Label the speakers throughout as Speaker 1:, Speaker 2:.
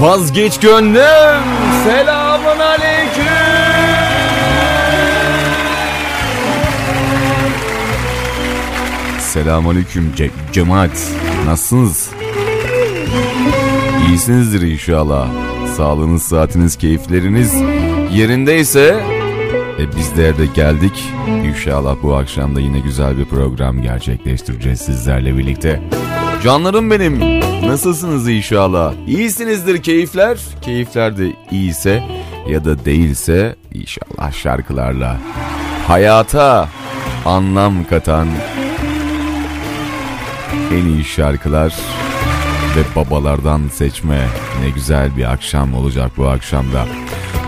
Speaker 1: Vazgeç gönlüm. Selamun aleyküm. Selamun aleyküm Ce cemaat. Nasılsınız? İyisinizdir inşallah. Sağlığınız, saatiniz, keyifleriniz yerindeyse e biz de evde geldik. İnşallah bu akşam da yine güzel bir program gerçekleştireceğiz sizlerle birlikte. Canlarım benim. Nasılsınız inşallah? İyisinizdir keyifler. Keyifler de iyiyse ya da değilse inşallah şarkılarla hayata anlam katan en iyi şarkılar ve babalardan seçme ne güzel bir akşam olacak bu akşamda.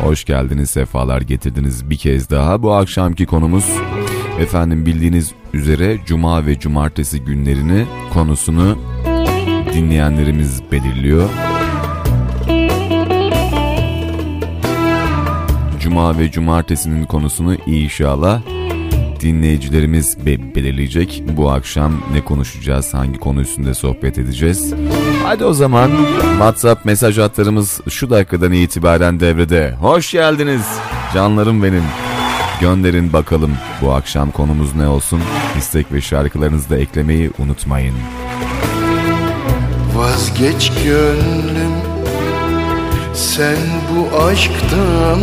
Speaker 1: Hoş geldiniz, sefalar getirdiniz bir kez daha. Bu akşamki konumuz efendim bildiğiniz üzere cuma ve cumartesi günlerini konusunu dinleyenlerimiz belirliyor. Cuma ve cumartesinin konusunu inşallah dinleyicilerimiz be belirleyecek. Bu akşam ne konuşacağız, hangi konu üstünde sohbet edeceğiz. Hadi o zaman WhatsApp mesaj hatlarımız şu dakikadan itibaren devrede. Hoş geldiniz canlarım benim. Gönderin bakalım bu akşam konumuz ne olsun. İstek ve şarkılarınızı da eklemeyi unutmayın.
Speaker 2: Vazgeç gönlüm. Sen bu aşktan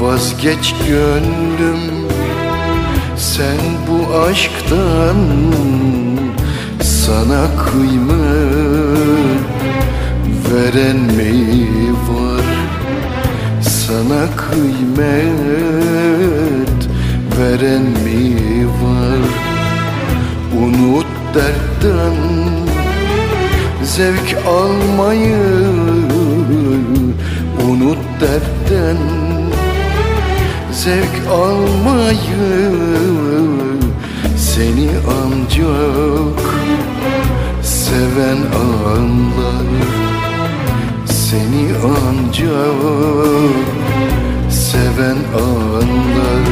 Speaker 2: Vazgeç gönlüm. Sen bu aşktan Sana kıymet veren mi var Sana kıymet veren mi var Unut dertten zevk almayı Unut dertten. Zevk almayı Seni ancak seven anlar. Seni ancak seven anlar.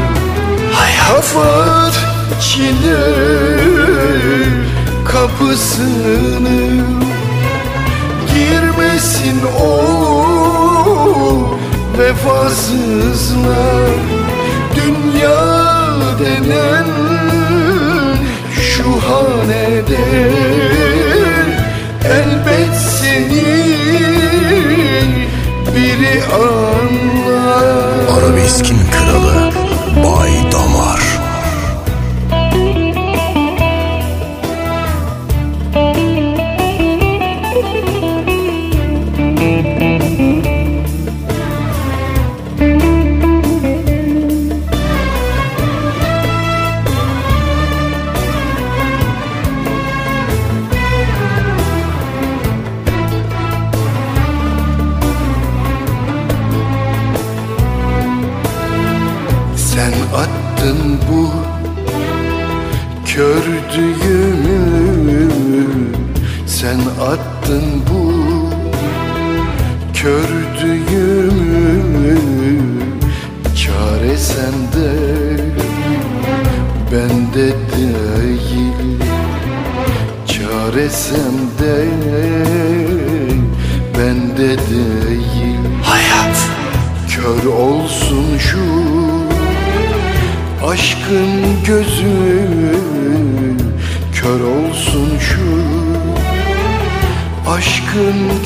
Speaker 2: Hayat çile kapısını Girmesin o vefasızlar Dünya denen şu hanede Elbet seni biri anlar.
Speaker 3: Arabeskin kralı Bay Damar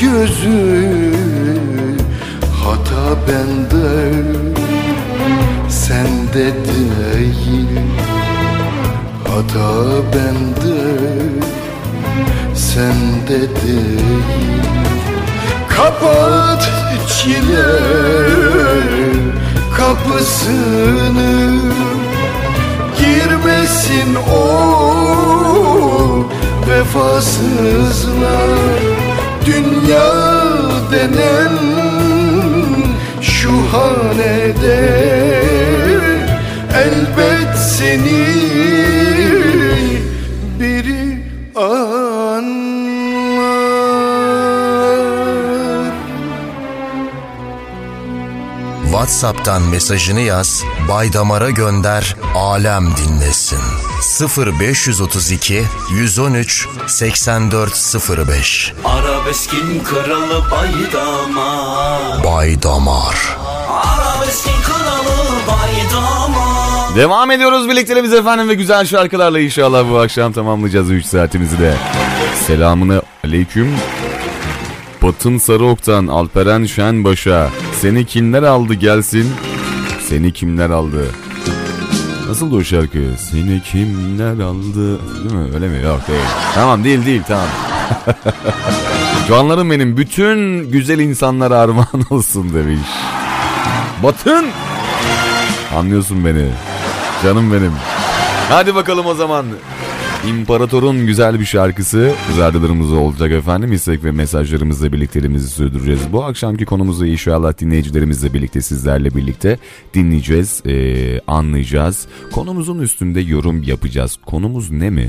Speaker 2: gözü Hata bende. Sende değil Hata bende. Sende değil. Kapat çile kapısını. Girmesin o vefasızlar Dünya denen şu hanede Elbet seni biri anlar
Speaker 4: WhatsApp'tan mesajını yaz, Bay Damar'a gönder, alem dinlesin. 0532 113 8405
Speaker 5: Arabeskin kralı Bay Damar
Speaker 4: Bay Damar
Speaker 5: Arabeskin kralı Bay Damar
Speaker 1: Devam ediyoruz birlikteliğimiz efendim ve güzel şarkılarla inşallah bu akşam tamamlayacağız 3 saatimizi de. Selamını aleyküm. Batın Sarıok'tan Alperen Şenbaş'a seni kimler aldı gelsin? Seni kimler aldı? Nasıl o şarkı? Seni kimler aldı? Değil mi? Öyle mi? Yok değil. Tamam değil değil tamam. Canlarım benim bütün güzel insanlara armağan olsun demiş. Batın! Anlıyorsun beni. Canım benim. Hadi bakalım o zaman. İmparator'un güzel bir şarkısı radyolarımızda olacak efendim. İstek ve mesajlarımızla birlikteliğimizi sürdüreceğiz. Bu akşamki konumuzu inşallah dinleyicilerimizle birlikte sizlerle birlikte dinleyeceğiz, ee, anlayacağız. Konumuzun üstünde yorum yapacağız. Konumuz ne mi?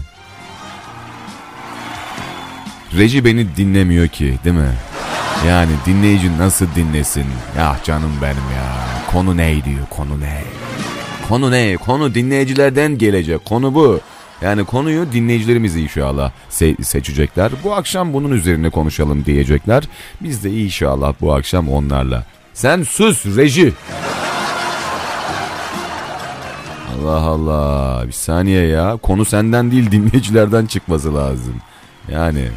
Speaker 1: Reji beni dinlemiyor ki değil mi? Yani dinleyici nasıl dinlesin? Ya canım benim ya. Konu ne diyor konu ne? Konu ne? Konu dinleyicilerden gelecek. Konu bu. Yani konuyu dinleyicilerimiz inşallah se- seçecekler. Bu akşam bunun üzerine konuşalım diyecekler. Biz de inşallah bu akşam onlarla. Sen sus reji. Allah Allah. Bir saniye ya. Konu senden değil dinleyicilerden çıkması lazım. Yani.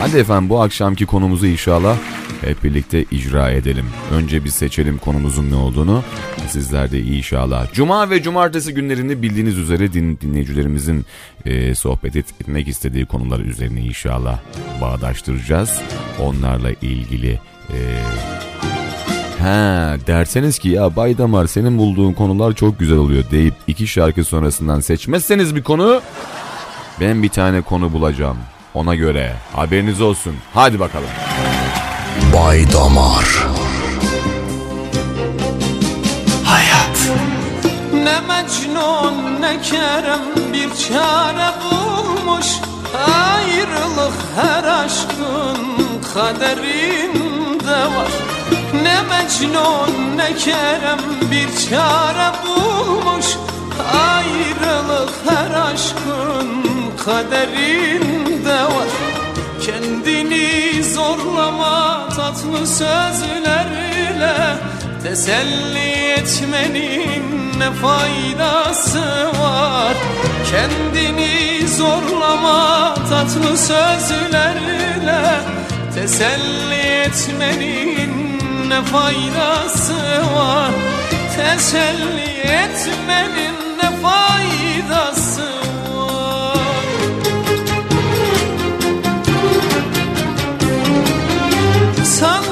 Speaker 1: Hadi efendim bu akşamki konumuzu inşallah hep birlikte icra edelim. Önce bir seçelim konumuzun ne olduğunu. Sizler de inşallah. Cuma ve cumartesi günlerini bildiğiniz üzere din, dinleyicilerimizin e, sohbet et, etmek istediği konular üzerine inşallah bağdaştıracağız. Onlarla ilgili... E, Ha derseniz ki ya Bay Damar senin bulduğun konular çok güzel oluyor deyip iki şarkı sonrasından seçmezseniz bir konu ben bir tane konu bulacağım. Ona göre haberiniz olsun. Hadi bakalım.
Speaker 4: Bay Damar.
Speaker 5: Hayat
Speaker 6: Ne Mecnun ne Kerem bir çare bulmuş. Ayrılık her aşkın kaderinde var. Ne Mecnun ne Kerem bir çare bulmuş. Ayrılık her aşkın kaderinde var Kendini zorlama tatlı sözlerle. Teselli etmenin ne faydası var? Kendini zorlama tatlı sözlerle. Teselli etmenin ne faydası var? Teselli etmenin ne faydası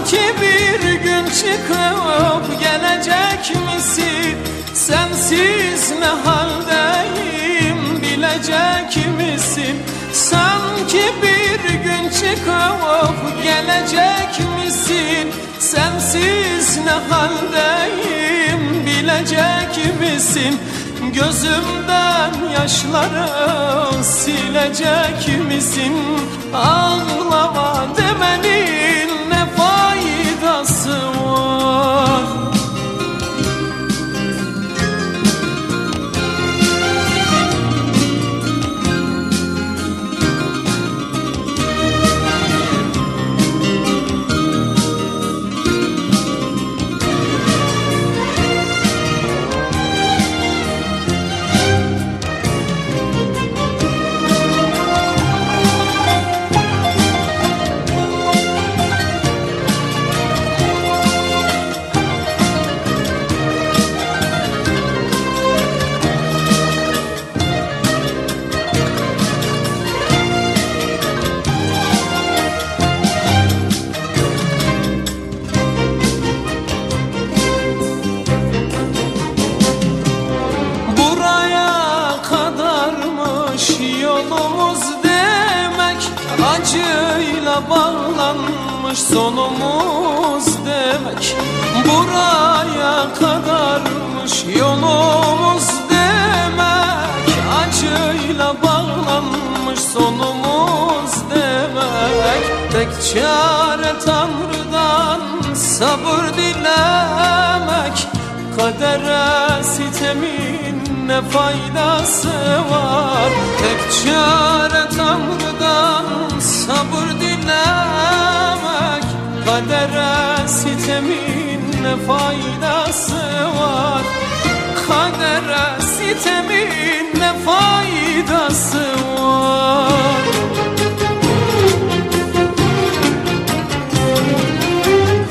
Speaker 6: Sanki bir gün çıkıp gelecek misin? Sensiz ne haldeyim bilecek misin? Sanki bir gün çıkıp gelecek misin? Sensiz ne haldeyim bilecek misin? Gözümden yaşları silecek misin? Ağlama demenin bağlanmış sonumuz demek Buraya kadarmış yolumuz demek. Acıyla bağlanmış sonumuz demek. Tek çare Tanrı'dan sabır dilemek. Kadere sitemin ne faydası var? Tek çare Tanrı'dan sabır dilemek Kadere sitemin ne faydası var? Kadere sitemin ne faydası var?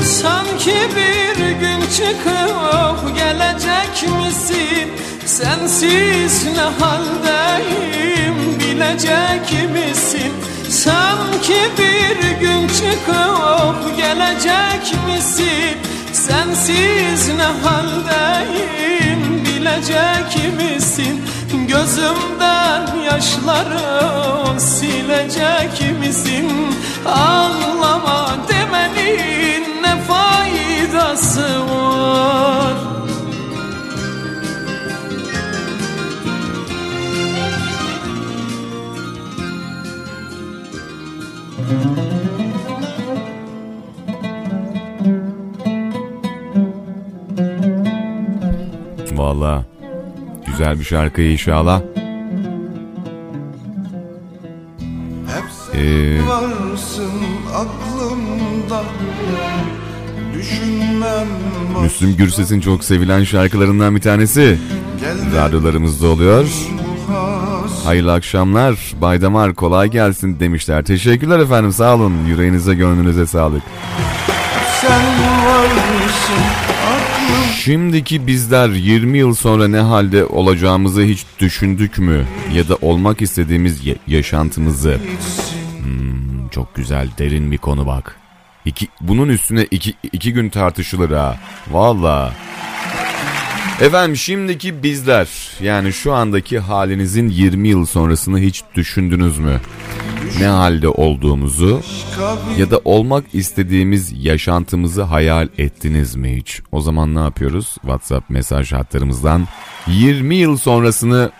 Speaker 6: Sanki bir gün çıkıp gelecek misin? Sensiz ne haldeyim bilecek misin Sanki bir gün çıkıp gelecek misin? Sensiz ne haldeyim bilecek misin? Gözümden yaşları silecek misin? Ağlama demenin ne faydası var
Speaker 1: Valla güzel bir şarkı inşallah.
Speaker 7: Hep sen
Speaker 1: Ee,
Speaker 7: varsın aklımda Düşünmem
Speaker 1: Müslüm Gürses'in çok sevilen şarkılarından bir tanesi. Radyolarımızda oluyor. Hayırlı akşamlar. Baydamar kolay gelsin demişler. Teşekkürler efendim sağ olun. Yüreğinize gönlünüze sağlık.
Speaker 7: Sen varsın
Speaker 1: Şimdiki bizler 20 yıl sonra ne halde olacağımızı hiç düşündük mü? Ya da olmak istediğimiz ya- yaşantımızı. Hmm, çok güzel derin bir konu bak. İki, bunun üstüne iki, iki gün tartışılır ha. Valla. Efendim şimdiki bizler yani şu andaki halinizin 20 yıl sonrasını hiç düşündünüz mü? Ne halde olduğumuzu ya da olmak istediğimiz yaşantımızı hayal ettiniz mi hiç? O zaman ne yapıyoruz? WhatsApp mesaj hatlarımızdan 20 yıl sonrasını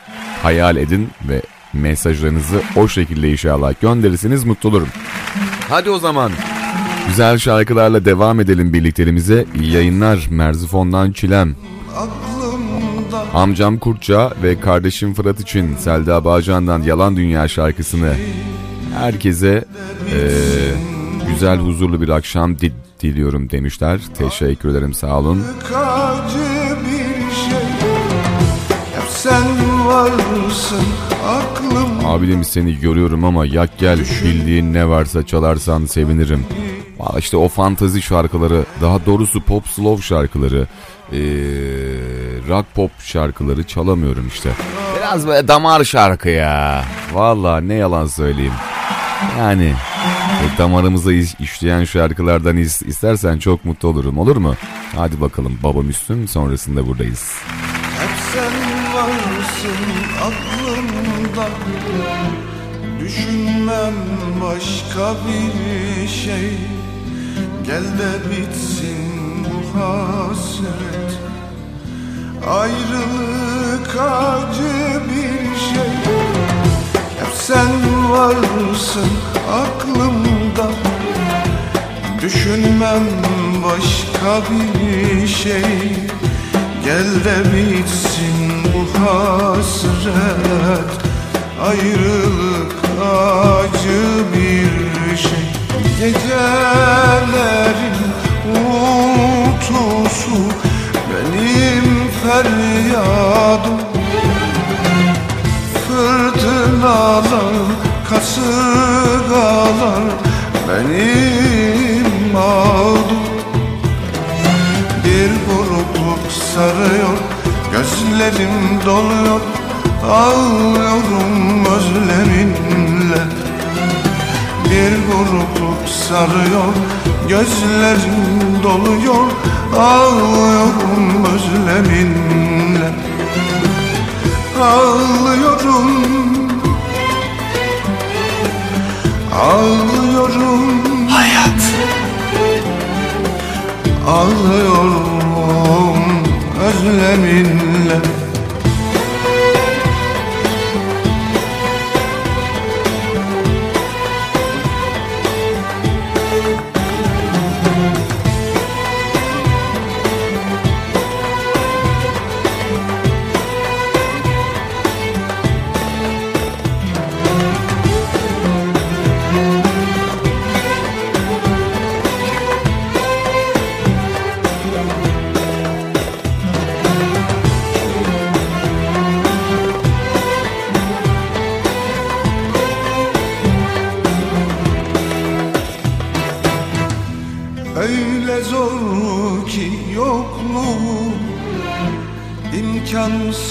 Speaker 1: hayal edin ve mesajlarınızı o şekilde inşallah gönderirseniz mutlu olurum. Hadi o zaman güzel şarkılarla devam edelim birliklerimize. İyi yayınlar Merzifon'dan Çilem.
Speaker 7: Aklımda
Speaker 1: Amcam Kurtça ve kardeşim Fırat için Selda Bağcan'dan Yalan Dünya şarkısını herkese eee, güzel huzurlu bir akşam di- diliyorum demişler. Teşekkür ederim sağ olun.
Speaker 7: şey sen varsın aklım
Speaker 1: Abim seni görüyorum ama yak gel bildiğin ne varsa çalarsan sevinirim. İşte o fantazi şarkıları daha doğrusu pop slow şarkıları eee, rock pop şarkıları çalamıyorum işte. Biraz böyle damar şarkı ya. Valla ne yalan söyleyeyim. Yani e, damarımıza iş- işleyen şarkılardan is- istersen çok mutlu olurum olur mu? Hadi bakalım baba Müslüm sonrasında buradayız.
Speaker 7: Hep sen varsın aklımda Düşünmem başka bir şey Gel de bitsin hasret Ayrılık acı bir şey. Hep sen varsın aklımda. Düşünmem başka bir şey. Gel de bitsin bu hasret. Ayrılık acı bir şey. Gecelerin uğultusu Benim feryadım Fırtınalar, kasırgalar Benim ağdım bir burukluk sarıyor Gözlerim doluyor Ağlıyorum özleminle Bir burukluk sarıyor Gözlerim doluyor Ağlıyorum özleminle. Ağlıyorum Ağlıyorum.
Speaker 5: Hayat.
Speaker 7: Ağlıyorum özleminle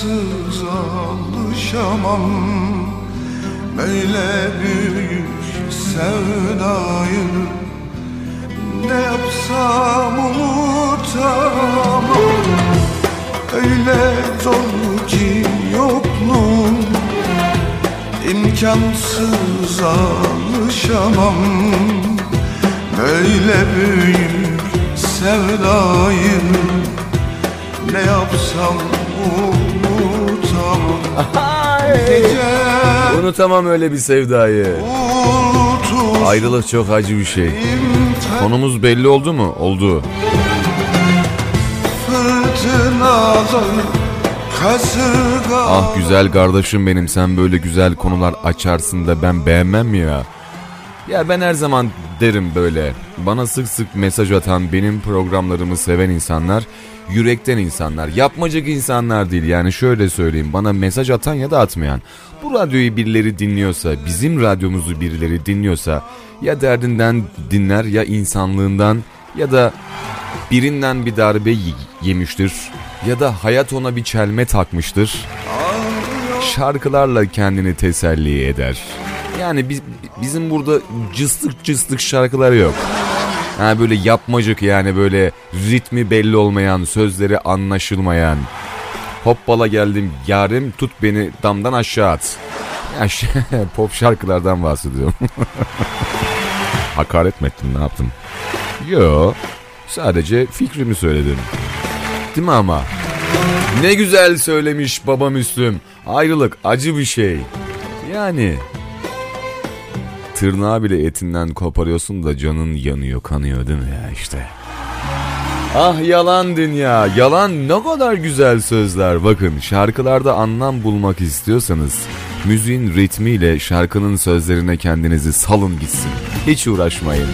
Speaker 7: imkansız alışamam. Böyle büyük sevdayı? Ne yapsam unutamam. Öyle zor ki yokluğum. İmkansız alışamam. Böyle büyük sevdayı? Ne yapsam Gece
Speaker 1: Unutamam öyle bir sevdayı. Ayrılık çok acı bir şey. Konumuz belli oldu mu? Oldu. Ah güzel kardeşim benim sen böyle güzel konular açarsın da ben beğenmem ya? Ya ben her zaman derim böyle. Bana sık sık mesaj atan benim programlarımı seven insanlar yürekten insanlar. Yapmacık insanlar değil yani şöyle söyleyeyim bana mesaj atan ya da atmayan. Bu radyoyu birileri dinliyorsa bizim radyomuzu birileri dinliyorsa ya derdinden dinler ya insanlığından ya da birinden bir darbe yemiştir ya da hayat ona bir çelme takmıştır. Şarkılarla kendini teselli eder. Yani biz, bizim burada cıstık cıstık şarkılar yok. Ha böyle yapmacık yani böyle ritmi belli olmayan, sözleri anlaşılmayan. Hoppala geldim yarim tut beni damdan aşağı at. Ya şey, pop şarkılardan bahsediyorum. Hakaret mi ettim ne yaptım? Yo sadece fikrimi söyledim. Değil mi ama? Ne güzel söylemiş baba Müslüm. Ayrılık acı bir şey. Yani tırnağı bile etinden koparıyorsun da canın yanıyor kanıyor değil mi ya işte. Ah yalan dünya, yalan ne kadar güzel sözler. Bakın şarkılarda anlam bulmak istiyorsanız müziğin ritmiyle şarkının sözlerine kendinizi salın gitsin. Hiç uğraşmayın.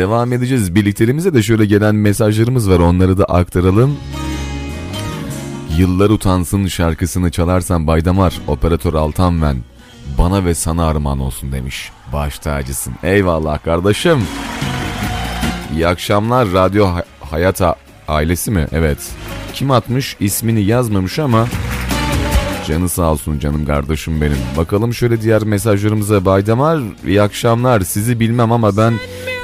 Speaker 1: Devam edeceğiz. Birlikteliğimize de şöyle gelen mesajlarımız var. Onları da aktaralım. Yıllar utansın şarkısını çalarsan Baydamar, operatör Altanven bana ve sana armağan olsun demiş. Baş tacısın. Eyvallah kardeşim. İyi akşamlar. Radyo Ha- Hayat A- ailesi mi? Evet. Kim atmış? İsmini yazmamış ama Canı sağ olsun canım kardeşim benim. Bakalım şöyle diğer mesajlarımıza. Baydamar iyi akşamlar. Sizi bilmem ama ben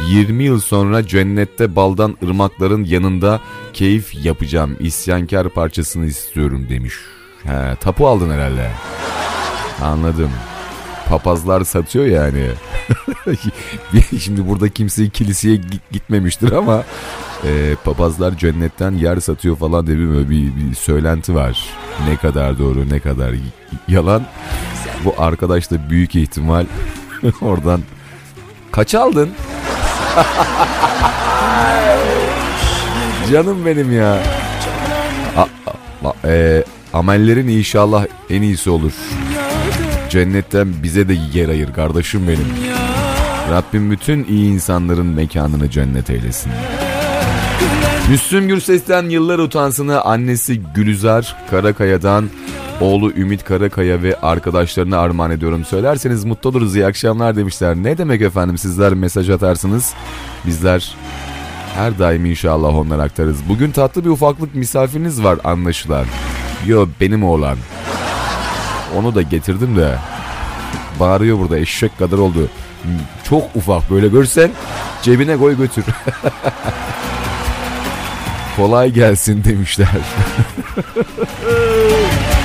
Speaker 1: 20 yıl sonra cennette baldan ırmakların yanında keyif yapacağım. İsyankar parçasını istiyorum demiş. He, tapu aldın herhalde. Anladım. Papazlar satıyor yani. Şimdi burada kimse kiliseye git- gitmemiştir ama e, papazlar cennetten yer satıyor falan diye bir, bir, bir söylenti var. Ne kadar doğru ne kadar yalan. Bu arkadaş da büyük ihtimal oradan kaç aldın? Canım benim ya. A- a- e, amellerin inşallah en iyisi olur. Cennetten bize de yer ayır kardeşim benim. Rabbim bütün iyi insanların mekanını cennet eylesin. Müslüm Gürses'ten yıllar utansını annesi Gülüzar Karakaya'dan oğlu Ümit Karakaya ve arkadaşlarına armağan ediyorum. Söylerseniz mutlu oluruz iyi akşamlar demişler. Ne demek efendim sizler mesaj atarsınız. Bizler her daim inşallah onlara aktarız. Bugün tatlı bir ufaklık misafiriniz var anlaşılan. Yo benim oğlan. Onu da getirdim de bağırıyor burada eşek kadar oldu. Çok ufak böyle görsen cebine koy götür. Kolay gelsin demişler.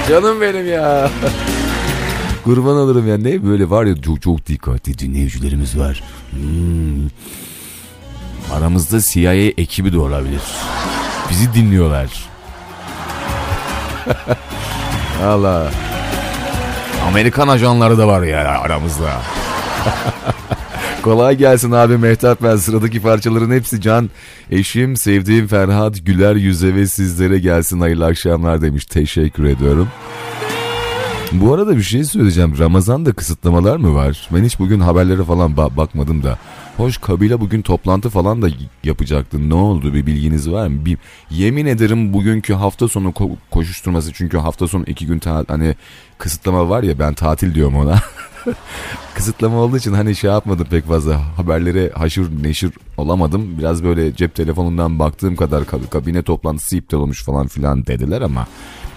Speaker 1: Canım benim ya. Kurban olurum ya ne böyle var ya çok, çok dikkatli dinleyicilerimiz var. Hmm. Aramızda CIA ekibi de olabilir. Bizi dinliyorlar. Allah. Amerikan ajanları da var ya aramızda. Kolay gelsin abi Mehtap ben sıradaki parçaların hepsi can. Eşim sevdiğim Ferhat Güler yüze ve sizlere gelsin hayırlı akşamlar demiş. Teşekkür ediyorum. Bu arada bir şey söyleyeceğim. Ramazan'da kısıtlamalar mı var? Ben hiç bugün haberlere falan ba- bakmadım da. Hoş kabile bugün toplantı falan da yapacaktı. Ne oldu bir bilginiz var mı? Bir, yemin ederim bugünkü hafta sonu ko- koşuşturması çünkü hafta sonu iki gün ta- hani kısıtlama var ya ben tatil diyorum ona. kısıtlama olduğu için hani şey yapmadım pek fazla haberlere haşır neşir olamadım. Biraz böyle cep telefonundan baktığım kadar kab- kabine toplantısı iptal olmuş falan filan dediler ama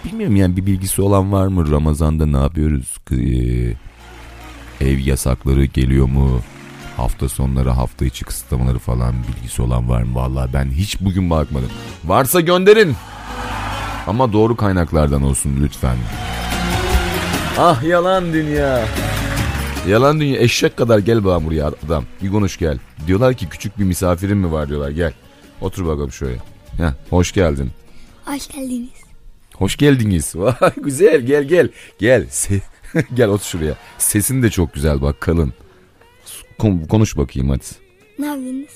Speaker 1: bilmiyorum yani bir bilgisi olan var mı Ramazan'da ne yapıyoruz? Ee, ev yasakları geliyor mu? Hafta sonları hafta içi kısıtlamaları falan bilgisi olan var mı? Vallahi ben hiç bugün bakmadım. Varsa gönderin. Ama doğru kaynaklardan olsun lütfen. Ah yalan dünya. Yalan dünya eşek kadar gel bana buraya adam. Bir konuş gel. Diyorlar ki küçük bir misafirin mi var diyorlar gel. Otur bakalım şöyle. Heh, hoş geldin.
Speaker 8: Hoş geldiniz.
Speaker 1: Hoş geldiniz. Vay güzel gel gel. Gel. Se- gel otur şuraya. Sesin de çok güzel bak kalın. Kon- konuş bakayım hadi.
Speaker 8: Ne yapıyorsunuz?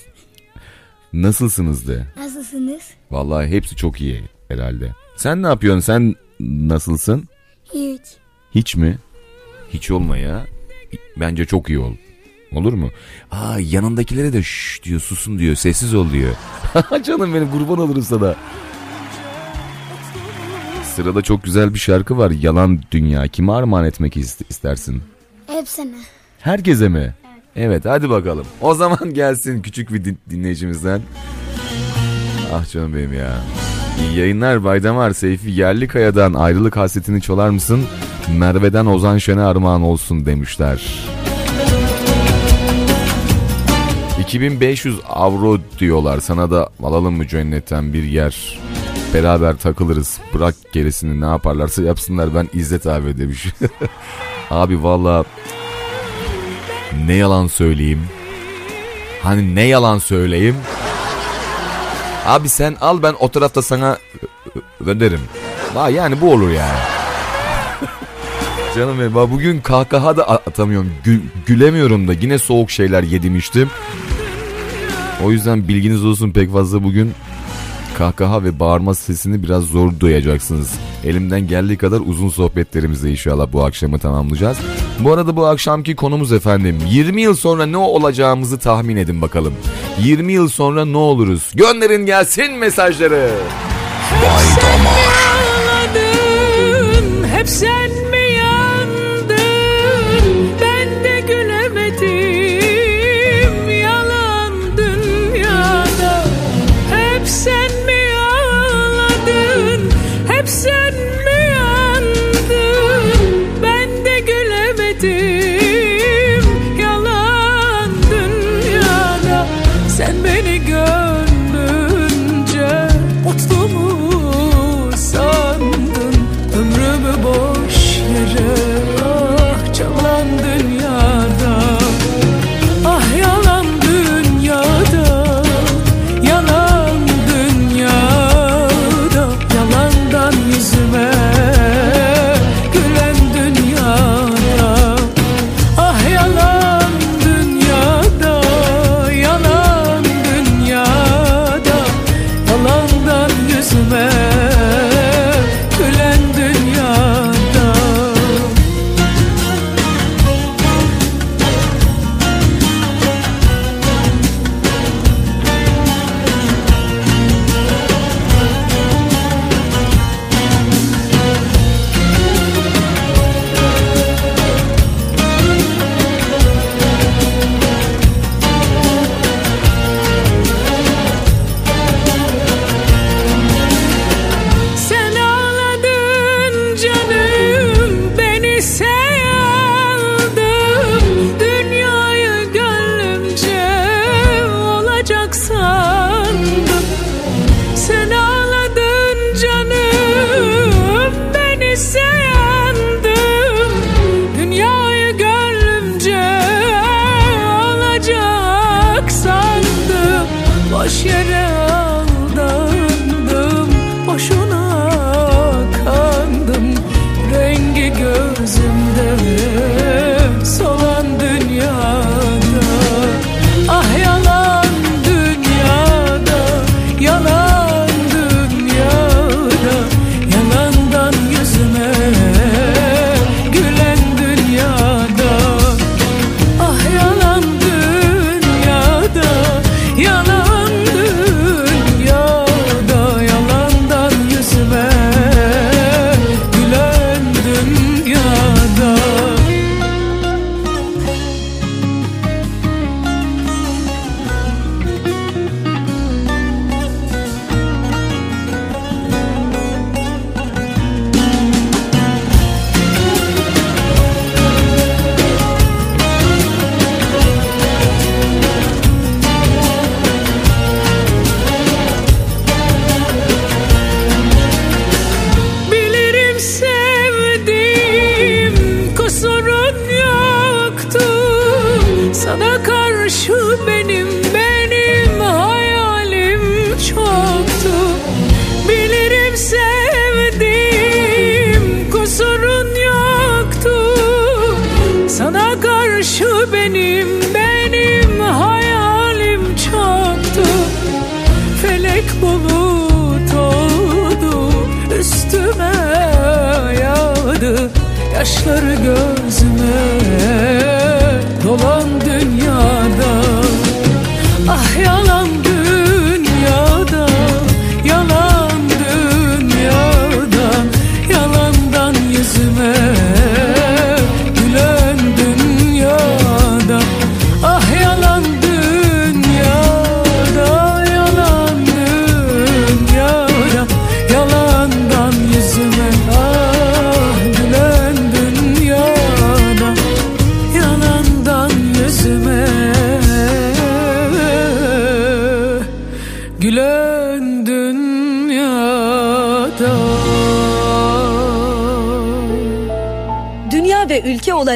Speaker 1: Nasılsınız de.
Speaker 8: Nasılsınız?
Speaker 1: Vallahi hepsi çok iyi herhalde. Sen ne yapıyorsun? Sen nasılsın?
Speaker 8: Hiç.
Speaker 1: Hiç mi? Hiç olma ya. Bence çok iyi ol. Olur mu? Aa yanındakilere de şş diyor susun diyor sessiz ol diyor. Canım benim kurban olurum sana. Sırada çok güzel bir şarkı var. Yalan Dünya. Kime armağan etmek is- istersin?
Speaker 8: Hepsine.
Speaker 1: Herkese mi? Evet hadi bakalım. O zaman gelsin küçük bir din- dinleyicimizden. Ah canım benim ya. İyi yayınlar Baydamar Seyfi Yerlikaya'dan ayrılık hasretini çolar mısın? Merve'den Ozan Şen'e armağan olsun demişler. 2500 avro diyorlar sana da alalım mı cennetten bir yer. Beraber takılırız. Bırak gerisini ne yaparlarsa yapsınlar ben İzzet abi demiş. abi valla ne yalan söyleyeyim. Hani ne yalan söyleyeyim. Abi sen al ben o tarafta sana öderim. Ha yani bu olur yani. Canım benim bugün kahkaha da atamıyorum. Gü- gülemiyorum da yine soğuk şeyler yedim içtim. O yüzden bilginiz olsun pek fazla bugün kahkaha ve bağırma sesini biraz zor duyacaksınız. Elimden geldiği kadar uzun sohbetlerimizle inşallah bu akşamı tamamlayacağız. Bu arada bu akşamki konumuz efendim 20 yıl sonra ne olacağımızı tahmin edin bakalım. 20 yıl sonra ne oluruz? Gönderin gelsin mesajları.
Speaker 4: Bay Damar.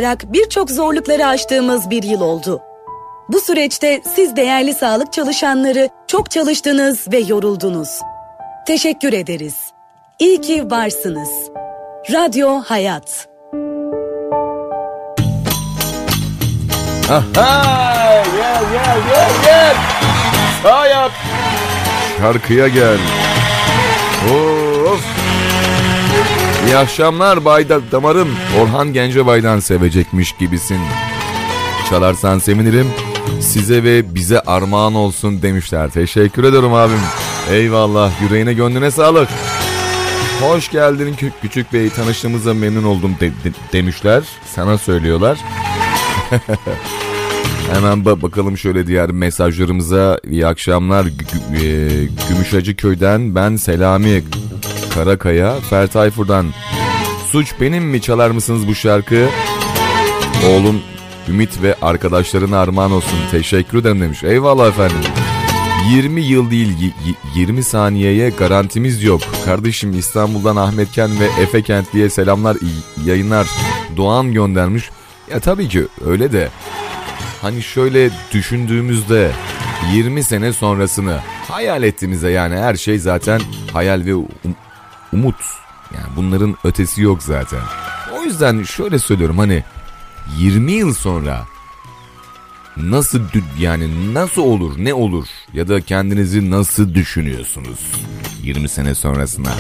Speaker 9: Olarak birçok zorlukları aştığımız bir yıl oldu. Bu süreçte siz değerli sağlık çalışanları çok çalıştınız ve yoruldunuz. Teşekkür ederiz. İyi ki varsınız. Radyo Hayat.
Speaker 1: Aha, gel gel gel gel. Sağ yap. Şarkıya gel. İyi akşamlar Bay Da- Damarım. Orhan Gencebay'dan sevecekmiş gibisin. Çalarsan sevinirim. Size ve bize armağan olsun demişler. Teşekkür ederim abim. Eyvallah. Yüreğine gönlüne sağlık. Hoş geldin Kü- Küçük Bey. Tanıştığımıza memnun oldum de- de- demişler. Sana söylüyorlar. Hemen ba- bakalım şöyle diğer mesajlarımıza. İyi akşamlar. Gü- Gü- e, Gümüşhacı köyden ben Selami Karakaya. Fertayfur'dan. Suç benim mi çalar mısınız bu şarkı? Oğlum Ümit ve arkadaşlarına armağan olsun. Teşekkür ederim demiş. Eyvallah efendim. 20 yıl değil y- y- 20 saniyeye garantimiz yok. Kardeşim İstanbul'dan Ahmet Ken ve Efe Kentli'ye selamlar yayınlar. Doğan göndermiş. Ya tabii ki öyle de hani şöyle düşündüğümüzde 20 sene sonrasını hayal ettiğimizde yani her şey zaten hayal ve um- umut. Yani bunların ötesi yok zaten. O yüzden şöyle söylüyorum hani 20 yıl sonra nasıl yani nasıl olur ne olur ya da kendinizi nasıl düşünüyorsunuz 20 sene sonrasına?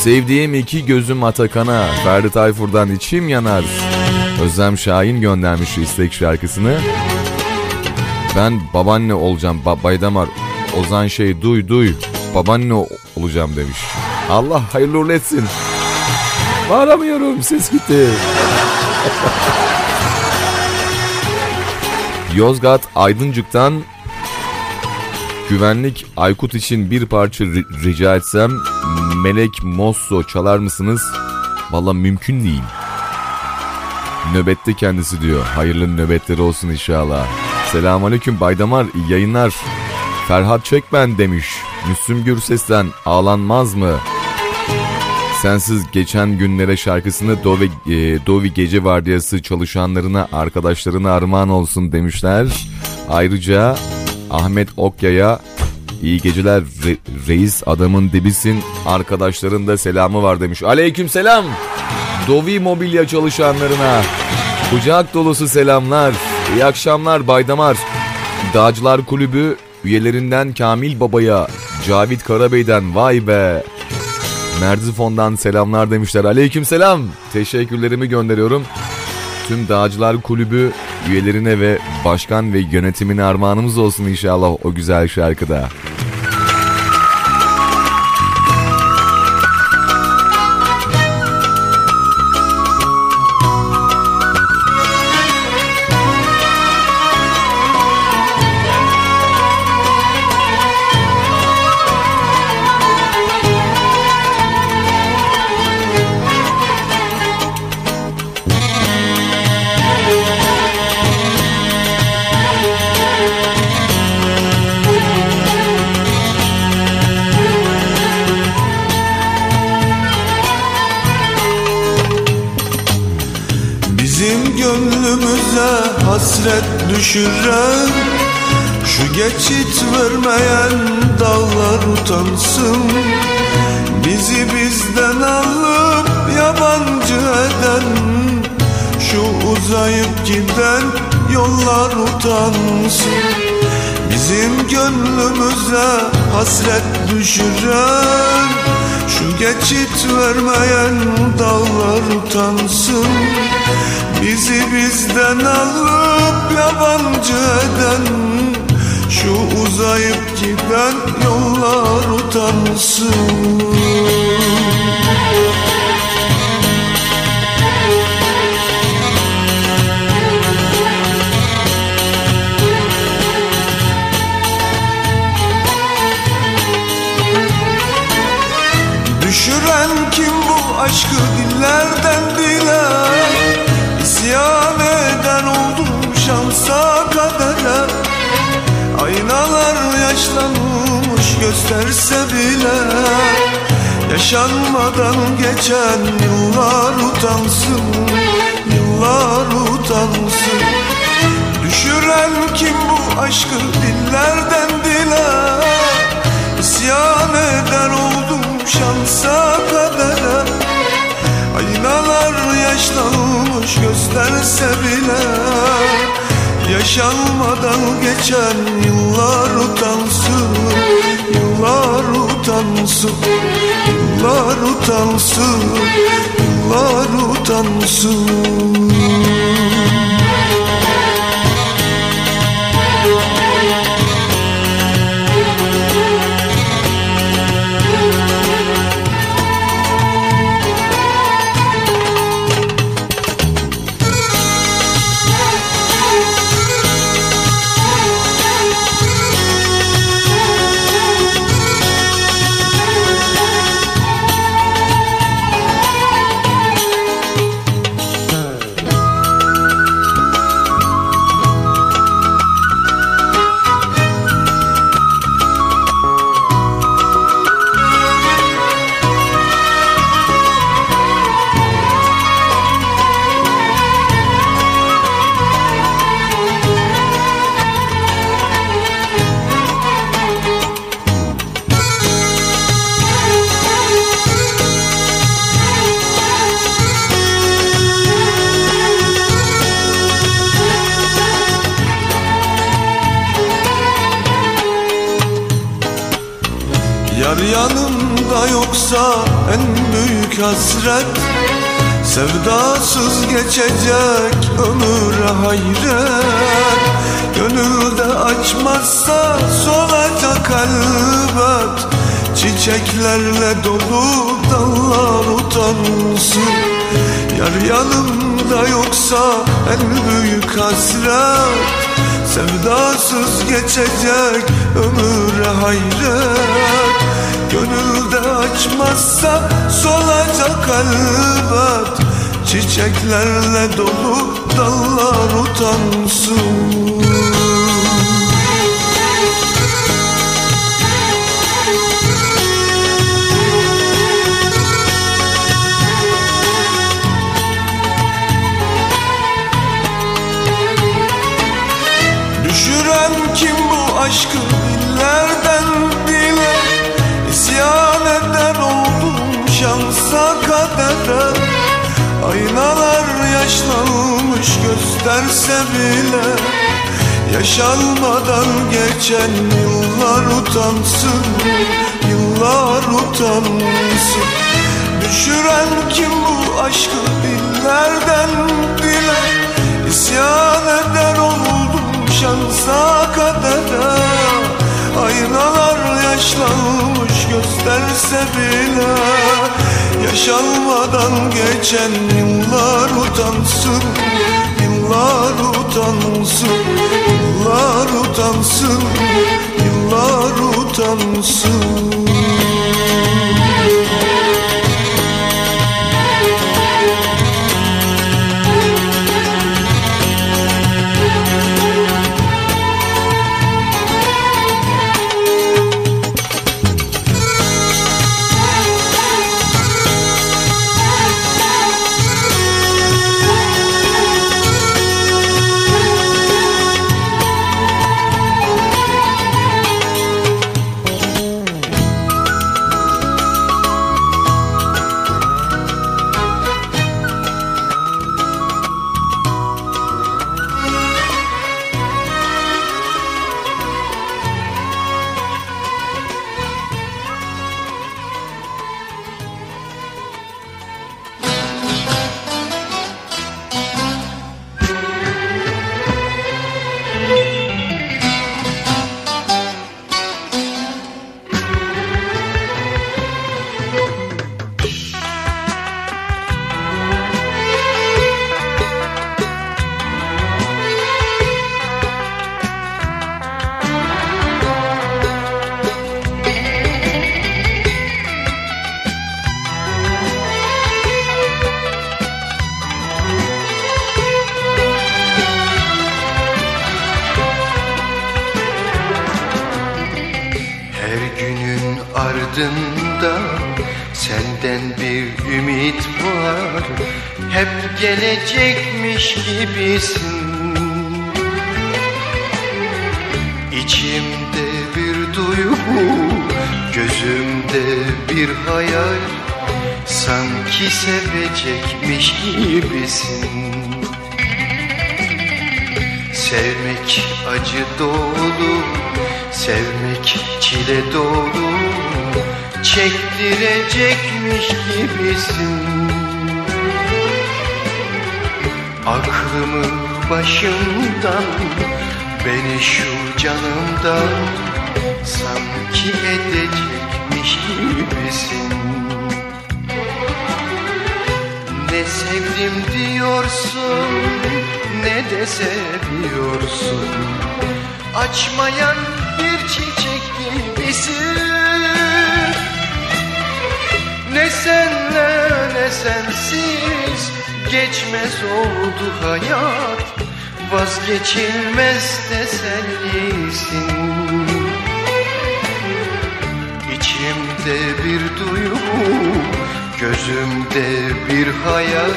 Speaker 1: Sevdiğim iki gözüm Atakan'a Ferdi Tayfur'dan içim yanar. Özlem Şahin göndermiş istek şarkısını. Ben babaanne olacağım ba Baydamar. Ozan şey duy duy babaanne olacağım demiş. Allah hayırlı uğurlu etsin. Bağıramıyorum ses gitti. Yozgat Aydıncık'tan güvenlik Aykut için bir parça ri- rica etsem Melek Mosso çalar mısınız? Valla mümkün değil. Nöbette kendisi diyor. Hayırlı nöbetleri olsun inşallah. Selamünaleyküm Baydamar iyi yayınlar. Ferhat Çekben demiş. Müslüm Gürses'ten ağlanmaz mı? Sensiz geçen günlere şarkısını Dovi, e, Dovi Gece Vardiyası çalışanlarına, arkadaşlarına armağan olsun demişler. Ayrıca Ahmet Okya'ya iyi geceler re- reis adamın dibisin arkadaşların da selamı var demiş. Aleyküm selam. Dovi Mobilya çalışanlarına kucak dolusu selamlar. İyi akşamlar Baydamar. Dağcılar Kulübü üyelerinden Kamil Baba'ya, Cavit Karabey'den vay be. Merzifon'dan selamlar demişler. Aleyküm selam. Teşekkürlerimi gönderiyorum. Tüm Dağcılar Kulübü üyelerine ve başkan ve yönetimine armağanımız olsun inşallah o güzel şarkıda.
Speaker 7: Düşüren Şu geçit vermeyen dağlar utansın. Bizi bizden alıp yabancı eden Şu uzayıp giden yollar utansın. Bizim gönlümüze hasret düşüren Şu geçit vermeyen dağlar utansın Bizi bizden alıp yabancı eden Şu uzayıp giden yollar utansın. Düşüren kim bu aşkı dillerden Aynalar yaşlanmış gösterse bile Yaşanmadan geçen yıllar utansın Yıllar utansın. Düşüren kim bu aşkı dillerden dile? İsyan eder oldum şansa kadere. Aynalar yaşlanmış gösterse bile Yaşanmadan geçen yıllar utansın Yıllar utansın Yıllar utansın Yıllar utansın yoksa en büyük hasret Sevdasız geçecek ömür hayret. Gönülde açmazsa solacak elbet Çiçeklerle dolu dallar utansın. Yar yanımda yoksa en büyük hasret Sevdasız geçecek ömür hayret Gönülde açmazsa solacak elbet. Çiçeklerle dolu dallar utansın. Düşüren kim bu aşkı şansa kadere Aynalar yaşlanmış gösterse bile. Yaşanmadan geçen yıllar utansın Yıllar utansın. Düşüren kim bu aşkı dillerden dile İsyan eder oldum şansa kadere Aynalar yaşlanmış gösterse bile Yaşanmadan geçen yıllar utansın Yıllar utansın Yıllar utansın Yıllar utansın.
Speaker 2: ardında çile dolu Çektirecekmiş gibisin. Aklımı başımdan Beni şu canımdan Sanki edecekmiş gibisin. Ne sevdim diyorsun Ne de seviyorsun. Açmayan bir çiçek gibisin Ne senle ne sensiz Geçmez oldu hayat. Vazgeçilmez tesellisin İçimde bir duygu Gözümde bir hayal.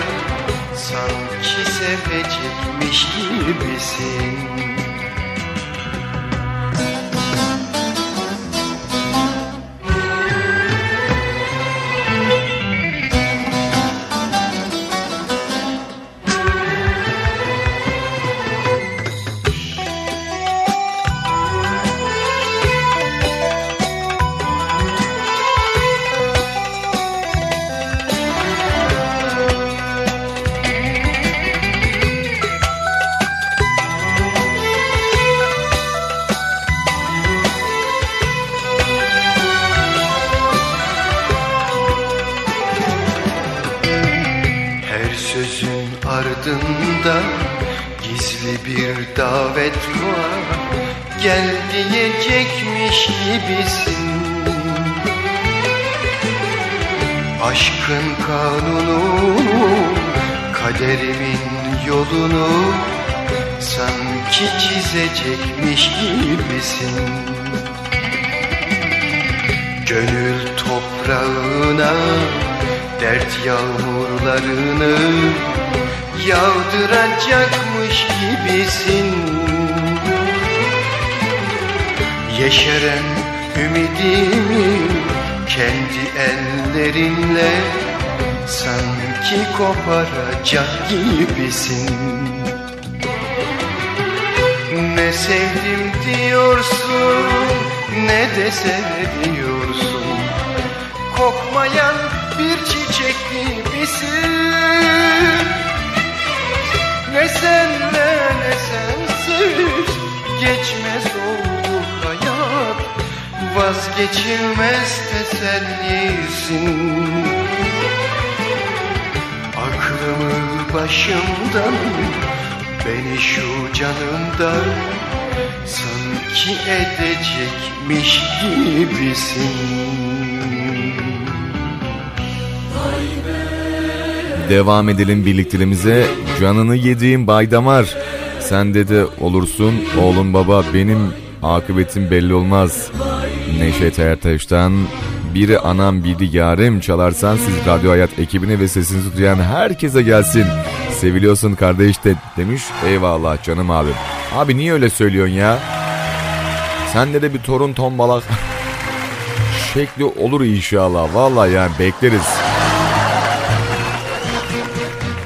Speaker 2: Sanki sevecekmiş gibisin Aşkın kanunu, kaderimin yolunu Sanki çizecekmiş gibisin. Gönül toprağına dert yağmurlarını yağdıracakmış gibisin. Yeşeren ümidimi kendi ellerinle sanki koparacak gibisin. Ne sevdim diyorsun ne de seviyorsun. Kokmayan bir çiçek gibisin. Ne senle ne sensiz geçmez hayat Vazgeçilmez tesellisin Aklımı başımdan Beni şu canımdan Sanki edecekmiş gibisin
Speaker 1: Devam edelim birlikteliğimize. Canını yediğim baydamar. Sen de de olursun oğlum baba benim akıbetim belli olmaz. Neşet Ertaş'tan biri anam biri yarim çalarsan siz Radyo Hayat ekibine ve sesinizi duyan herkese gelsin. Seviliyorsun kardeş de demiş. Eyvallah canım abim. Abi niye öyle söylüyorsun ya? Sende de bir torun tombalak şekli olur inşallah. Vallahi yani bekleriz.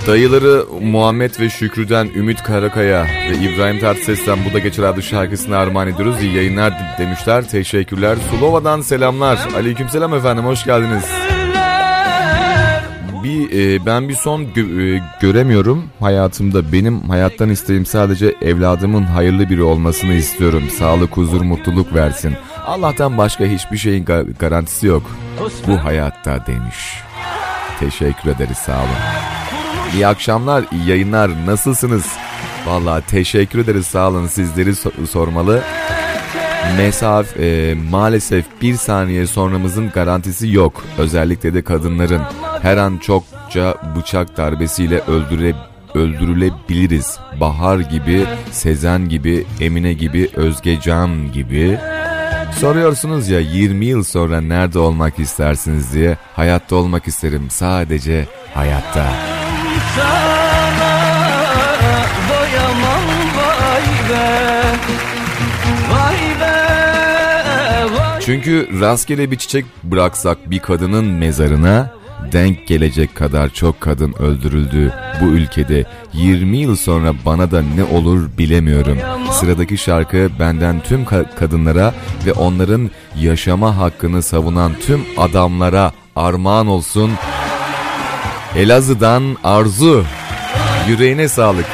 Speaker 1: Dayıları Muhammed ve Şükrü'den Ümit Karakaya ve İbrahim Tatlıses'ten Bu da Geçer adlı şarkısını armağan ediyoruz. İyi yayınlar demişler. Teşekkürler. Sulova'dan selamlar. Aleykümselam efendim hoş geldiniz. Bir e, ben bir son gö- e, göremiyorum hayatımda. Benim hayattan isteğim sadece evladımın hayırlı biri olmasını istiyorum. Sağlık, huzur, mutluluk versin. Allah'tan başka hiçbir şeyin ga- garantisi yok. Bu hayatta demiş. Teşekkür ederiz sağ olun. İyi akşamlar, iyi yayınlar. Nasılsınız? Vallahi teşekkür ederiz sağ olun sizleri so- sormalı. Mesaf e, maalesef bir saniye sonramızın garantisi yok. Özellikle de kadınların her an çokça bıçak darbesiyle öldüre, öldürülebiliriz. Bahar gibi, Sezen gibi, Emine gibi, Özgecan gibi. Soruyorsunuz ya 20 yıl sonra nerede olmak istersiniz diye. Hayatta olmak isterim sadece hayatta.
Speaker 6: Sana doyamam vay be Vay be vay
Speaker 1: Çünkü rastgele bir çiçek bıraksak bir kadının mezarına denk gelecek kadar çok kadın öldürüldü bu ülkede. 20 yıl sonra bana da ne olur bilemiyorum. Sıradaki şarkı benden tüm ka- kadınlara ve onların yaşama hakkını savunan tüm adamlara armağan olsun. Elazığ'dan Arzu. Yüreğine sağlık.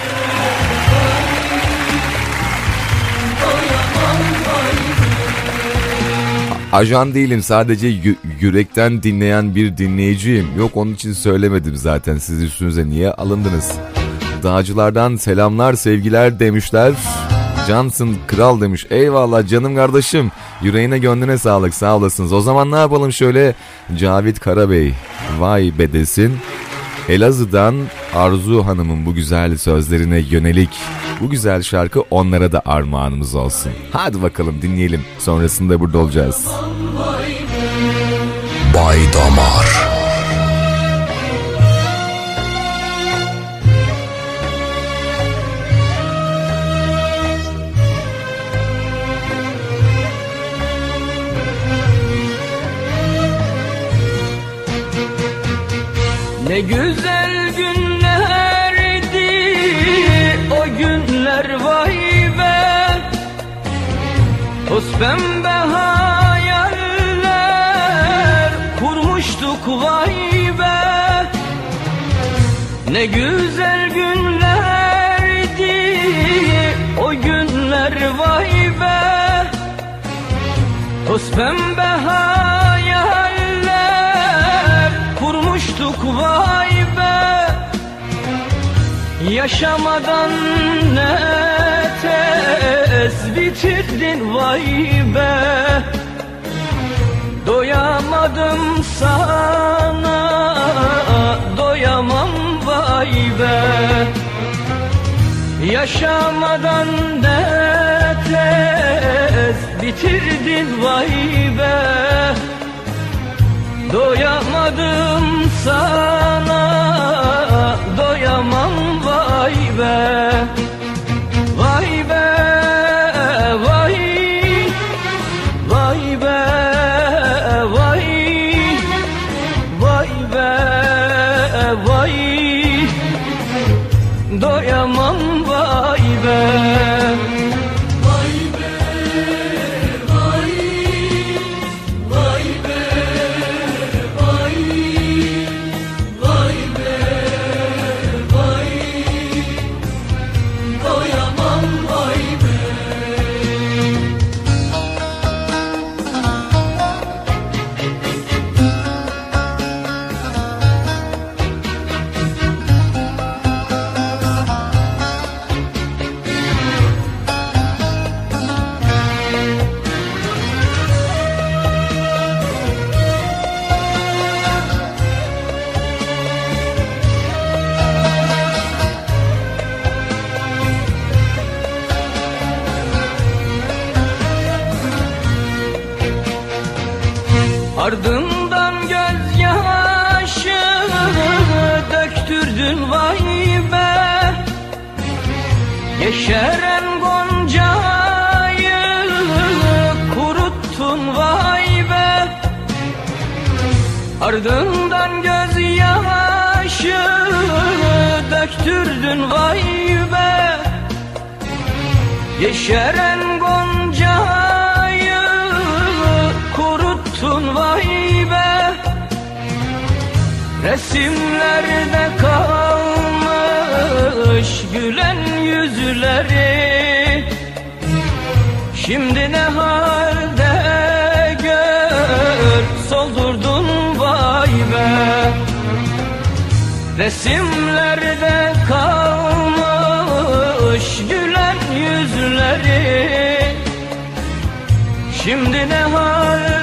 Speaker 1: Ajan değilim sadece yü- yürekten dinleyen bir dinleyiciyim. Yok onun için söylemedim zaten siz üstünüze niye alındınız. Dağcılardan selamlar sevgiler demişler. Cansın kral demiş. Eyvallah canım kardeşim. Yüreğine gönlüne sağlık sağ olasınız. O zaman ne yapalım şöyle Cavit Karabey. Vay bedesin. Elazığ'dan Arzu Hanım'ın bu güzel sözlerine yönelik bu güzel şarkı onlara da armağanımız olsun. Hadi bakalım dinleyelim. Sonrasında burada olacağız.
Speaker 4: Bay Damar
Speaker 6: Ne güzel günlerdi o günler vay be. Toz pembe hayaller kurmuştuk vay be. Ne güzel günlerdi o günler vay be. Toz pembe hayaller Yaşamadan ne tez bitirdin vay be. Doyamadım sana. Doyamam vay be. Yaşamadan ne tez bitirdin vay be. Doyamadım sana. Doyamam vay be Vay be vay. Vay be vay. Vay be vay. Doyamam Yeşeren goncayı kuruttun vay be. Resimlerde kalmış gülen yüzleri. Şimdi ne halde gör soldurdun vay be. Resimlerde kalmış Şimdi ne halde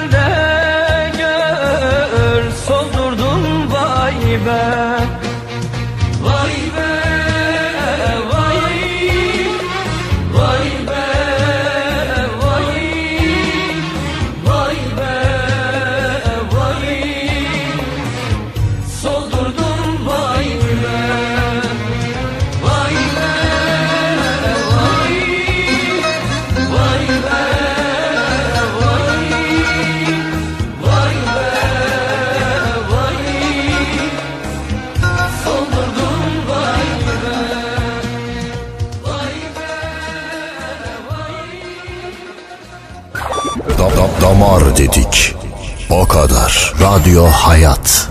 Speaker 10: dedik. O kadar. Radyo Hayat.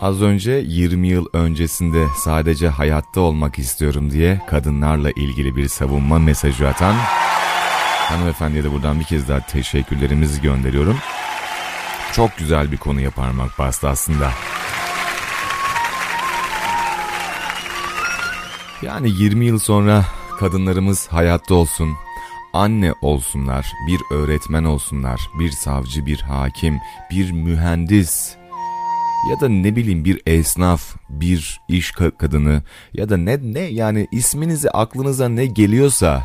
Speaker 1: Az önce 20 yıl öncesinde sadece hayatta olmak istiyorum diye kadınlarla ilgili bir savunma mesajı atan hanımefendiye de buradan bir kez daha teşekkürlerimizi gönderiyorum. Çok güzel bir konuya parmak bastı aslında. Yani 20 yıl sonra kadınlarımız hayatta olsun, anne olsunlar, bir öğretmen olsunlar, bir savcı, bir hakim, bir mühendis ya da ne bileyim bir esnaf, bir iş kadını ya da ne ne yani isminize aklınıza ne geliyorsa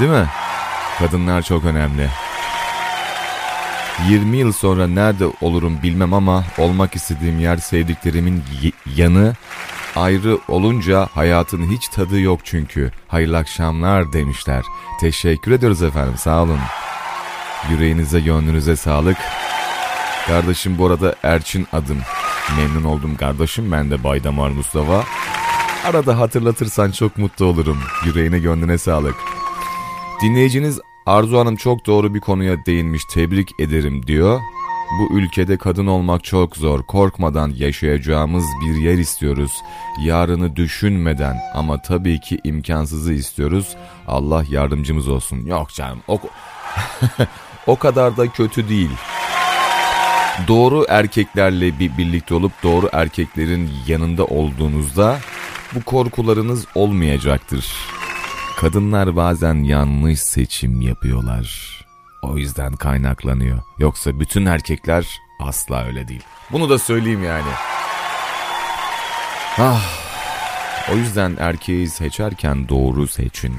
Speaker 1: değil mi? Kadınlar çok önemli. 20 yıl sonra nerede olurum bilmem ama olmak istediğim yer sevdiklerimin yanı ayrı olunca hayatın hiç tadı yok çünkü. Hayırlı akşamlar demişler. Teşekkür ediyoruz efendim sağ olun. Yüreğinize gönlünüze sağlık. Kardeşim bu arada Erçin adım. Memnun oldum kardeşim ben de Baydamar Mustafa. Arada hatırlatırsan çok mutlu olurum. Yüreğine gönlüne sağlık. Dinleyiciniz Arzu Hanım çok doğru bir konuya değinmiş tebrik ederim diyor. Bu ülkede kadın olmak çok zor. Korkmadan yaşayacağımız bir yer istiyoruz. Yarını düşünmeden ama tabii ki imkansızı istiyoruz. Allah yardımcımız olsun. Yok canım o, o kadar da kötü değil doğru erkeklerle bir birlikte olup doğru erkeklerin yanında olduğunuzda bu korkularınız olmayacaktır. Kadınlar bazen yanlış seçim yapıyorlar. O yüzden kaynaklanıyor. Yoksa bütün erkekler asla öyle değil. Bunu da söyleyeyim yani. Ah. O yüzden erkeği seçerken doğru seçin.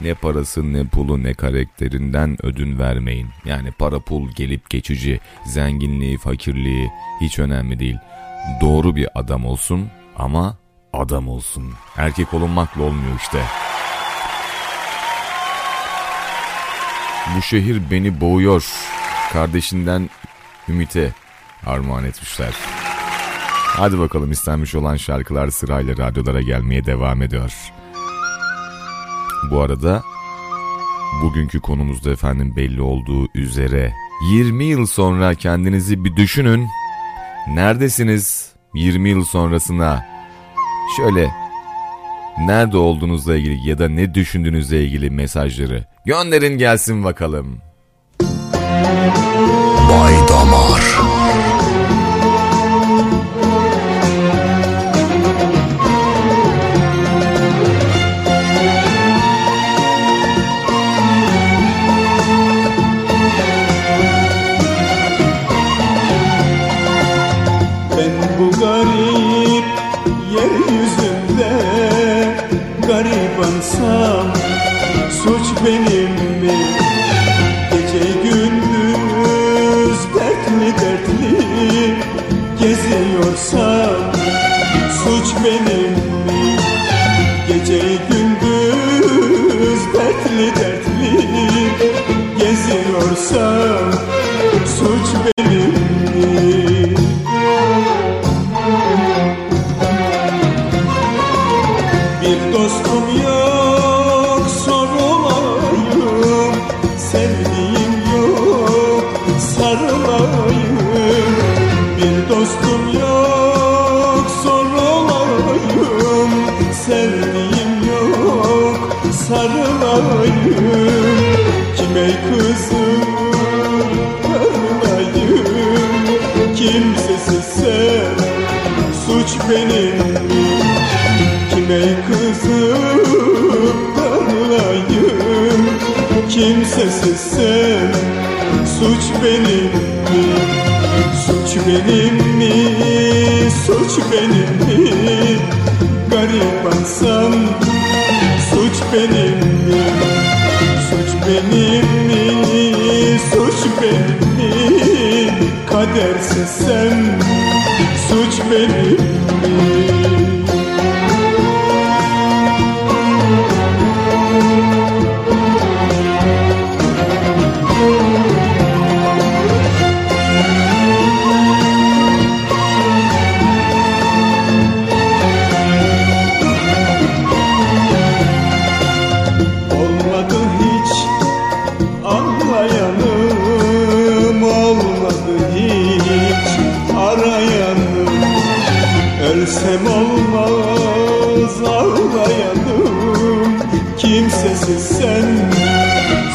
Speaker 1: Ne parası ne pulu ne karakterinden ödün vermeyin. Yani para pul gelip geçici, zenginliği fakirliği hiç önemli değil. Doğru bir adam olsun ama adam olsun. Erkek olunmakla olmuyor işte. Bu şehir beni boğuyor. Kardeşinden Ümit'e armağan etmişler. Hadi bakalım istenmiş olan şarkılar sırayla radyolara gelmeye devam ediyor. Bu arada bugünkü konumuzda efendim belli olduğu üzere 20 yıl sonra kendinizi bir düşünün. Neredesiniz 20 yıl sonrasına? Şöyle nerede olduğunuzla ilgili ya da ne düşündüğünüzle ilgili mesajları gönderin gelsin bakalım.
Speaker 10: Bay Damar senin Kime kızıp darlayım Kimsesiz sen Suç benim mi? Suç benim mi? Suç benim mi? Garibansan Suç benim mi? Suç benim mi? Suç benim mi? kaderse sen suç benim mi?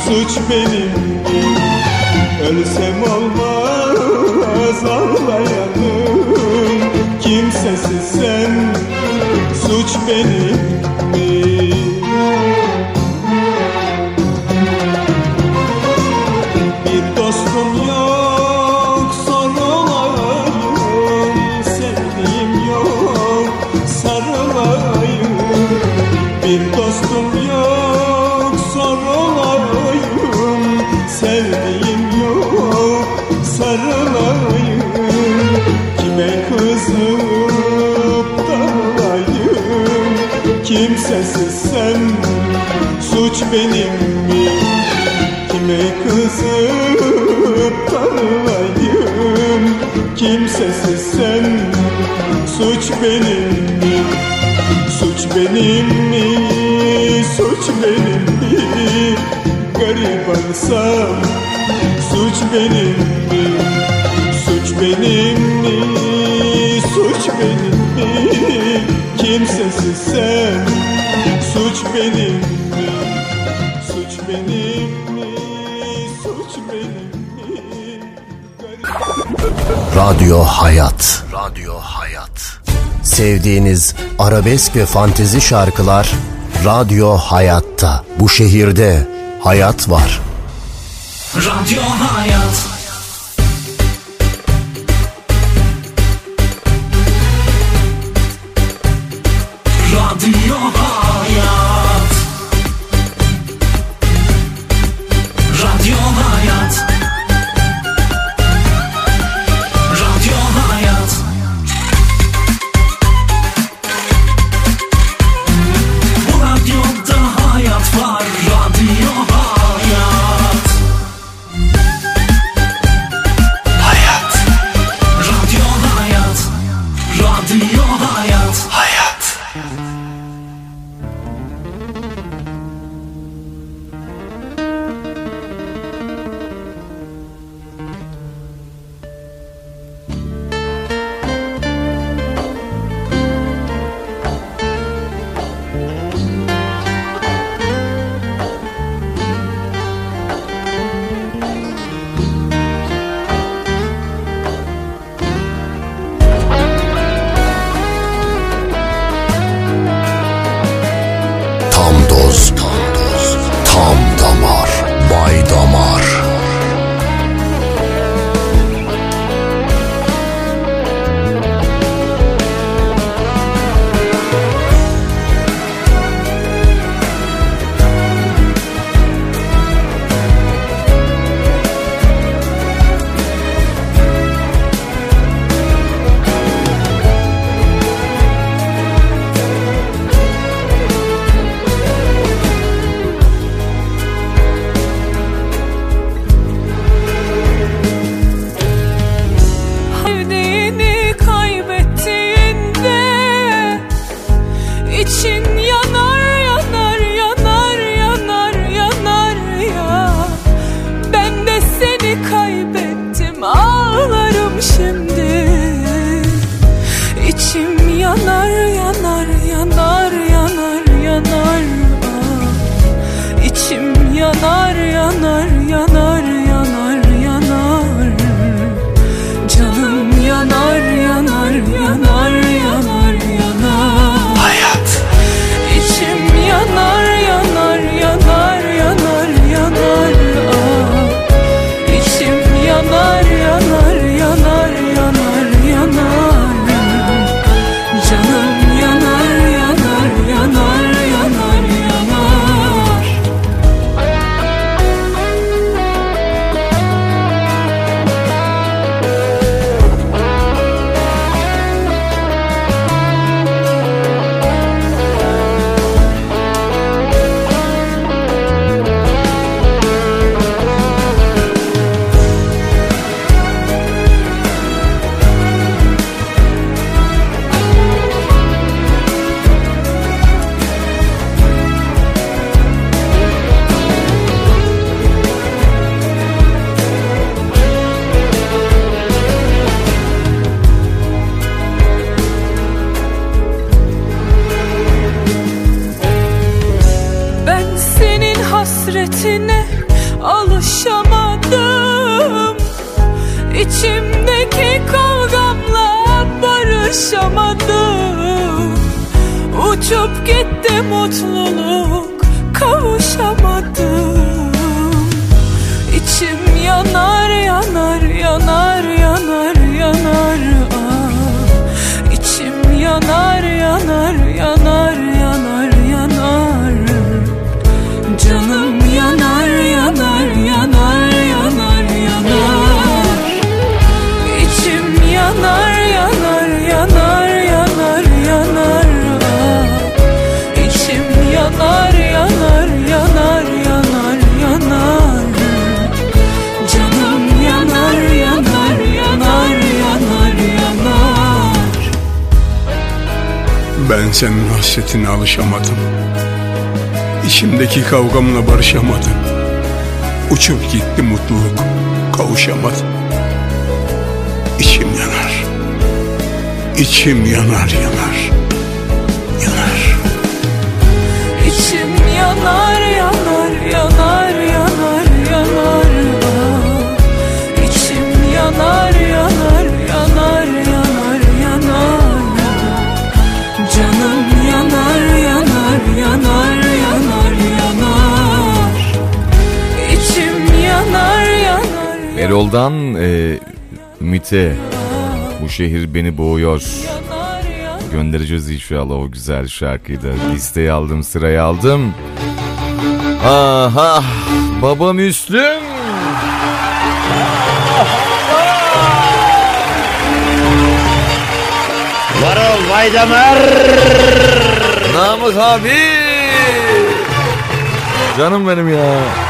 Speaker 10: Suç benim. Ölsem olmaz ağlayanım. Kimsesiz sen suç benim Kime kızıp darılayım Kimsesiz sen suç benim mi? Kime kızıp darılayım Kimsesiz sen suç benim mi? Suç benim mi? Suç benim mi? Garibansam suç benim mi? Suç benim mi? Kimsesiz sen suç benim mi? Suç benim mi? Suç benim mi?
Speaker 3: Radyo Hayat. Radyo Hayat. Sevdiğiniz arabesk ve fantezi şarkılar Radyo Hayat'ta. Bu şehirde hayat var.
Speaker 5: Radyo Hayat
Speaker 6: İçimdeki kavgamla barışamadım. Uçup gitti mutluluk Kavuşamadım. İçim yanar. İçim yanar Yanar
Speaker 1: Erol'dan e, Ümit'e bu şehir beni boğuyor. Göndereceğiz inşallah o güzel şarkıyı da. Listeyi aldım sırayı aldım. Aha baba Müslüm.
Speaker 11: Varol Vaydamar.
Speaker 1: Namık abi. Canım benim ya.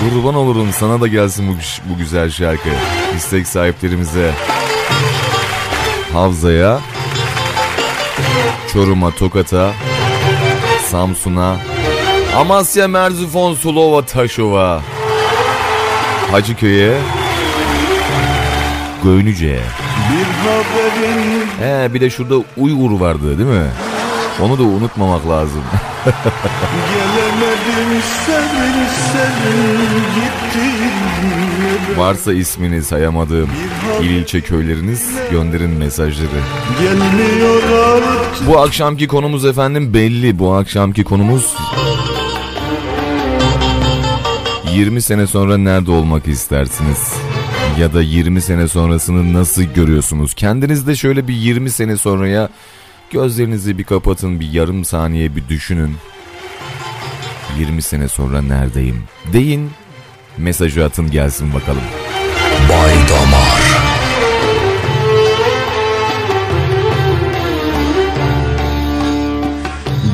Speaker 1: Kurban olurum sana da gelsin bu, bu güzel şarkı. İstek sahiplerimize. Havza'ya. Çorum'a, Tokat'a. Samsun'a. Amasya, Merzifon, Sulova, Taşova. Hacıköy'e. Göynüce'ye.
Speaker 7: Bir haberin
Speaker 1: He bir de şurada Uygur vardı değil mi? Onu da unutmamak lazım.
Speaker 7: gelemedim senin senin gittin
Speaker 1: Varsa ismini sayamadığım il ilçe köyleriniz gönderin mesajları.
Speaker 7: Gelmiyor artık
Speaker 1: Bu akşamki konumuz efendim belli. Bu akşamki konumuz 20 sene sonra nerede olmak istersiniz? Ya da 20 sene sonrasını nasıl görüyorsunuz? Kendiniz de şöyle bir 20 sene sonraya gözlerinizi bir kapatın, bir yarım saniye bir düşünün. 20 sene sonra neredeyim? Deyin, mesajı atın gelsin bakalım.
Speaker 4: Bay Damar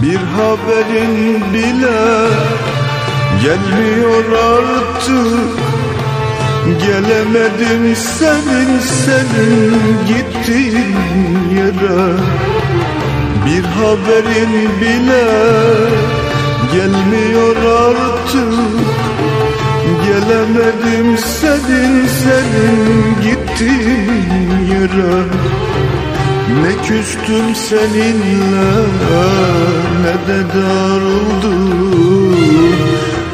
Speaker 7: Bir haberin bile gelmiyor artık Gelemedim senin senin gittiğin yere Bir haberin bile gelmiyor artık. Gelemedim senin senin gittiğin yere. Ne küstüm seninle ne de darıldım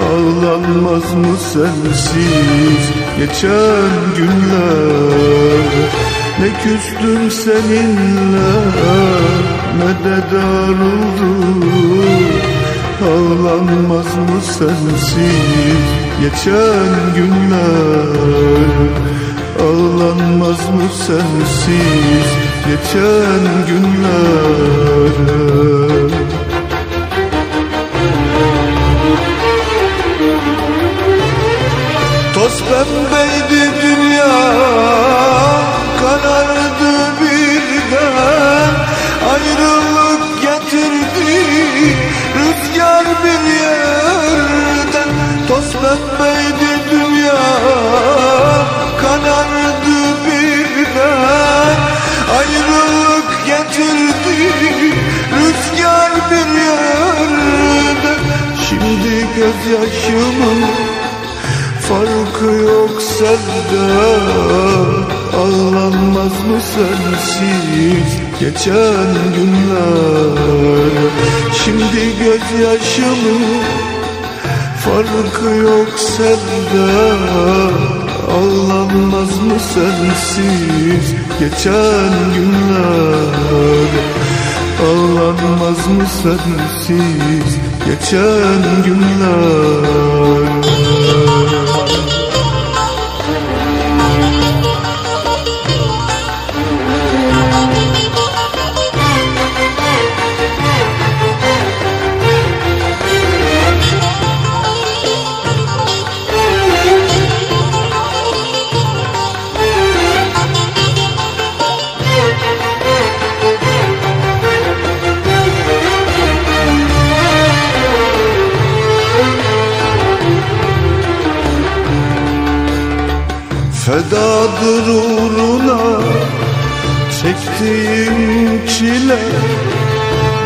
Speaker 7: Ağlanmaz mı sensiz geçen günler? Ne küstüm seninle ne de darıldım Ağlanmaz mı sensiz? Geçen günler Ağlanmaz mı sensiz? Geçen günler. Toz pembeydi dünya karardı pembeydi dünya karardı birden Ayrılık getirdi rüzgar bir yerden Şimdi gözyaşımın farkı yok sende Ağlanmaz mı sensiz geçen günler? Şimdi gözyaşımın farkı yok sende. Ağlanmaz mı sensiz? Geçen günler. Ağlanmaz mı sensiz? Geçen günler Fedadır uğruna çektiğim çile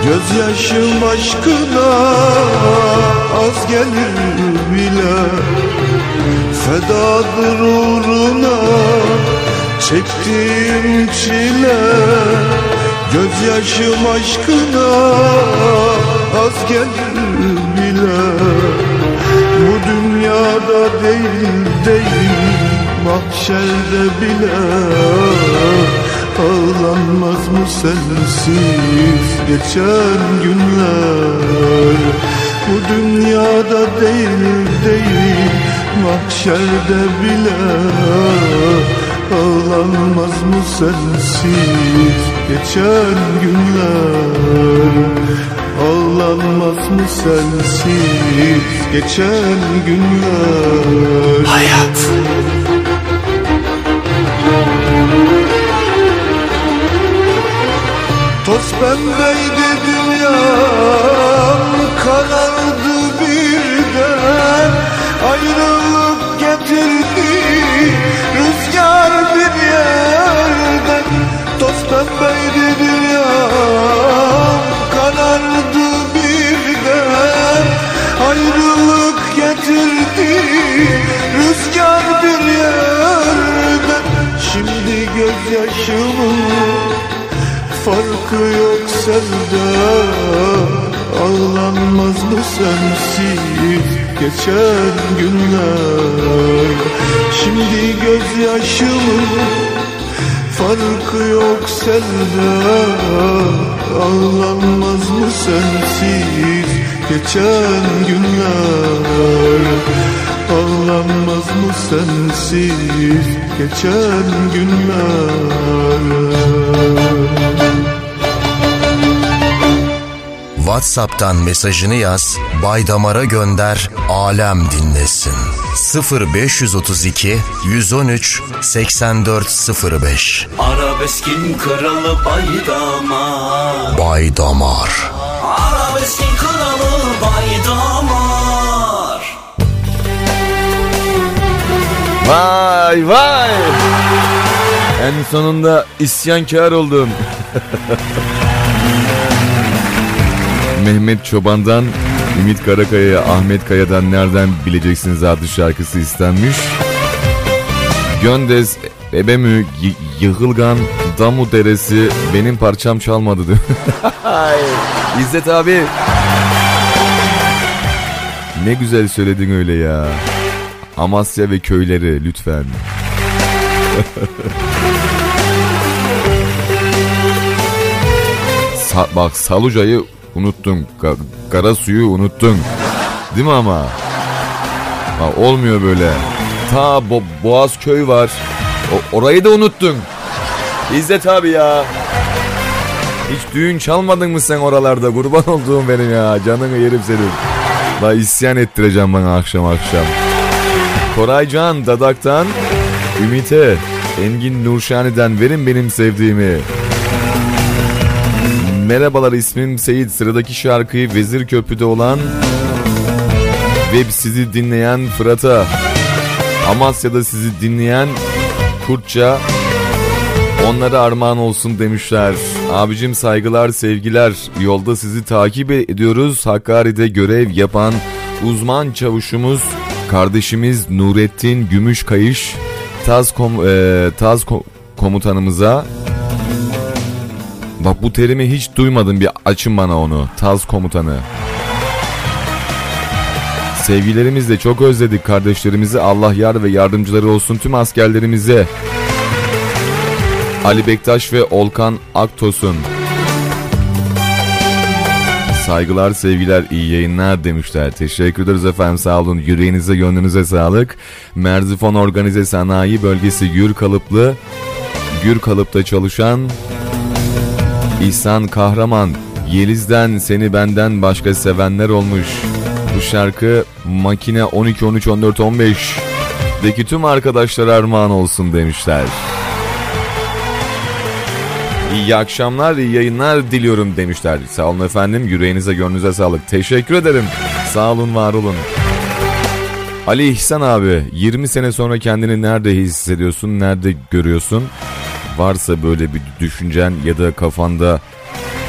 Speaker 7: Gözyaşım aşkına az gelir bile. Fedadır uğruna çektiğim çile Gözyaşım aşkına az gelir bile. Bu dünyada değil değil mahşerde bile Ağlanmaz mı sensiz geçen günler? Bu dünyada değil değil mahşerde bile Ağlanmaz mı sensiz geçen günler? Ağlanmaz mı sensiz geçen günler?
Speaker 4: Hayat
Speaker 7: pembeydi dünyam karardı birden. Ayrılık getirdi rüzgar bir yerden. Toz pembeydi dünyam karardı birden. Ayrılık getirdi rüzgar bir yerden. Şimdi gözyaşımın farkı yok sende. Ağlanmaz mı sensiz geçen günler. Şimdi gözyaşımın farkı yok sende. Ağlanmaz mı sensiz geçen günler. Ağlanmaz mı sensiz geçen günler
Speaker 4: WhatsApp'tan mesajını yaz, Baydamar'a gönder, alem dinlesin. 0532 113 8405
Speaker 5: Arabeskin kralı Baydamar
Speaker 4: Baydamar
Speaker 5: Arabeskin kralı Baydamar
Speaker 1: Vay vay. En sonunda isyankar oldum. Mehmet Çoban'dan Ümit Karakaya'ya Ahmet Kaya'dan nereden bileceksiniz adlı şarkısı istenmiş. Göndez, Ebemü, Y- Yıkılgan, Damu Deresi benim parçam çalmadı diyor. İzzet abi. Ne güzel söyledin öyle ya. Amasya ve köyleri lütfen. Sa- bak Saluca'yı unuttun. Ka- Karasu'yu unuttun. Değil mi ama? Ha, olmuyor böyle. Ta Bo- Boğaz köy var. O- orayı da unuttun. İzzet abi ya. Hiç düğün çalmadın mı sen oralarda? Kurban olduğum benim ya. Canını yerim senin. La isyan ettireceğim bana akşam akşam. Koraycan Dadak'tan Ümit'e Engin Nurşani'den verin benim sevdiğimi. Merhabalar ismim Seyit. Sıradaki şarkıyı Vezir Köprü'de olan ve sizi dinleyen Fırat'a. Amasya'da sizi dinleyen Kurtça onlara armağan olsun demişler. Abicim saygılar sevgiler. Yolda sizi takip ediyoruz. Hakkari'de görev yapan uzman çavuşumuz kardeşimiz Nurettin Gümüşkayış Taz, kom, e, Taz ko- komutanımıza Bak bu terimi hiç duymadım bir açın bana onu. Taz komutanı. Sevgilerimizle çok özledik kardeşlerimizi. Allah yar ve yardımcıları olsun tüm askerlerimize. Ali Bektaş ve Olkan Aktos'un. Saygılar, sevgiler, iyi yayınlar demişler. Teşekkür ederiz efendim sağ olun. Yüreğinize, gönlünüze sağlık. Merzifon Organize Sanayi Bölgesi Gür Kalıplı, Gür Kalıp'ta çalışan İhsan Kahraman. Yeliz'den seni benden başka sevenler olmuş. Bu şarkı Makine 12 13 14 15 deki tüm arkadaşlar armağan olsun demişler. İyi akşamlar, iyi yayınlar diliyorum demişler. Sağ olun efendim, yüreğinize, gönlünüze sağlık. Teşekkür ederim. Sağ olun, var olun. Ali İhsan abi, 20 sene sonra kendini nerede hissediyorsun, nerede görüyorsun? Varsa böyle bir düşüncen ya da kafanda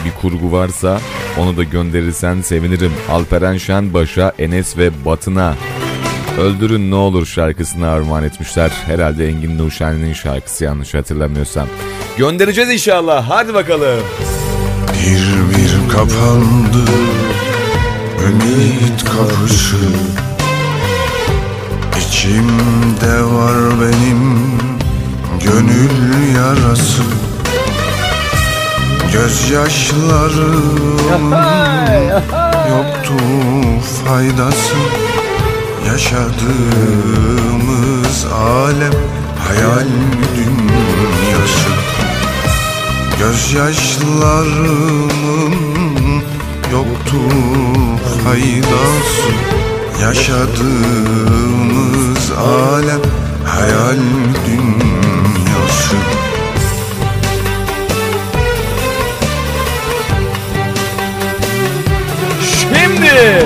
Speaker 1: bir kurgu varsa onu da gönderirsen sevinirim. Alperen Şenbaş'a, Enes ve Batın'a Öldürün Ne Olur şarkısını armağan etmişler. Herhalde Engin Nuşani'nin şarkısı yanlış hatırlamıyorsam. Göndereceğiz inşallah. Hadi bakalım.
Speaker 7: Bir bir kapandı Ümit kapısı İçimde var benim Gönül yarası. Gözyaşlarım Yoktu faydası. Yaşadığımız alem Hayal dünyası. Gözyaşlarımın yoktu faydası. Yaşadığımız alem hayal dünyası
Speaker 1: Şimdi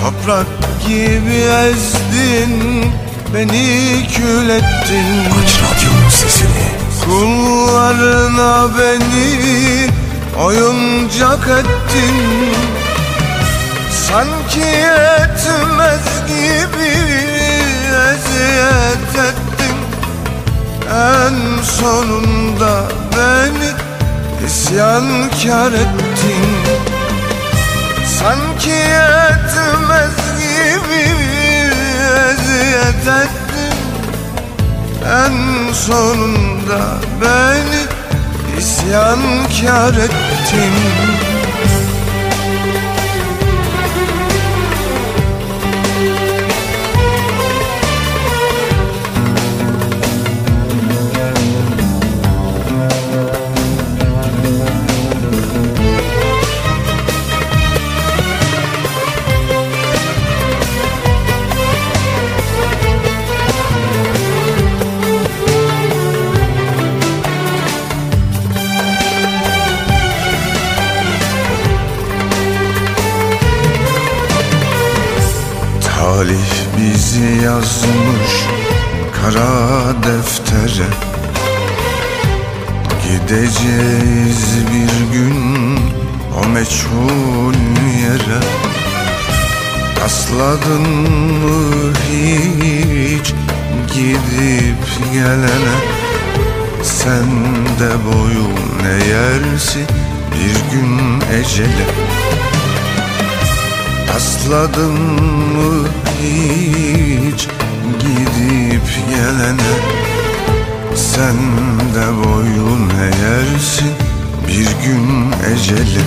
Speaker 7: Toprak gibi ezdin Beni kül ettin.
Speaker 4: Aç radyonun sesini.
Speaker 7: Kullarına beni oyuncak ettin. Sanki yetmez gibi eziyet ettin En sonunda beni isyankar ettin. Sanki yetmez gibi eziyet ettin. En sonunda beni isyankar ettin yazmış kara deftere. Gideceğiz bir gün o meçhul yere. Asladın mı hiç gidip gelene? Sen de boyun eğersin bir gün ecele. Asladın mı hiç gidip gelene. Sen de boyun eğersin bir gün eceli.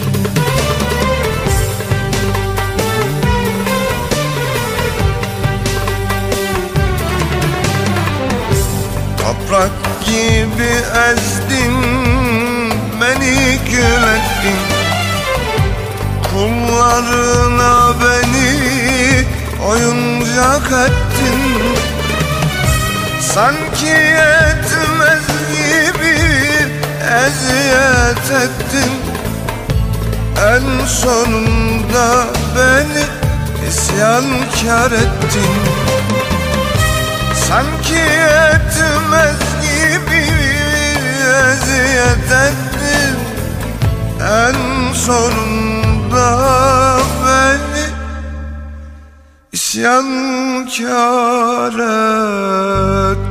Speaker 7: Toprak gibi ezdin beni gül ettin. Kullarına beni oyuncak ettin. Sanki yetmez gibi eziyet ettin. En sonunda beni isyankar ettin. Sanki yetmez gibi eziyet ettin. En sonunda beni isyankar ettin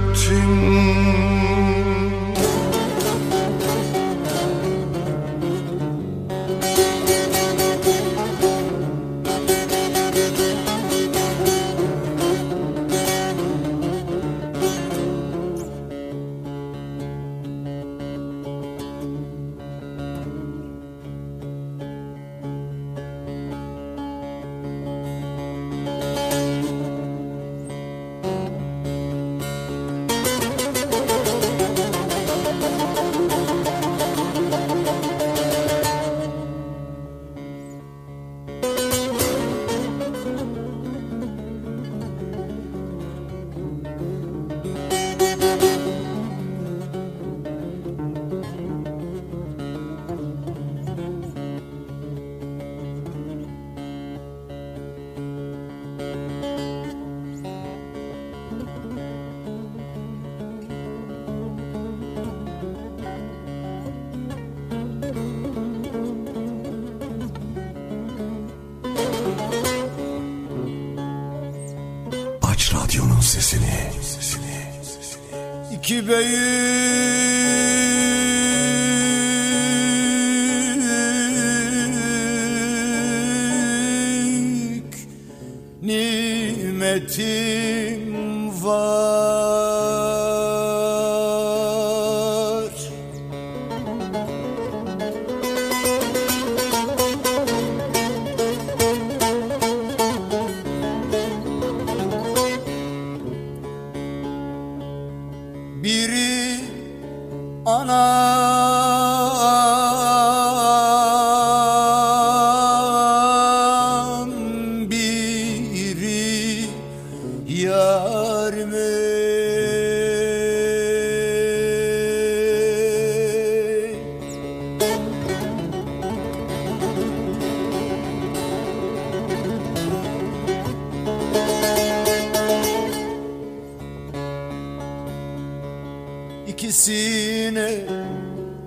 Speaker 12: ikisine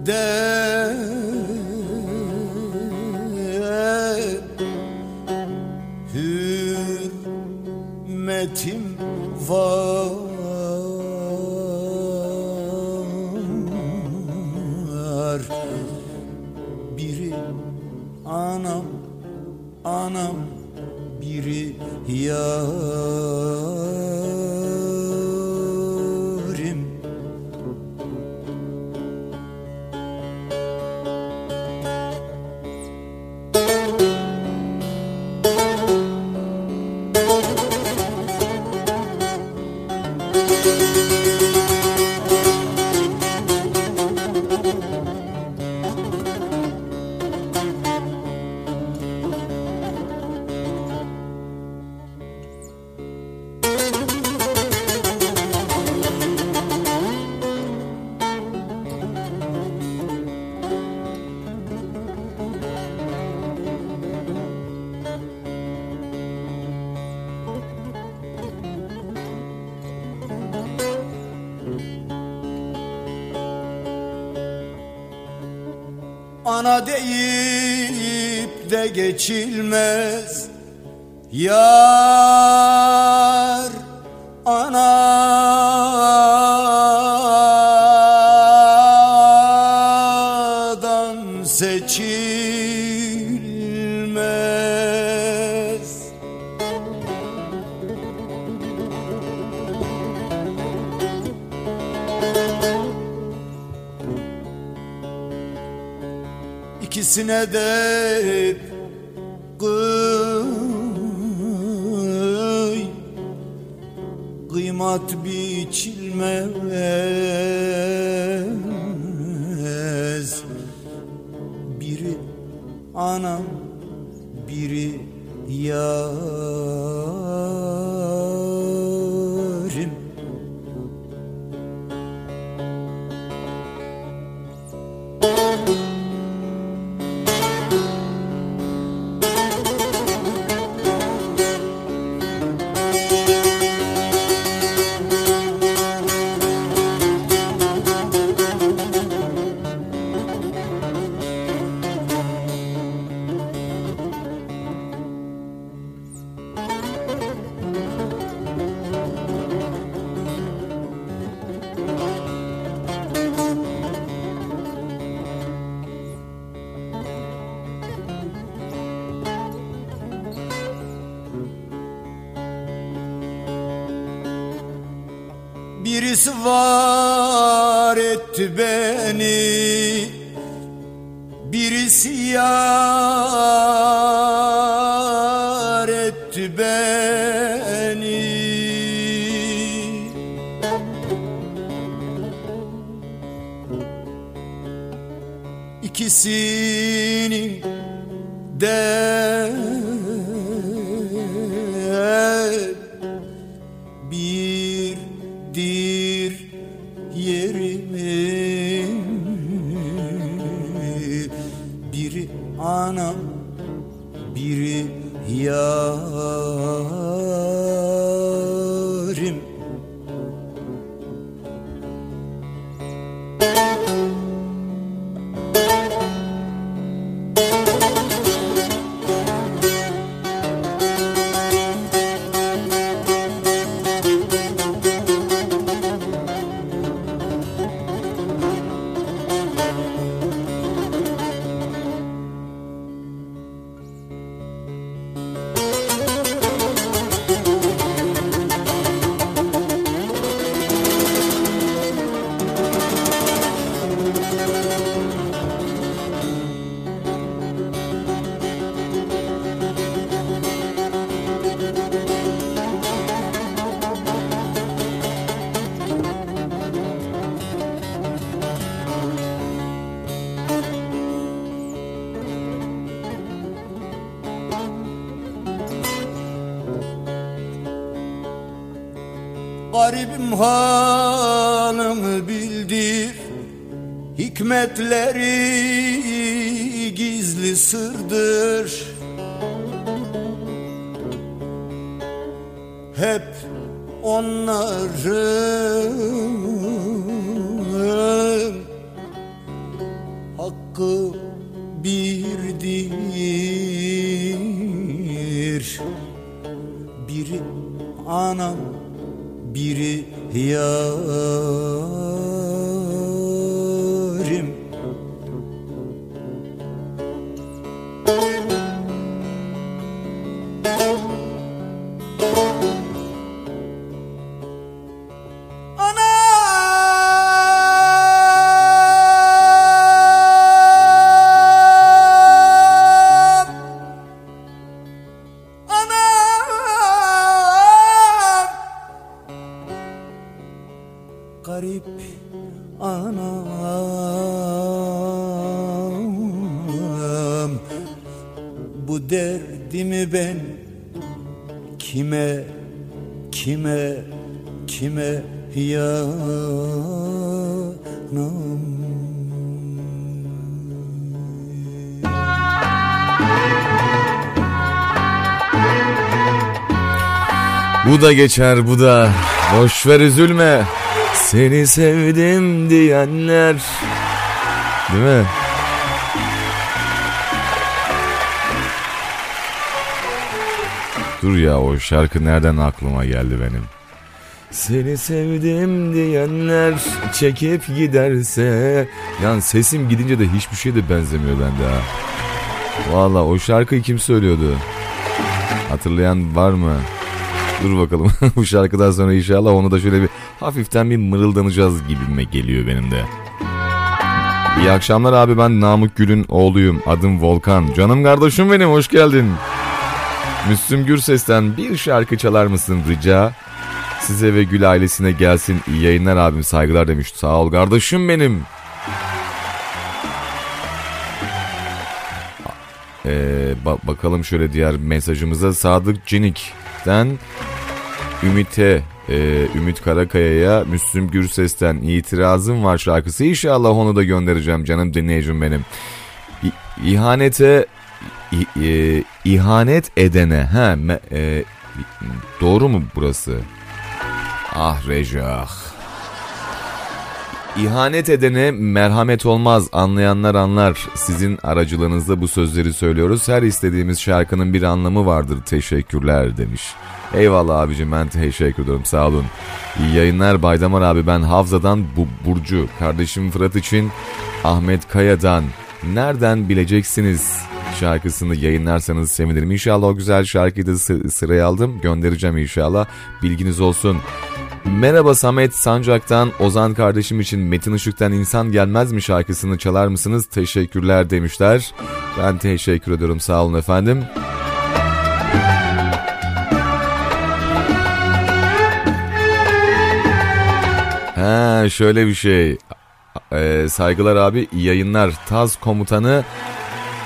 Speaker 12: de hürmetim var. Biri anam anam biri yarim
Speaker 1: da geçer bu da. Boş ver üzülme. Seni sevdim diyenler. Değil mi? Dur ya o şarkı nereden aklıma geldi benim? Seni sevdim diyenler çekip giderse Yani sesim gidince de hiçbir şey de benzemiyor bende ha Valla o şarkıyı kim söylüyordu? Hatırlayan var mı? Dur bakalım bu şarkıdan sonra inşallah onu da şöyle bir hafiften bir mırıldanacağız gibime geliyor benim de. İyi akşamlar abi ben Namık Gül'ün oğluyum. Adım Volkan. Canım kardeşim benim hoş geldin. Müslüm Gürses'ten bir şarkı çalar mısın rica? Size ve Gül ailesine gelsin. İyi yayınlar abim saygılar demiş. Sağ ol kardeşim benim. Ee, ba- bakalım şöyle diğer mesajımıza. Sadık Cinik'ten Ümit'e, e, Ümit Karakaya'ya Müslüm Gürses'ten itirazım var şarkısı. İnşallah onu da göndereceğim canım dinleyicim benim. İ- ihanete i- e, ihanet edene ha me- e, doğru mu burası? Ah Rejah. İhanet edene merhamet olmaz anlayanlar anlar. Sizin aracılığınızda bu sözleri söylüyoruz. Her istediğimiz şarkının bir anlamı vardır. Teşekkürler demiş. Eyvallah abicim ben teşekkür ederim sağ olun. İyi yayınlar Baydamar abi ben Havza'dan bu Burcu. Kardeşim Fırat için Ahmet Kaya'dan. Nereden bileceksiniz şarkısını yayınlarsanız sevinirim. İnşallah o güzel şarkıyı da sı- sıraya aldım. Göndereceğim inşallah. Bilginiz olsun. Merhaba Samet Sancak'tan Ozan kardeşim için Metin Işık'tan İnsan Gelmez mi şarkısını çalar mısınız? Teşekkürler demişler. Ben teşekkür ediyorum sağ olun efendim. Ha şöyle bir şey. Ee, saygılar abi yayınlar. Taz komutanı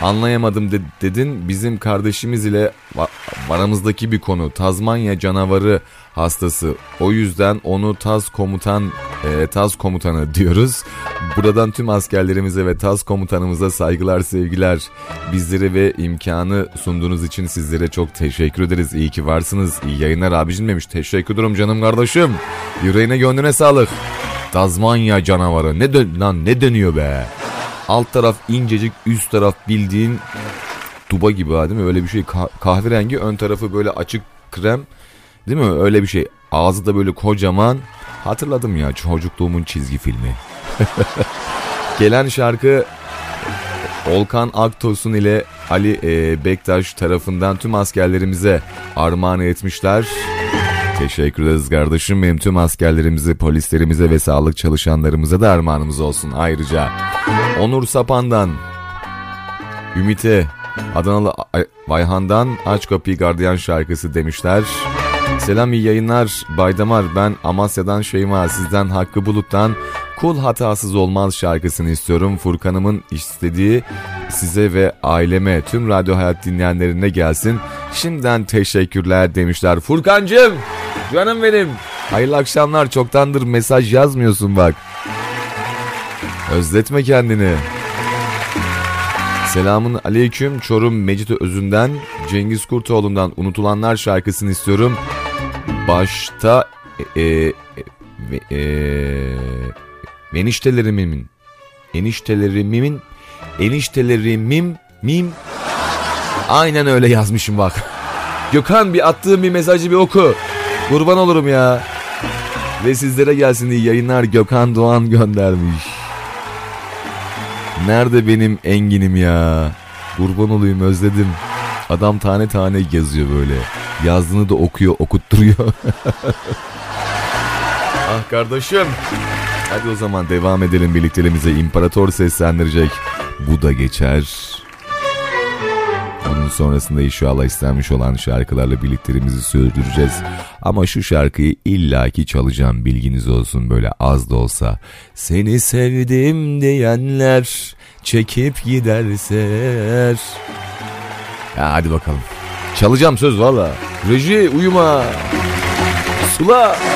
Speaker 1: anlayamadım de- dedin. Bizim kardeşimiz ile aramızdaki bir konu. Tazmanya canavarı hastası. O yüzden onu Taz komutan e, Taz komutanı diyoruz. Buradan tüm askerlerimize ve Taz komutanımıza saygılar sevgiler. Bizlere ve imkanı sunduğunuz için sizlere çok teşekkür ederiz. İyi ki varsınız. İyi yayınlar abicim demiş. Teşekkür ederim canım kardeşim. Yüreğine gönlüne sağlık. Tazmanya canavarı. Ne dön lan ne dönüyor be? Alt taraf incecik, üst taraf bildiğin duba gibi ha değil mi? Öyle bir şey Ka- kahverengi, ön tarafı böyle açık krem. Değil mi? Öyle bir şey. Ağzı da böyle kocaman. Hatırladım ya çocukluğumun çizgi filmi. Gelen şarkı Olkan Aktosun ile Ali e, Bektaş tarafından tüm askerlerimize armağan etmişler. Teşekkür ederiz kardeşim. Benim tüm askerlerimize, polislerimize ve sağlık çalışanlarımıza da armağanımız olsun ayrıca. Onur Sapan'dan, Ümit'e, Adanalı Ay- Vayhan'dan Aç Kapıyı Gardiyan şarkısı demişler. Selam iyi yayınlar. Baydamar ben Amasya'dan Şeyma sizden Hakkı Bulut'tan Kul Hatasız Olmaz şarkısını istiyorum. Furkan'ımın istediği size ve aileme tüm Radyo Hayat dinleyenlerine gelsin. Şimdiden teşekkürler demişler. Furkancığım canım benim Hayırlı akşamlar. Çoktandır mesaj yazmıyorsun bak. Özletme kendini. Selamun aleyküm. Çorum Mecit Özünden Cengiz Kurtoğlu'ndan Unutulanlar şarkısını istiyorum. Başta e, e, e, e, eniştelerimin eniştelerimin eniştelerimim mim aynen öyle yazmışım bak. Gökhan bir attığım bir mesajı bir oku. Kurban olurum ya. Ve sizlere gelsin diye yayınlar Gökhan Doğan göndermiş. Nerede benim enginim ya? Kurban olayım özledim. Adam tane tane yazıyor böyle. Yazdığını da okuyor, okutturuyor. ah kardeşim. Hadi o zaman devam edelim birlikteliğimize. İmparator seslendirecek. Bu da geçer. Onun sonrasında inşallah istenmiş olan şarkılarla birlikteliğimizi sürdüreceğiz. Ama şu şarkıyı illaki çalacağım bilginiz olsun böyle az da olsa. Seni sevdim diyenler çekip giderser. Ya hadi bakalım. Çalacağım söz valla. Reji uyuma. Sula.
Speaker 6: Bu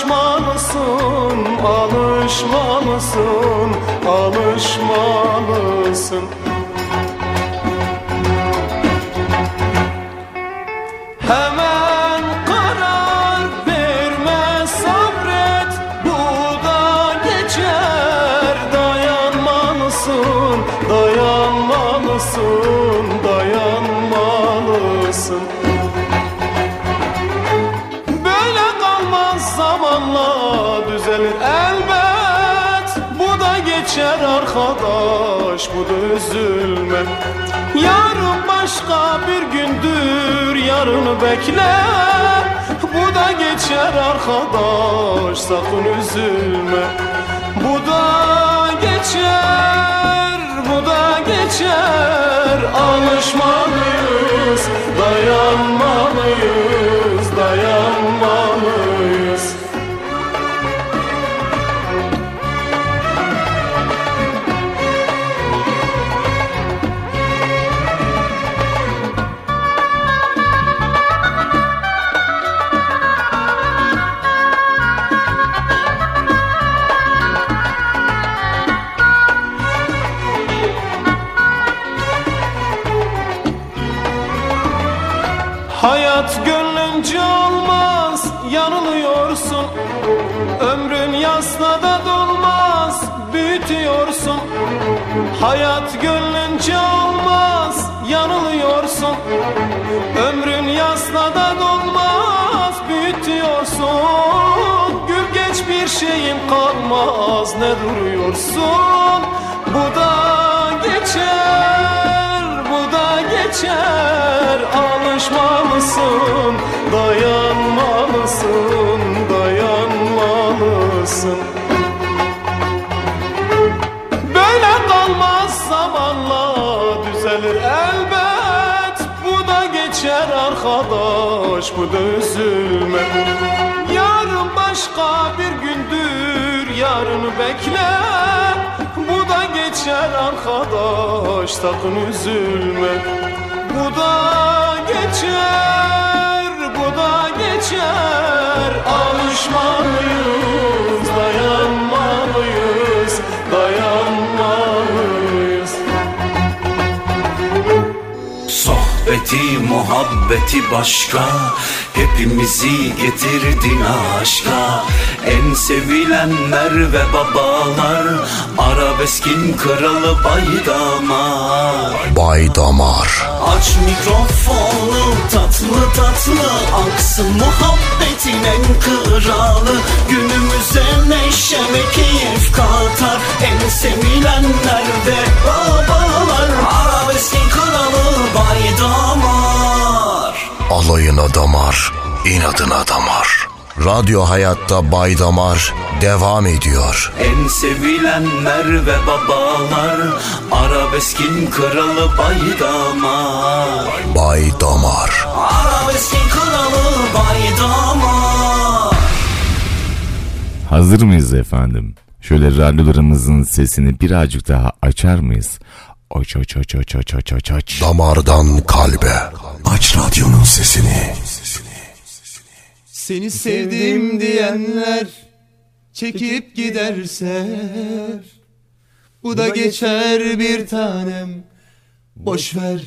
Speaker 6: Alışmalısın, alışmalısın, alışmalısın arkadaş bu da üzülme. Yarın başka bir gündür yarını bekle. Bu da geçer arkadaş sakın üzülme. Bu da geçer bu da geçer. Alışmalıyız dayanmalıyız şeyim kalmaz ne duruyorsun? Bu da geçer bu da geçer. Alışmalısın dayanmalısın dayanmalısın Böyle kalmaz zamanla düzelir elbet. Bu da geçer arkadaş bu da üzülme. Yarın başka bir yarını bekle. Bu da geçer arkadaş sakın üzülme. Bu da geçer bu da geçer. Alışmalıyız dayanmalıyız dayanmalıyız
Speaker 5: Sohbeti muhabbeti başka. Hepimizi getirdin aşka. En sevilenler ve babalar Arabeskin kralı baydamar.
Speaker 3: Bay Damar
Speaker 5: Aç mikrofonu tatlı tatlı Aksın muhabbetin en kralı Günümüze neşe ve keyif katar En sevilenler ve babalar Arabeskin kralı baydamar
Speaker 3: Alayına damar, inadına damar. Radyo Hayat'ta Bay Damar devam ediyor.
Speaker 5: En sevilenler ve babalar Arabeskin kralı baydamar
Speaker 3: Bay Damar.
Speaker 5: Arabeskin kralı baydamar
Speaker 1: Hazır mıyız efendim? Şöyle radyolarımızın sesini birazcık daha açar mıyız? Aç aç aç aç aç aç aç aç.
Speaker 3: Damardan kalbe. Aç radyonun sesini.
Speaker 7: Seni sevdim diyenler çekip giderse bu da geçer bir tanem boş ver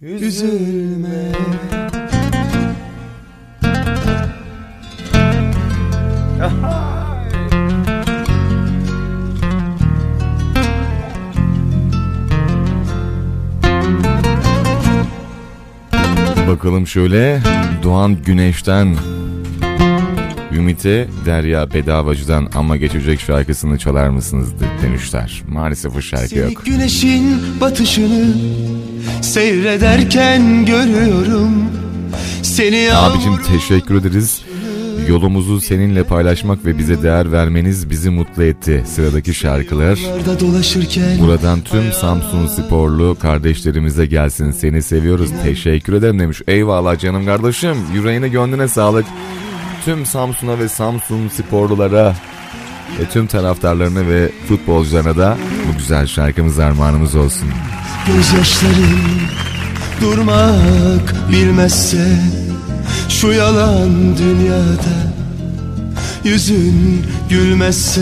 Speaker 7: üzülme.
Speaker 1: Bakalım şöyle Doğan Güneş'ten Ümit'e Derya Bedavacı'dan ama geçecek şarkısını çalar mısınız demişler. Maalesef o şarkı
Speaker 7: Seni
Speaker 1: yok.
Speaker 7: güneşin batışını seyrederken görüyorum. Seni
Speaker 1: Abicim teşekkür ederiz. Yolumuzu seninle paylaşmak ve bize değer vermeniz bizi mutlu etti. Sıradaki şarkılar buradan tüm Samsun sporlu kardeşlerimize gelsin. Seni seviyoruz. Teşekkür ederim demiş. Eyvallah canım kardeşim. Yüreğine gönlüne sağlık. Tüm Samsun'a ve Samsun sporlulara ve tüm taraftarlarına ve futbolcularına da bu güzel şarkımız armağanımız olsun.
Speaker 7: gözyaşların durmak bilmezse şu yalan dünyada yüzün gülmezse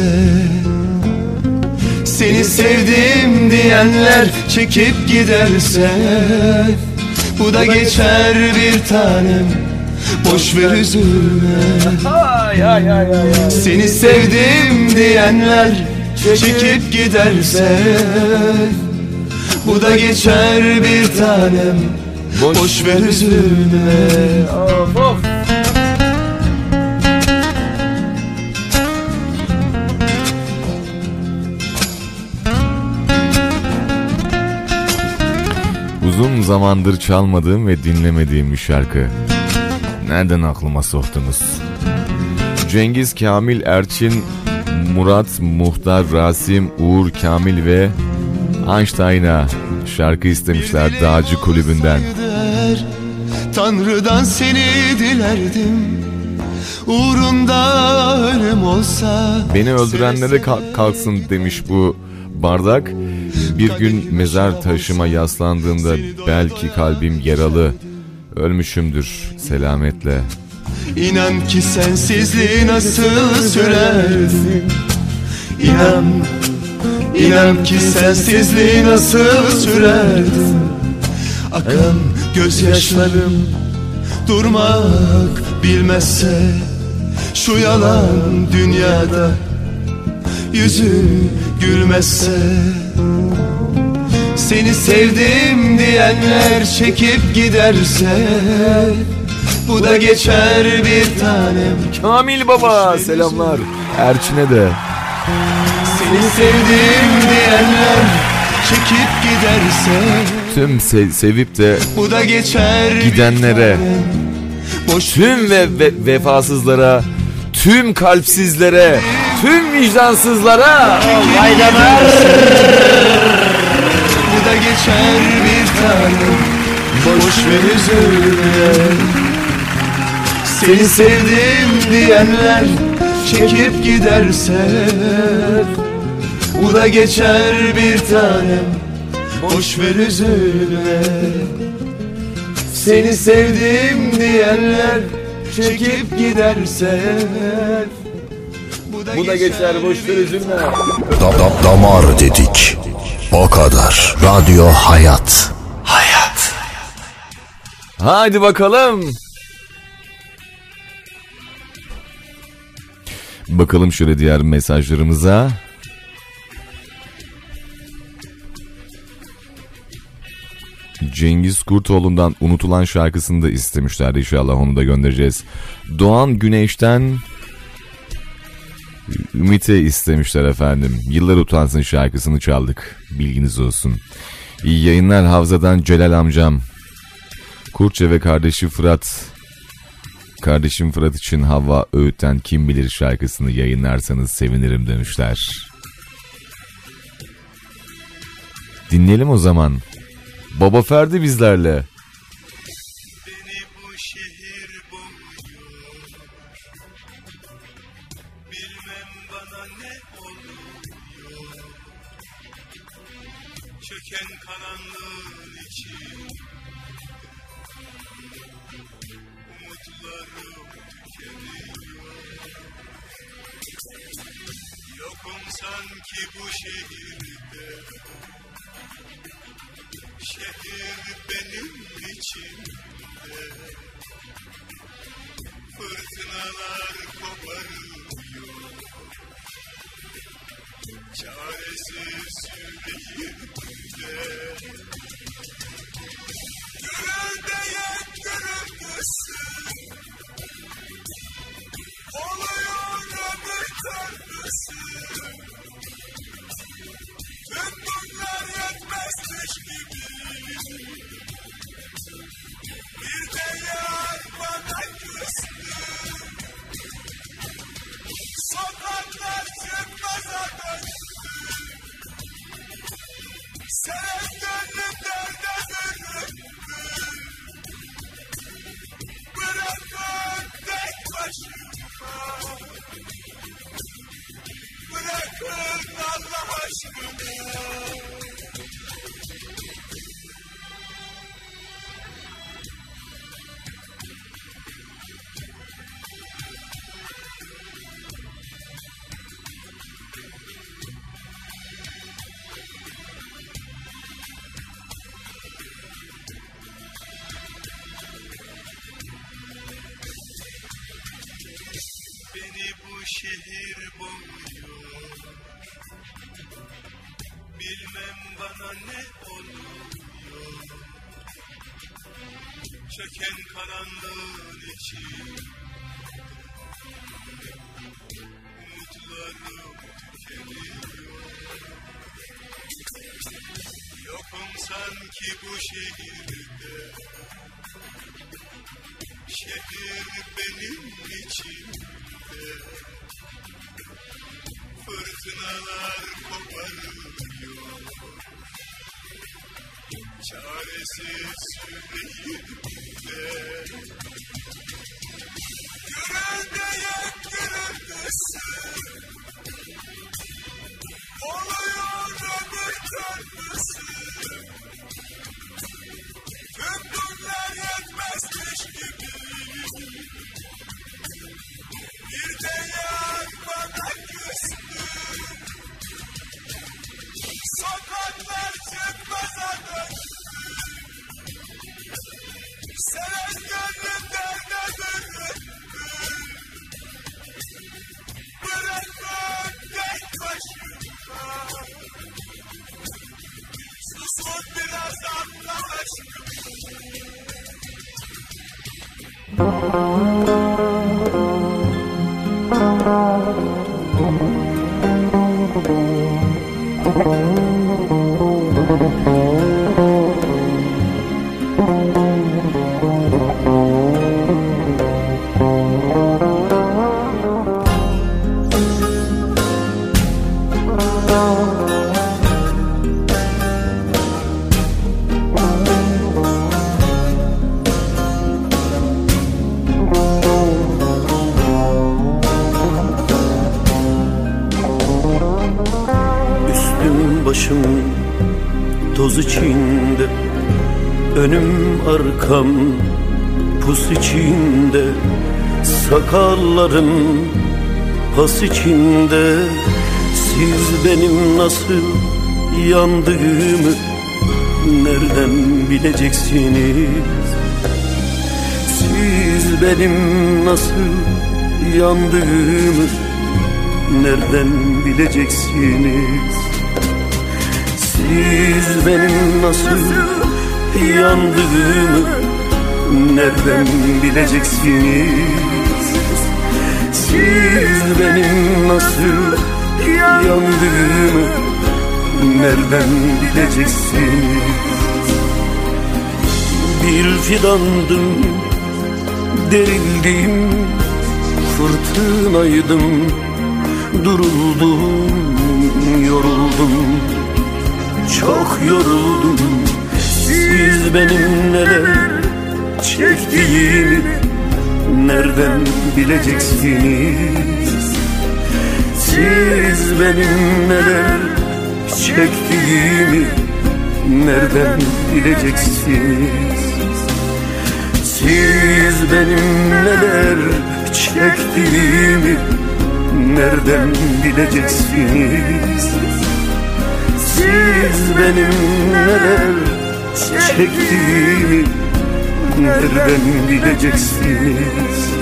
Speaker 7: seni sevdim diyenler çekip giderse bu da geçer bir tanem boş ver üzülme. Seni sevdim diyenler çekip giderse bu da geçer bir tanem Boş, ver üzülme
Speaker 1: Uzun zamandır çalmadığım ve dinlemediğim bir şarkı. Nereden aklıma soktunuz? Cengiz Kamil Erçin, Murat Muhtar Rasim, Uğur Kamil ve Einstein'a şarkı istemişler Dağcı Kulübü'nden.
Speaker 7: Der, Tanrı'dan seni dilerdim Uğrunda ölüm olsa
Speaker 1: Beni öldürenlere kalk- kalksın demiş bu bardak. Bir gün mezar taşıma yaslandığımda belki kalbim yaralı. Ölmüşümdür selametle.
Speaker 7: İnan ki sensizliği nasıl sürerdim İnan, inan ki sensizliği nasıl sürerdim Akan gözyaşlarım durmak bilmezse Şu yalan dünyada yüzün gülmezse Seni sevdim diyenler çekip giderse Bu da geçer bir tanem
Speaker 1: Kamil Baba selamlar. Erçin'e de.
Speaker 7: Seni sevdim diyenler çekip giderse
Speaker 1: Tüm se- sevip de
Speaker 7: Bu da geçer
Speaker 1: gidenlere.
Speaker 7: Boş
Speaker 1: tüm ve, ve- vefasızlara, tüm kalpsizlere, tüm vicdansızlara.
Speaker 7: Bu da geçer bir tanem Boş ver üzülme. Seni sevdim diyenler Çekip giderse Bu da geçer bir tanem Boş ver üzülme. Seni sevdim diyenler Çekip giderse
Speaker 1: Bu da geçer boş ver üzülme.
Speaker 3: Da- da- damar dedik. O kadar. Radyo hayat. Hayat.
Speaker 1: Haydi bakalım. Bakalım şöyle diğer mesajlarımıza. Cengiz Kurtoğlu'ndan unutulan şarkısını da istemişler inşallah onu da göndereceğiz. Doğan Güneş'ten Ümit'e istemişler efendim. Yıllar utansın şarkısını çaldık. Bilginiz olsun. İyi yayınlar Havza'dan Celal amcam. Kurtça ve kardeşi Fırat. Kardeşim Fırat için Hava Öğüt'ten Kim Bilir şarkısını yayınlarsanız sevinirim demişler. Dinleyelim o zaman. Baba Ferdi bizlerle.
Speaker 13: Çöken karanlığın için Umutlarım tükeniyor. Yokum sanki bu şehirde. Şehir benim içimde. Fırtınalar koparıyor Çaresiz yüreğimde Allah aşkına
Speaker 14: arkam pus içinde Sakallarım pas içinde. Siz benim nasıl yandığımı Nereden bileceksiniz? Siz benim nasıl yandığımı Nereden bileceksiniz? Siz benim nasıl yandığımı Nereden bileceksiniz? Siz benim nasıl yandığımı Nereden bileceksiniz? Bir fidandım Derildim Fırtınaydım Duruldum Yoruldum Çok yoruldum Siz benim neler çektiğimi Nereden bileceksiniz? Siz benim neler çektiğimi nereden bileceksiniz? Siz benim neler çektiğimi nereden bileceksiniz? Siz benim neler çektiğimi nereden bileceksiniz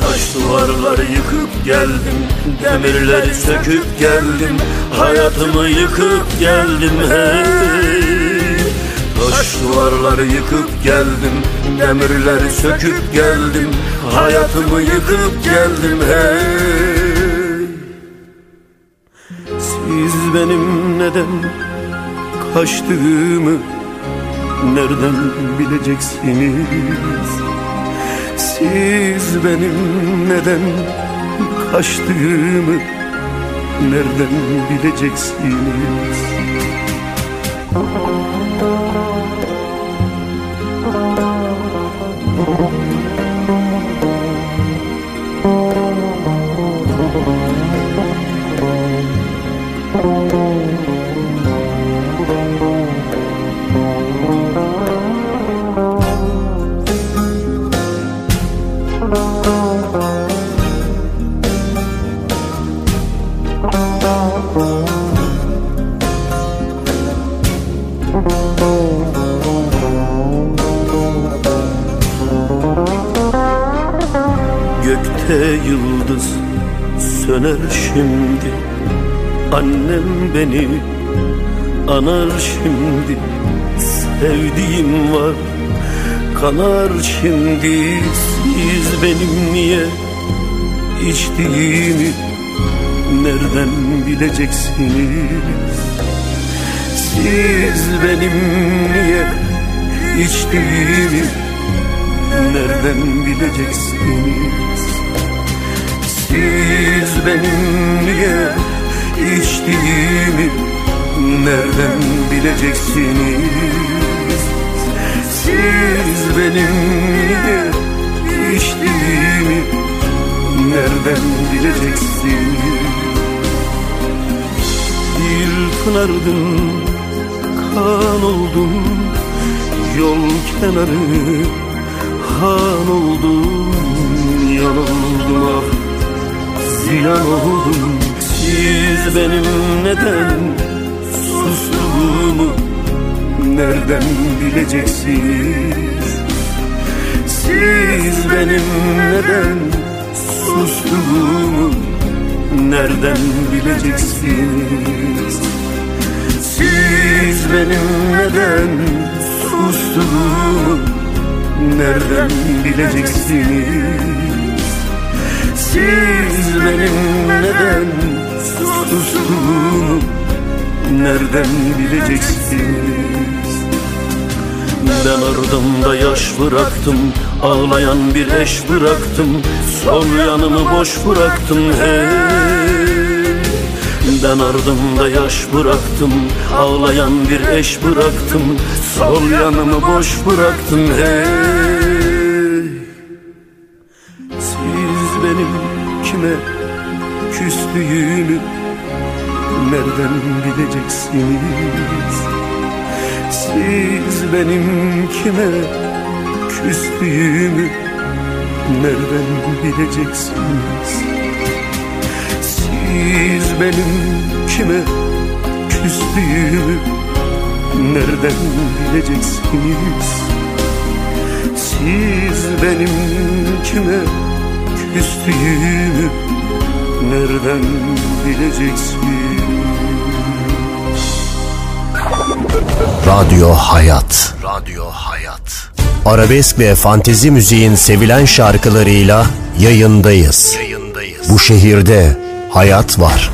Speaker 14: Taş duvarları yıkıp geldim Demirleri söküp geldim Hayatımı yıkıp geldim hey. Taş duvarları yıkıp geldim Demirleri söküp geldim Hayatımı yıkıp geldim hey. Siz benim neden kaçtığımı Nereden bileceksiniz? Siz benim neden kaçtığımı Nereden bileceksiniz? Gökte anar şimdi Sevdiğim var. Kanar şimdi Siz benim niye içtiğimi Nereden bileceksiniz? Siz benim niye içtiğimi Nereden bileceksiniz? Siz benim niye içtiğimi Nereden bileceksiniz? Siz benim niye içtiğimi Nereden bileceksiniz? Bir pınardım kan oldum. Yol kenarı han oldum. Yanıldım ah ziyan oldum. Siz benim neden sustuğumu Nereden bileceksiniz? Siz benim neden sustuğumu Nereden bileceksiniz? Siz benim neden sustuğumu Nereden bileceksiniz? Siz benim neden sustuğumu Nereden bileceksiniz Ben ardımda yaş bıraktım Ağlayan bir eş bıraktım. Sol yanımı boş bıraktım hey. Ben ardımda yaş bıraktım Ağlayan bir eş bıraktım. Sol yanımı boş bıraktım hey bileceksiniz Siz benim kime küstüğümü Nereden bileceksiniz siz benim kime küstüğümü nereden bileceksiniz? Siz benim kime küstüğümü nereden bileceksiniz?
Speaker 4: Radyo Hayat. Radyo Hayat. Arabesk ve fantezi müziğin sevilen şarkılarıyla yayındayız. Yayındayız. Bu şehirde hayat var.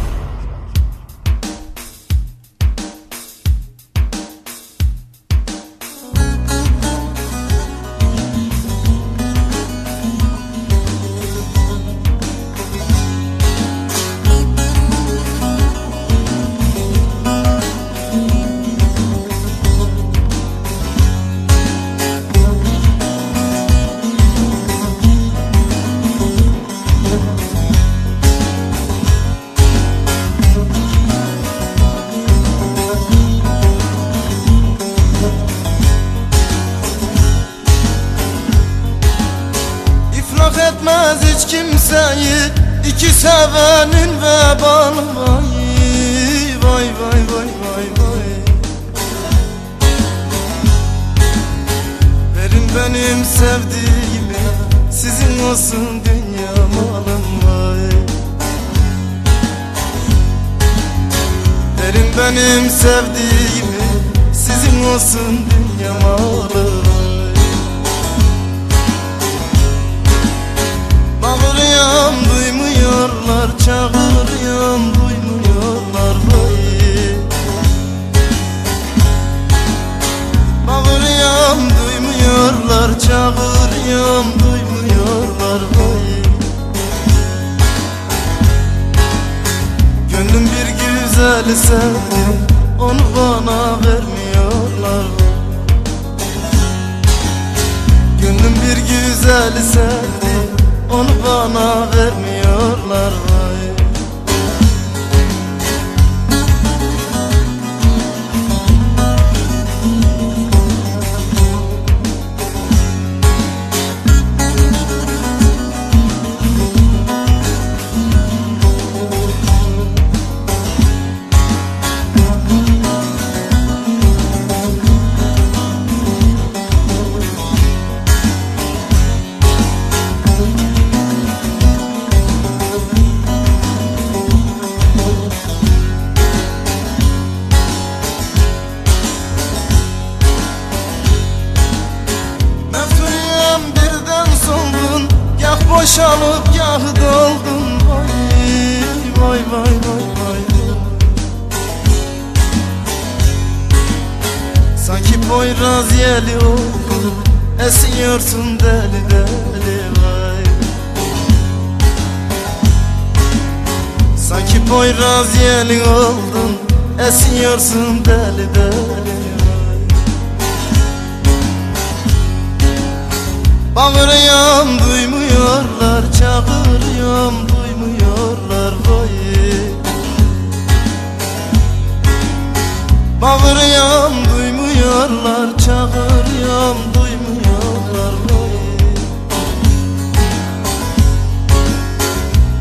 Speaker 4: Çağırıyam duymuyorlar Çağırıyam duymuyorlar oy.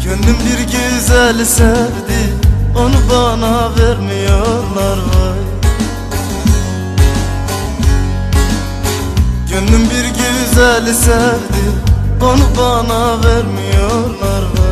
Speaker 4: Gönlüm bir güzel sevdi Onu bana vermiyorlar vay Gönlüm bir güzel sevdi Onu bana vermiyorlar vay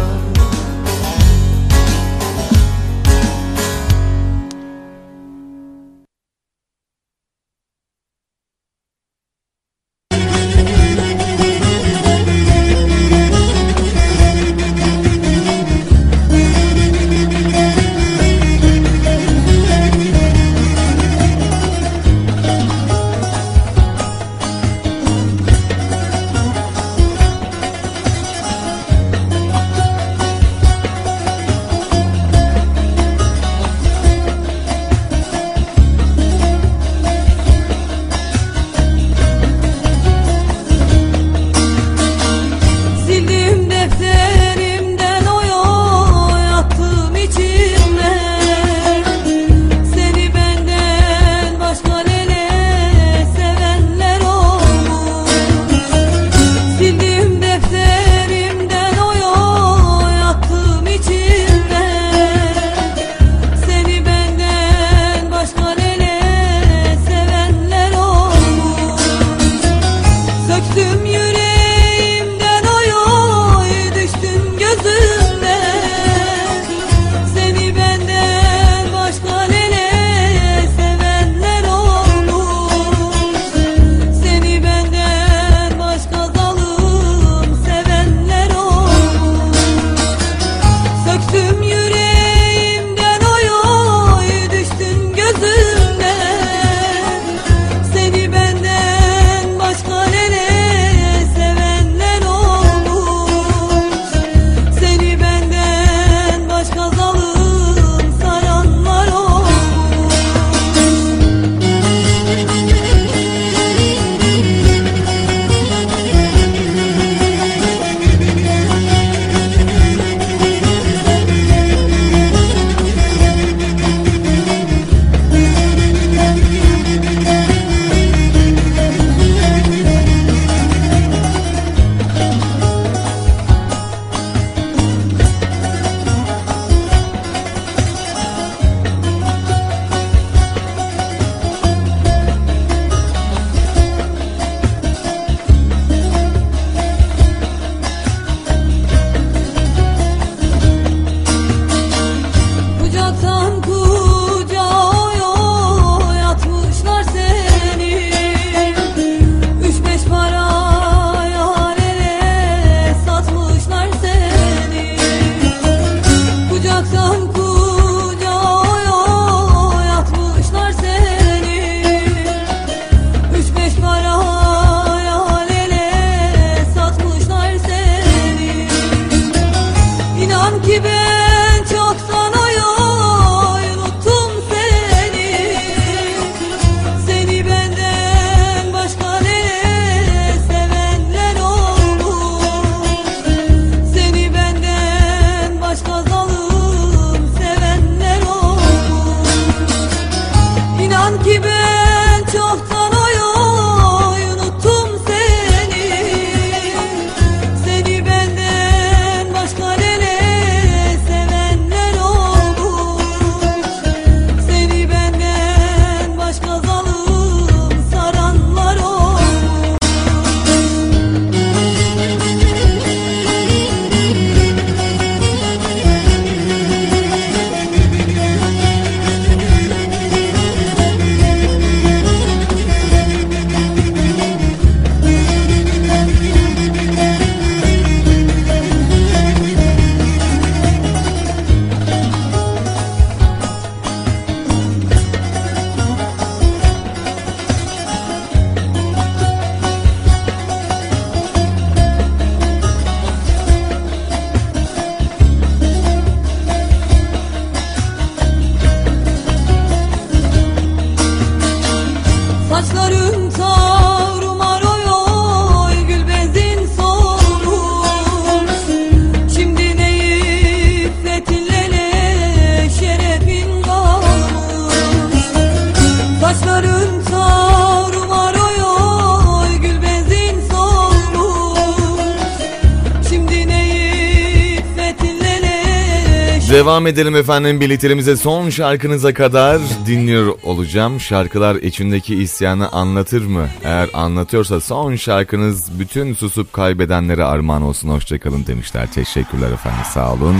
Speaker 1: Devam edelim efendim birliklerimize son şarkınıza kadar dinliyor olacağım. Şarkılar içindeki isyanı anlatır mı? Eğer anlatıyorsa son şarkınız bütün susup kaybedenlere armağan olsun. Hoşçakalın demişler. Teşekkürler efendim sağ olun.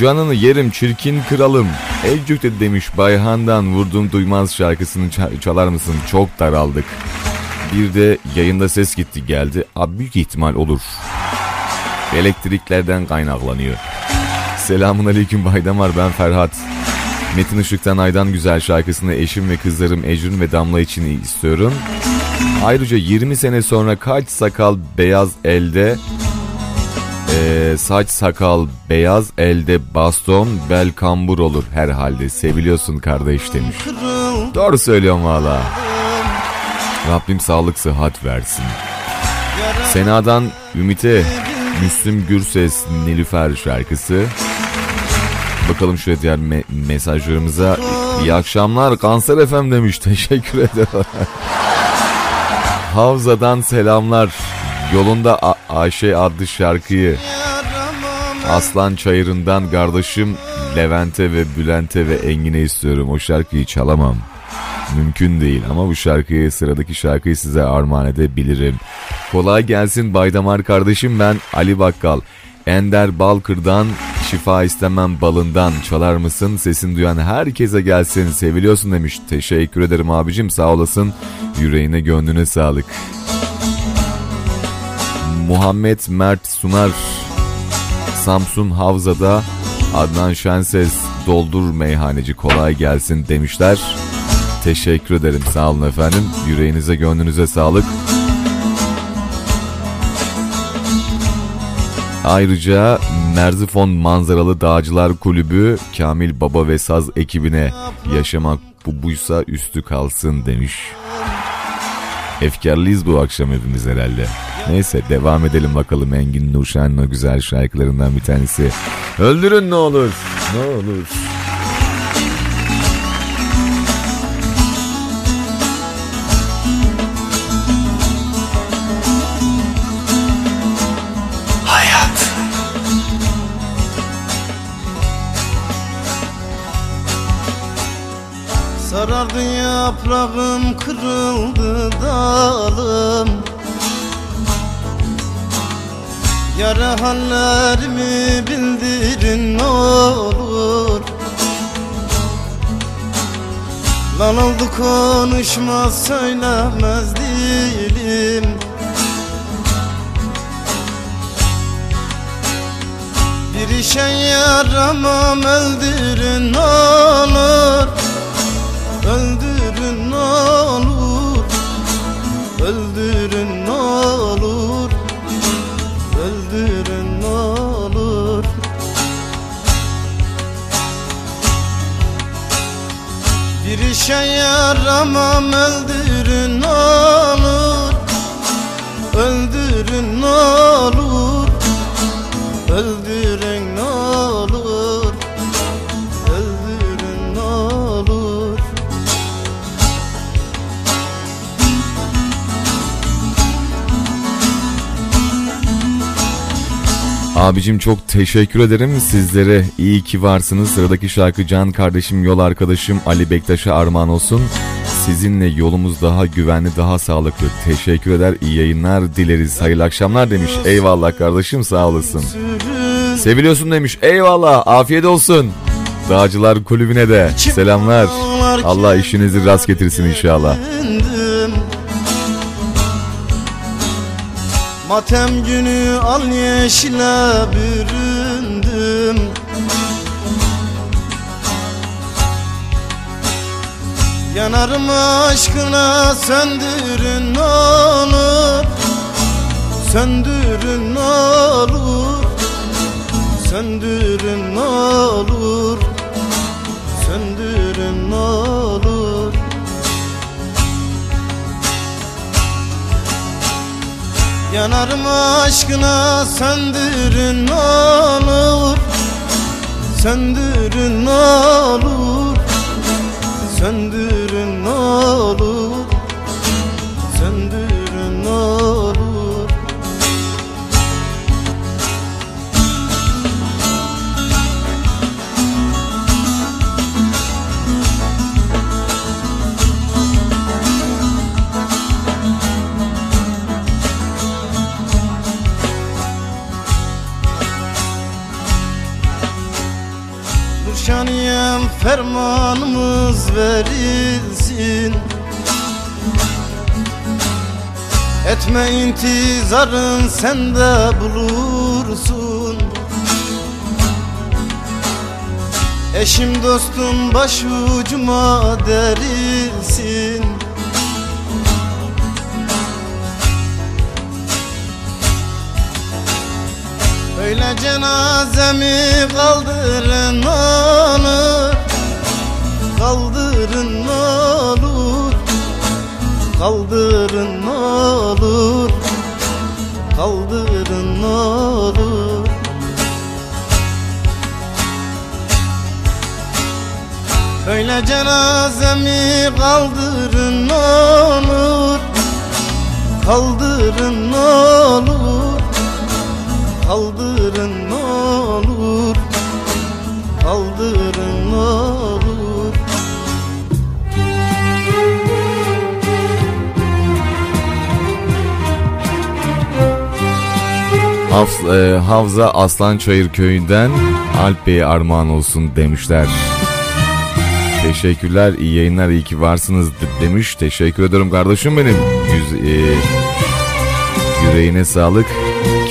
Speaker 1: Canını yerim çirkin kralım. Elcük'te demiş Bayhan'dan vurdum duymaz şarkısını çalar mısın? Çok daraldık. Bir de yayında ses gitti geldi. Abi büyük ihtimal olur. Elektriklerden kaynaklanıyor. Selamun aleyküm Baydamar ben Ferhat. Metin Işık'tan Aydan Güzel şarkısını eşim ve kızlarım Ecrin ve Damla için istiyorum. Ayrıca 20 sene sonra kaç sakal beyaz elde ee, saç sakal beyaz elde baston bel kambur olur herhalde seviliyorsun kardeş demiş. Doğru söylüyorum valla. Rabbim sağlık sıhhat versin. Sena'dan Ümit'e Müslüm Gürses Nilüfer şarkısı. Bakalım şöyle diğer me- mesajlarımıza. İyi akşamlar Kanser FM demiş. Teşekkür ederim. Havza'dan selamlar. Yolunda A- Ayşe adlı şarkıyı Aslan Çayırı'ndan kardeşim Levent'e ve Bülent'e ve Engin'e istiyorum. O şarkıyı çalamam. Mümkün değil ama bu şarkıyı sıradaki şarkıyı size armağan edebilirim. Kolay gelsin Baydamar kardeşim ben Ali Bakkal. Ender Balkır'dan şifa istemem balından çalar mısın? Sesin duyan herkese gelsin seviliyorsun demiş. Teşekkür ederim abicim sağ olasın. Yüreğine gönlüne sağlık. Muhammed Mert Sunar Samsun Havza'da Adnan Şenses doldur meyhaneci kolay gelsin demişler. Teşekkür ederim sağ olun efendim. Yüreğinize gönlünüze sağlık. Ayrıca Merzifon Manzaralı Dağcılar Kulübü Kamil Baba ve Saz ekibine yaşamak bu buysa üstü kalsın demiş. Efkarlıyız bu akşam hepimiz herhalde. Neyse devam edelim bakalım Engin Nurşen'in o güzel şarkılarından bir tanesi. Öldürün ne olur, ne olur.
Speaker 15: Sarardı yaprağım kırıldı dalım. Yara hallerimi bildirin ne olur. Lan oldu konuşmaz söylemez dilim Bir işe yaramam öldürün olur Öldürün olur. Öldürün olur. Öldürün olur. Bir işe yaramam öldürün olur. Öldürün olur. Öldürün
Speaker 1: Abicim çok teşekkür ederim sizlere. iyi ki varsınız. Sıradaki şarkı Can kardeşim, yol arkadaşım Ali Bektaş'a armağan olsun. Sizinle yolumuz daha güvenli, daha sağlıklı. Teşekkür eder, iyi yayınlar dileriz. Hayırlı akşamlar demiş. Eyvallah kardeşim sağ olasın. Seviliyorsun demiş. Eyvallah, afiyet olsun. Dağcılar kulübüne de selamlar. Allah işinizi rast getirsin inşallah.
Speaker 15: Matem günü al yeşile büründüm. Yanarım aşkına söndürün olur Söndürün olur Söndürün olur Söndürün olur Yanarım aşkına? Söndürün ne olur. Söndürün ne olur. Söndürün ne olur. Söndürün Gülşaniyem fermanımız verilsin. Etme intizarın sen de bulursun. Eşim dostum başucuma derilsin cenazemi kaldırın olur Kaldırın olur. Kaldırın olur. Kaldırın olur. Öyle cenazemi kaldırın olur. Kaldırın olur. Kaldırın olur Kaldırın olur
Speaker 1: Hafz, e, Havza Aslançayır köyünden Alp Bey'e armağan olsun demişler. Teşekkürler, iyi yayınlar, iyi ki varsınız de- demiş. Teşekkür ederim kardeşim benim. Yüz, e, yüreğine sağlık.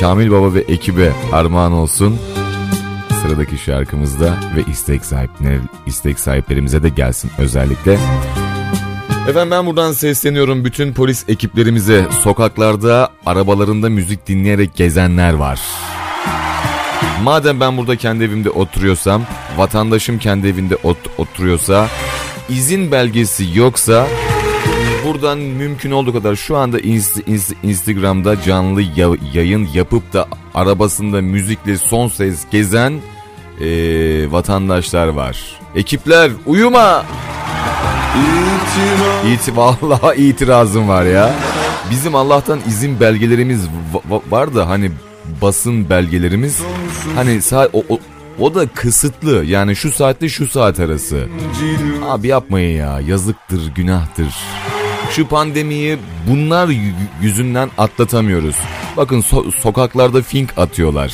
Speaker 1: Kamil Baba ve ekibe armağan olsun. Sıradaki şarkımızda ve istek sahipleri, istek sahiplerimize de gelsin özellikle. Efendim ben buradan sesleniyorum bütün polis ekiplerimize. Sokaklarda, arabalarında müzik dinleyerek gezenler var. Madem ben burada kendi evimde oturuyorsam, vatandaşım kendi evinde ot- oturuyorsa, izin belgesi yoksa buradan mümkün olduğu kadar şu anda inst- inst- Instagram'da canlı ya- yayın yapıp da arabasında müzikle son ses gezen eee, vatandaşlar var. Ekipler uyuma! İti vallahi itirazım var ya. Bizim Allah'tan izin belgelerimiz va- va- var da hani basın belgelerimiz hani sa- o, o, o da kısıtlı. Yani şu saatte şu saat arası. Abi yapmayın ya. Yazıktır, günahtır. Şu pandemiyi bunlar yüzünden atlatamıyoruz. Bakın so- sokaklarda fink atıyorlar.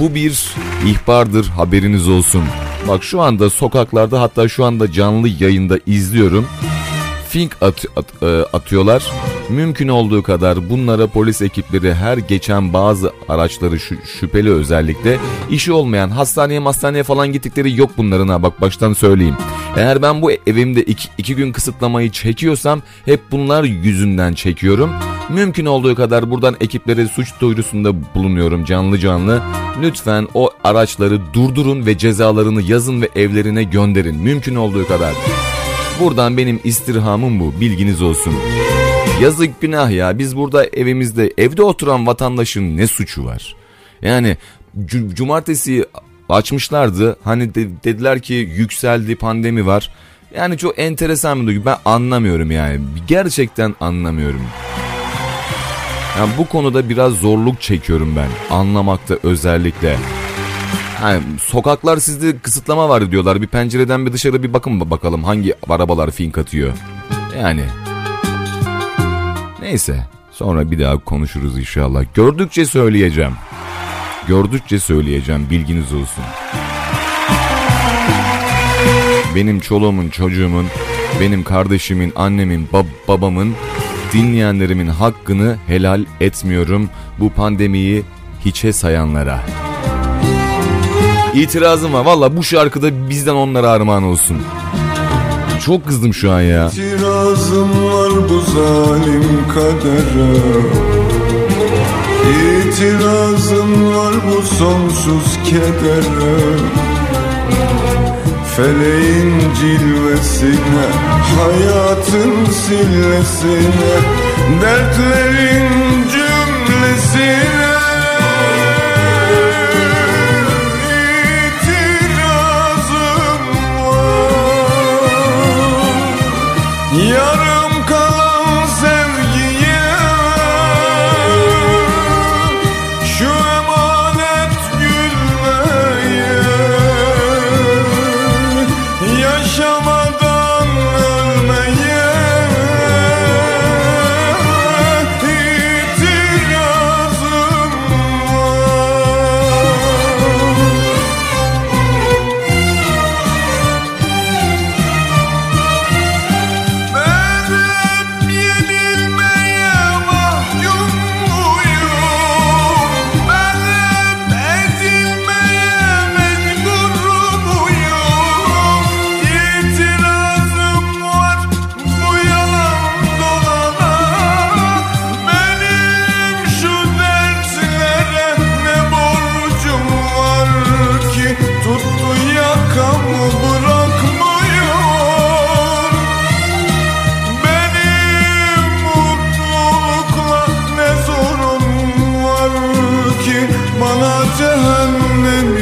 Speaker 1: Bu bir ihbardır haberiniz olsun. Bak şu anda sokaklarda hatta şu anda canlı yayında izliyorum. Fink at, at- e, atıyorlar. Mümkün olduğu kadar bunlara polis ekipleri her geçen bazı araçları şüpheli özellikle işi olmayan hastaneye hastaneye falan gittikleri yok bunların bak baştan söyleyeyim. Eğer ben bu evimde iki, iki gün kısıtlamayı çekiyorsam hep bunlar yüzünden çekiyorum. Mümkün olduğu kadar buradan ekiplere suç duyurusunda bulunuyorum canlı canlı. Lütfen o araçları durdurun ve cezalarını yazın ve evlerine gönderin. Mümkün olduğu kadar. Buradan benim istirhamım bu bilginiz olsun. Yazık günah ya biz burada evimizde evde oturan vatandaşın ne suçu var? Yani cu- cumartesi açmışlardı hani de- dediler ki yükseldi pandemi var. Yani çok enteresan bir duygu ben anlamıyorum yani gerçekten anlamıyorum. Yani bu konuda biraz zorluk çekiyorum ben anlamakta özellikle. Yani sokaklar sizde kısıtlama var diyorlar. Bir pencereden bir dışarı bir bakın bakalım hangi arabalar fink atıyor. Yani. Neyse. Sonra bir daha konuşuruz inşallah. Gördükçe söyleyeceğim. Gördükçe söyleyeceğim bilginiz olsun. Benim çoluğumun, çocuğumun, benim kardeşimin, annemin, bab- babamın, dinleyenlerimin hakkını helal etmiyorum bu pandemiyi hiçe sayanlara. İtirazım var. Valla bu şarkıda bizden onlara armağan olsun. Çok kızdım şu an ya.
Speaker 7: İtirazım var bu zalim kadere İtirazım var bu sonsuz kedere Feleğin cilvesine Hayatın sillesine Dertlerin cümlesine bana cehennem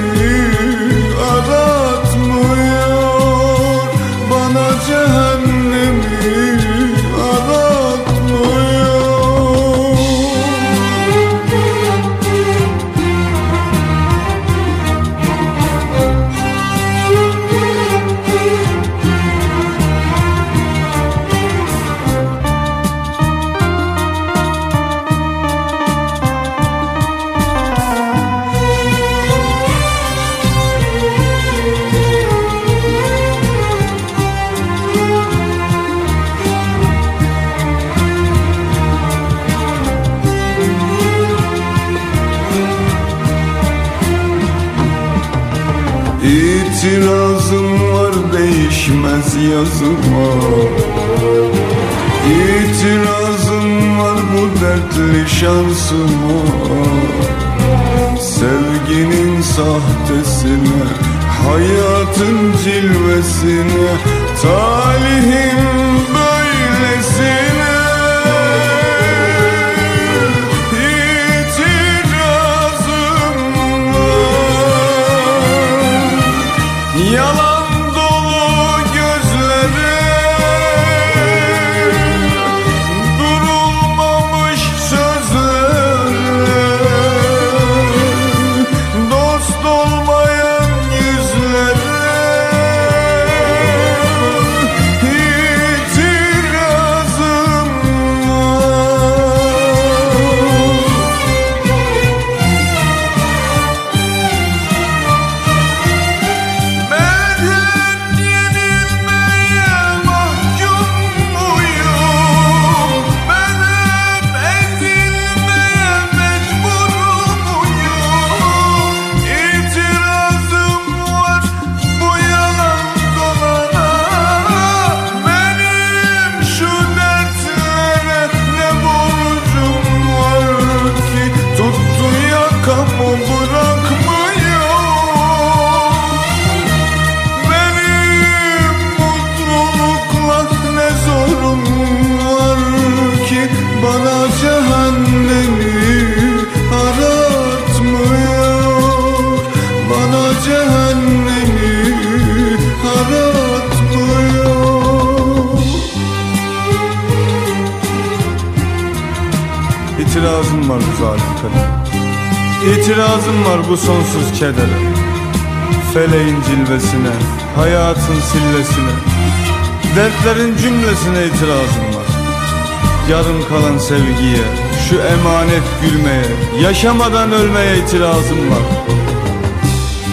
Speaker 7: Yaşamadan ölmeye itirazım var.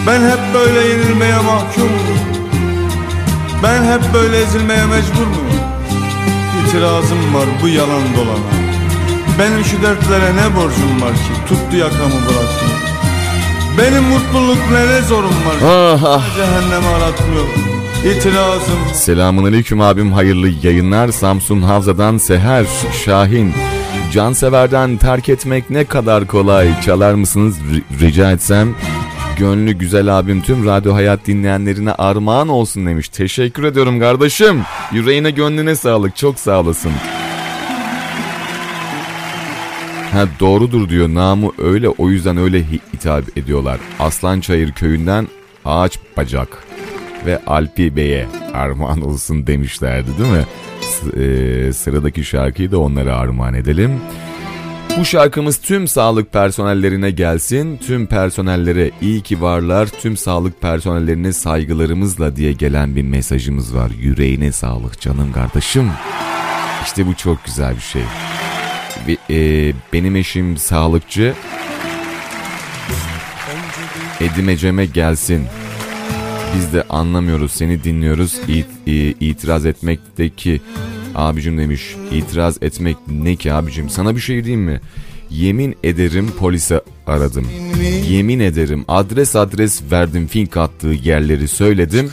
Speaker 7: Ben hep böyle yenilmeye mahkum Ben hep böyle ezilmeye mecbur muyum? İtirazım var bu yalan dolana. Benim şu dertlere ne borcum var ki? Tuttu yakamı bıraktı benim mutluluk ne zorum var
Speaker 1: Ah, ah.
Speaker 7: Cehenneme aratmıyor İtirazım.
Speaker 1: Selamun aleyküm abim hayırlı yayınlar. Samsun Havza'dan Seher Şahin Cansever'den terk etmek ne kadar kolay çalar mısınız rica etsem Gönlü güzel abim tüm Radyo Hayat dinleyenlerine armağan olsun demiş. Teşekkür ediyorum kardeşim. Yüreğine gönlüne sağlık. Çok sağ olasın. Ha doğrudur diyor. Namı öyle o yüzden öyle hi- hitap ediyorlar. Aslançayır köyünden ağaç bacak ve Alpi Bey'e armağan olsun demişlerdi değil mi? E, sıradaki şarkıyı da onlara armağan edelim. Bu şarkımız tüm sağlık personellerine gelsin. Tüm personellere iyi ki varlar. Tüm sağlık personellerine saygılarımızla diye gelen bir mesajımız var. Yüreğine sağlık canım kardeşim. İşte bu çok güzel bir şey. Ve, e, benim eşim sağlıkçı. Edimeceme gelsin. Biz de anlamıyoruz seni dinliyoruz. İt, e, itiraz etmekteki abicim demiş. İtiraz etmek ne ki abicim? Sana bir şey diyeyim mi? Yemin ederim polise aradım. Yemin ederim adres adres verdim fink attığı yerleri söyledim.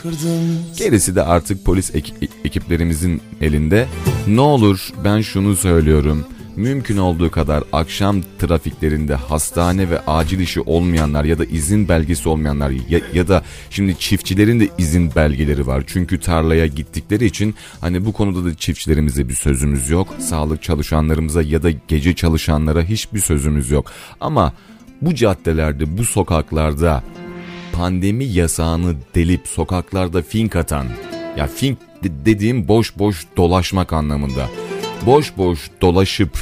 Speaker 1: Gerisi de artık polis ek- ekiplerimizin elinde. Ne olur ben şunu söylüyorum. Mümkün olduğu kadar akşam trafiklerinde hastane ve acil işi olmayanlar ya da izin belgesi olmayanlar ya, ya da şimdi çiftçilerin de izin belgeleri var. Çünkü tarlaya gittikleri için hani bu konuda da çiftçilerimize bir sözümüz yok. Sağlık çalışanlarımıza ya da gece çalışanlara hiçbir sözümüz yok. Ama bu caddelerde, bu sokaklarda pandemi yasağını delip sokaklarda fink atan ya fink de- dediğim boş boş dolaşmak anlamında. Boş boş dolaşıp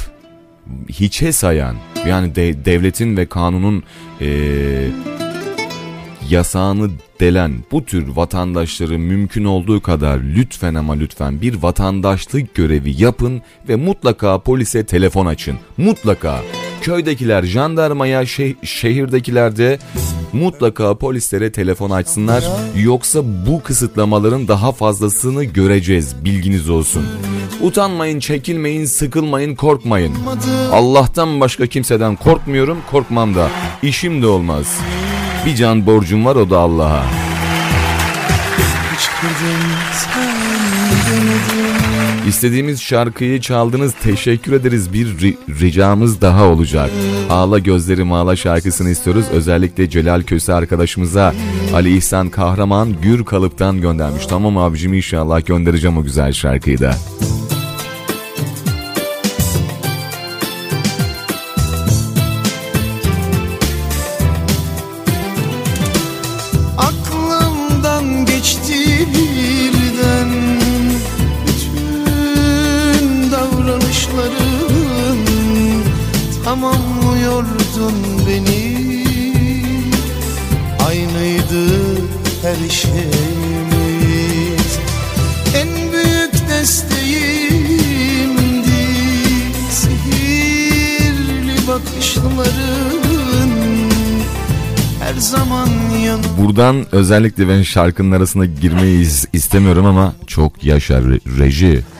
Speaker 1: hiçe sayan yani de- devletin ve kanunun eee, yasağını delen bu tür vatandaşları mümkün olduğu kadar lütfen ama lütfen bir vatandaşlık görevi yapın ve mutlaka polise telefon açın. Mutlaka. Köydekiler jandarmaya, şeh- şehirdekiler de mutlaka polislere telefon açsınlar. Yoksa bu kısıtlamaların daha fazlasını göreceğiz. Bilginiz olsun. Utanmayın, çekinmeyin, sıkılmayın, korkmayın. Allah'tan başka kimseden korkmuyorum, korkmam da. İşim de olmaz. Bir can borcum var o da Allah'a. İstediğimiz şarkıyı çaldınız. Teşekkür ederiz. Bir ri- ricamız daha olacak. Ağla Gözlerim Ağla şarkısını istiyoruz. Özellikle Celal Köse arkadaşımıza Ali İhsan Kahraman Gür Kalıp'tan göndermiş. Tamam abicim inşallah göndereceğim o güzel şarkıyı da. Özellikle ben şarkının arasına girmeyi is- istemiyorum ama çok yaşa re- reji.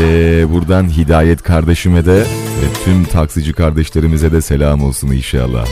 Speaker 1: Ee, buradan Hidayet kardeşime de ve tüm taksici kardeşlerimize de selam olsun inşallah.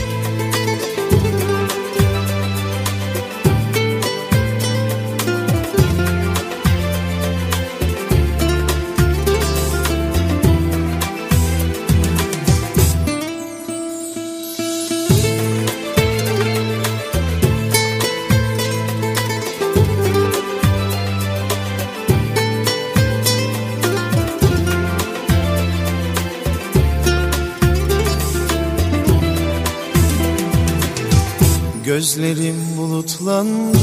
Speaker 7: Gözlerim bulutlandı.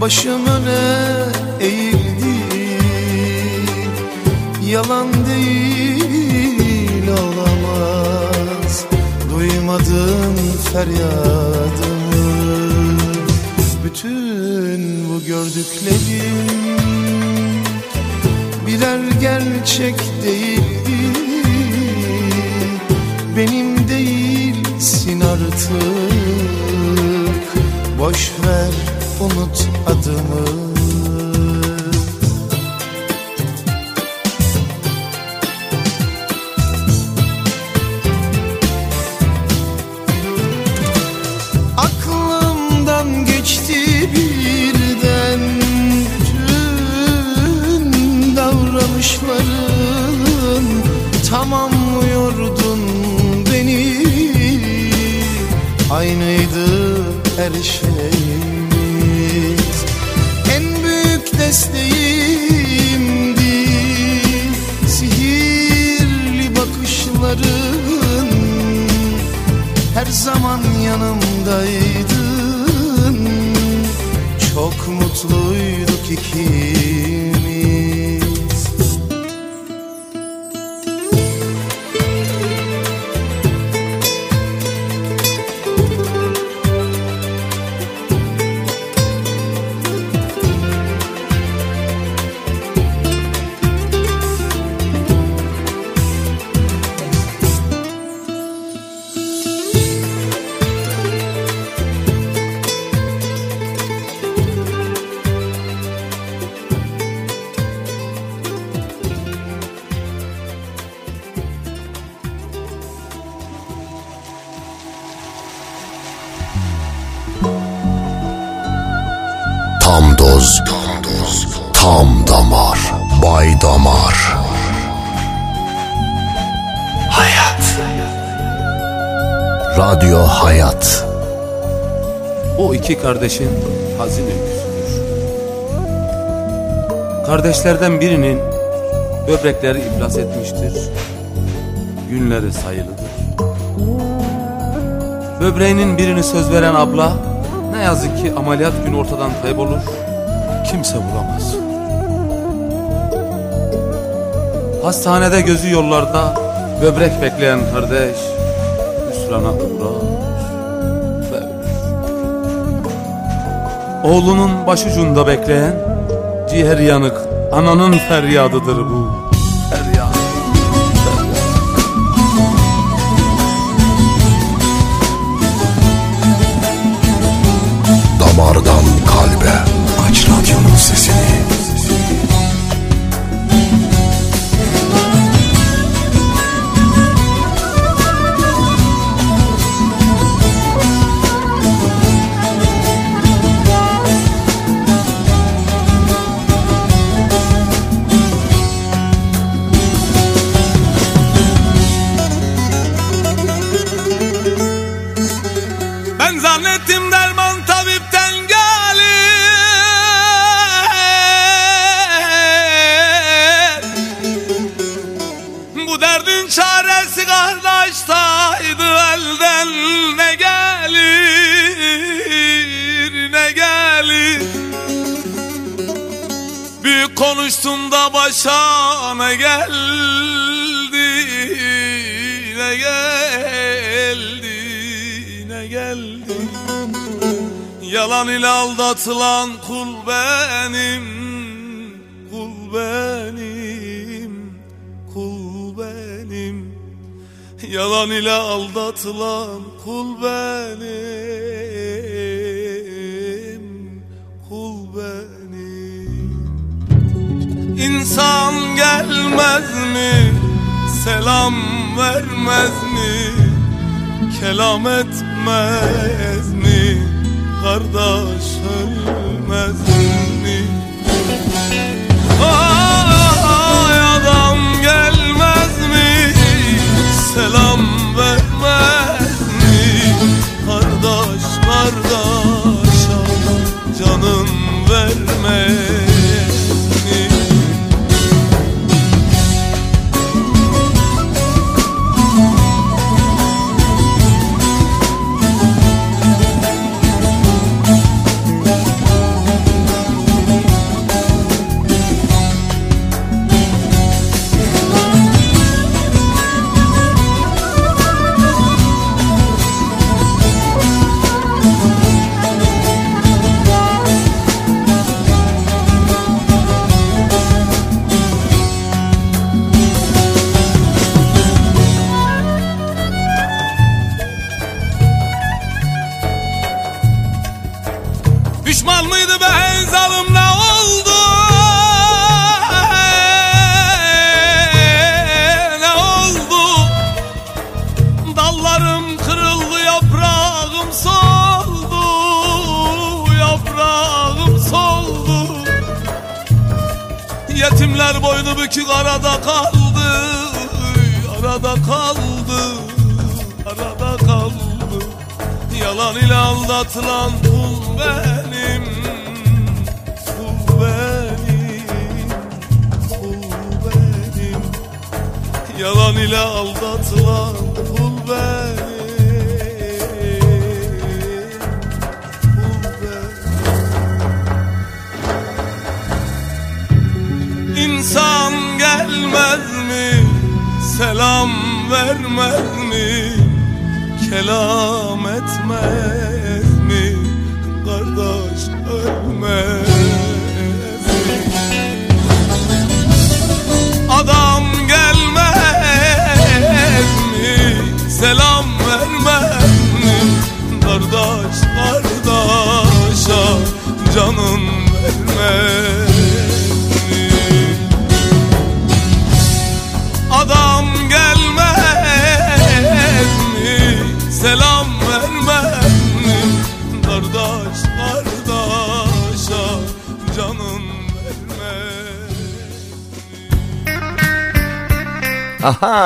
Speaker 7: Başım öne eğildi? Yalan değil olamaz. Duymadın feryadımı. Bütün bu gördüklerim Birer gerçek değildi artık
Speaker 6: kardeşin hazin öyküsüdür. Kardeşlerden birinin böbrekleri iflas etmiştir. Günleri sayılıdır. Böbreğinin birini söz veren abla ne yazık ki ameliyat günü ortadan kaybolur. Kimse bulamaz. Hastanede gözü yollarda böbrek bekleyen kardeş hüsrana uğrar Oğlunun başucunda bekleyen ciğer yanık ananın feryadıdır bu. Aldatılan kul benim Kul benim. İnsan gelmez mi Selam vermez mi Kelam etmez mi Kardeş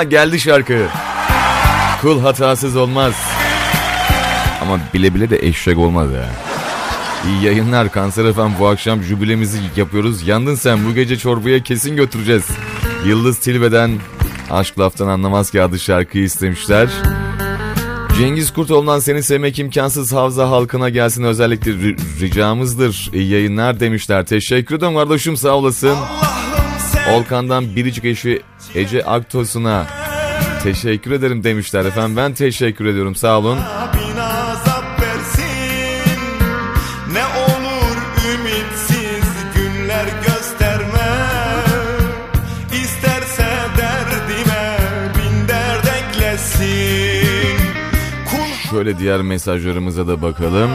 Speaker 1: Aha geldi şarkı. Kul hatasız olmaz. Ama bile bile de eşek olmaz ya. İyi yayınlar Kanser efendim bu akşam jübilemizi yapıyoruz. Yandın sen bu gece çorbaya kesin götüreceğiz. Yıldız Tilbe'den Aşk Laftan Anlamaz ki adı şarkıyı istemişler. Cengiz Kurtoğlu'ndan seni sevmek imkansız havza halkına gelsin özellikle ri- ricamızdır. İyi yayınlar demişler. Teşekkür ederim kardeşim sağ olasın. Olkan'dan biricik eşi Ece Aktos'una teşekkür ederim demişler efendim. Ben teşekkür ediyorum sağ olun. Şöyle diğer mesajlarımıza da bakalım.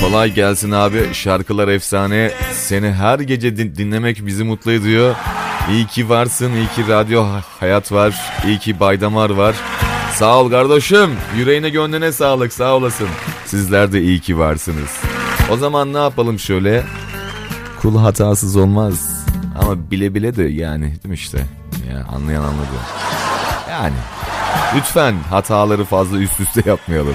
Speaker 1: Kolay gelsin abi. Şarkılar efsane. Seni her gece din- dinlemek bizi mutlu ediyor. İyi ki varsın. iyi ki Radyo Ha- Hayat var. İyi ki Baydamar var. Sağ ol kardeşim. Yüreğine gönlüne sağlık. Sağ olasın. Sizler de iyi ki varsınız. O zaman ne yapalım şöyle? Kul hatasız olmaz. Ama bile bile de yani değil mi işte? Ya anlayan anladı. Yani lütfen hataları fazla üst üste yapmayalım.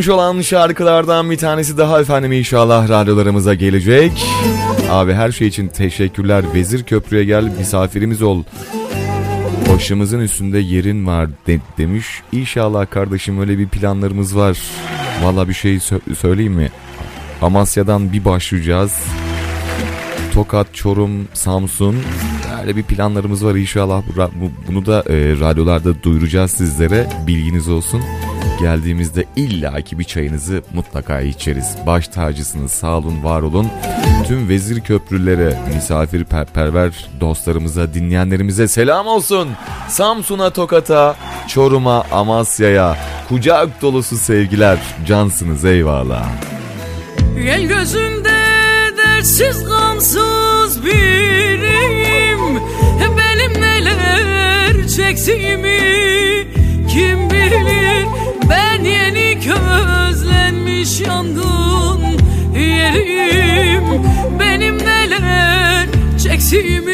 Speaker 1: İstenmiş olan şarkılardan bir tanesi daha efendim inşallah radyolarımıza gelecek. Abi her şey için teşekkürler. Vezir Köprü'ye gel misafirimiz ol. Başımızın üstünde yerin var de- demiş. İnşallah kardeşim öyle bir planlarımız var. Valla bir şey sö- söyleyeyim mi? Amasya'dan bir başlayacağız. Tokat, Çorum, Samsun öyle bir planlarımız var inşallah. Bunu da e, radyolarda duyuracağız sizlere. Bilginiz olsun. Geldiğimizde illaki bir çayınızı mutlaka içeriz. Baş tacısınız. Sağ olun, var olun. Tüm vezir köprülere, misafirperver dostlarımıza, dinleyenlerimize selam olsun. Samsun'a, Tokat'a, Çorum'a, Amasya'ya kucak dolusu sevgiler. Cansınız eyvallah.
Speaker 4: El gözünde dertsiz gamsız biriyim Benim neler çektiğimi kim bilir çektiğimi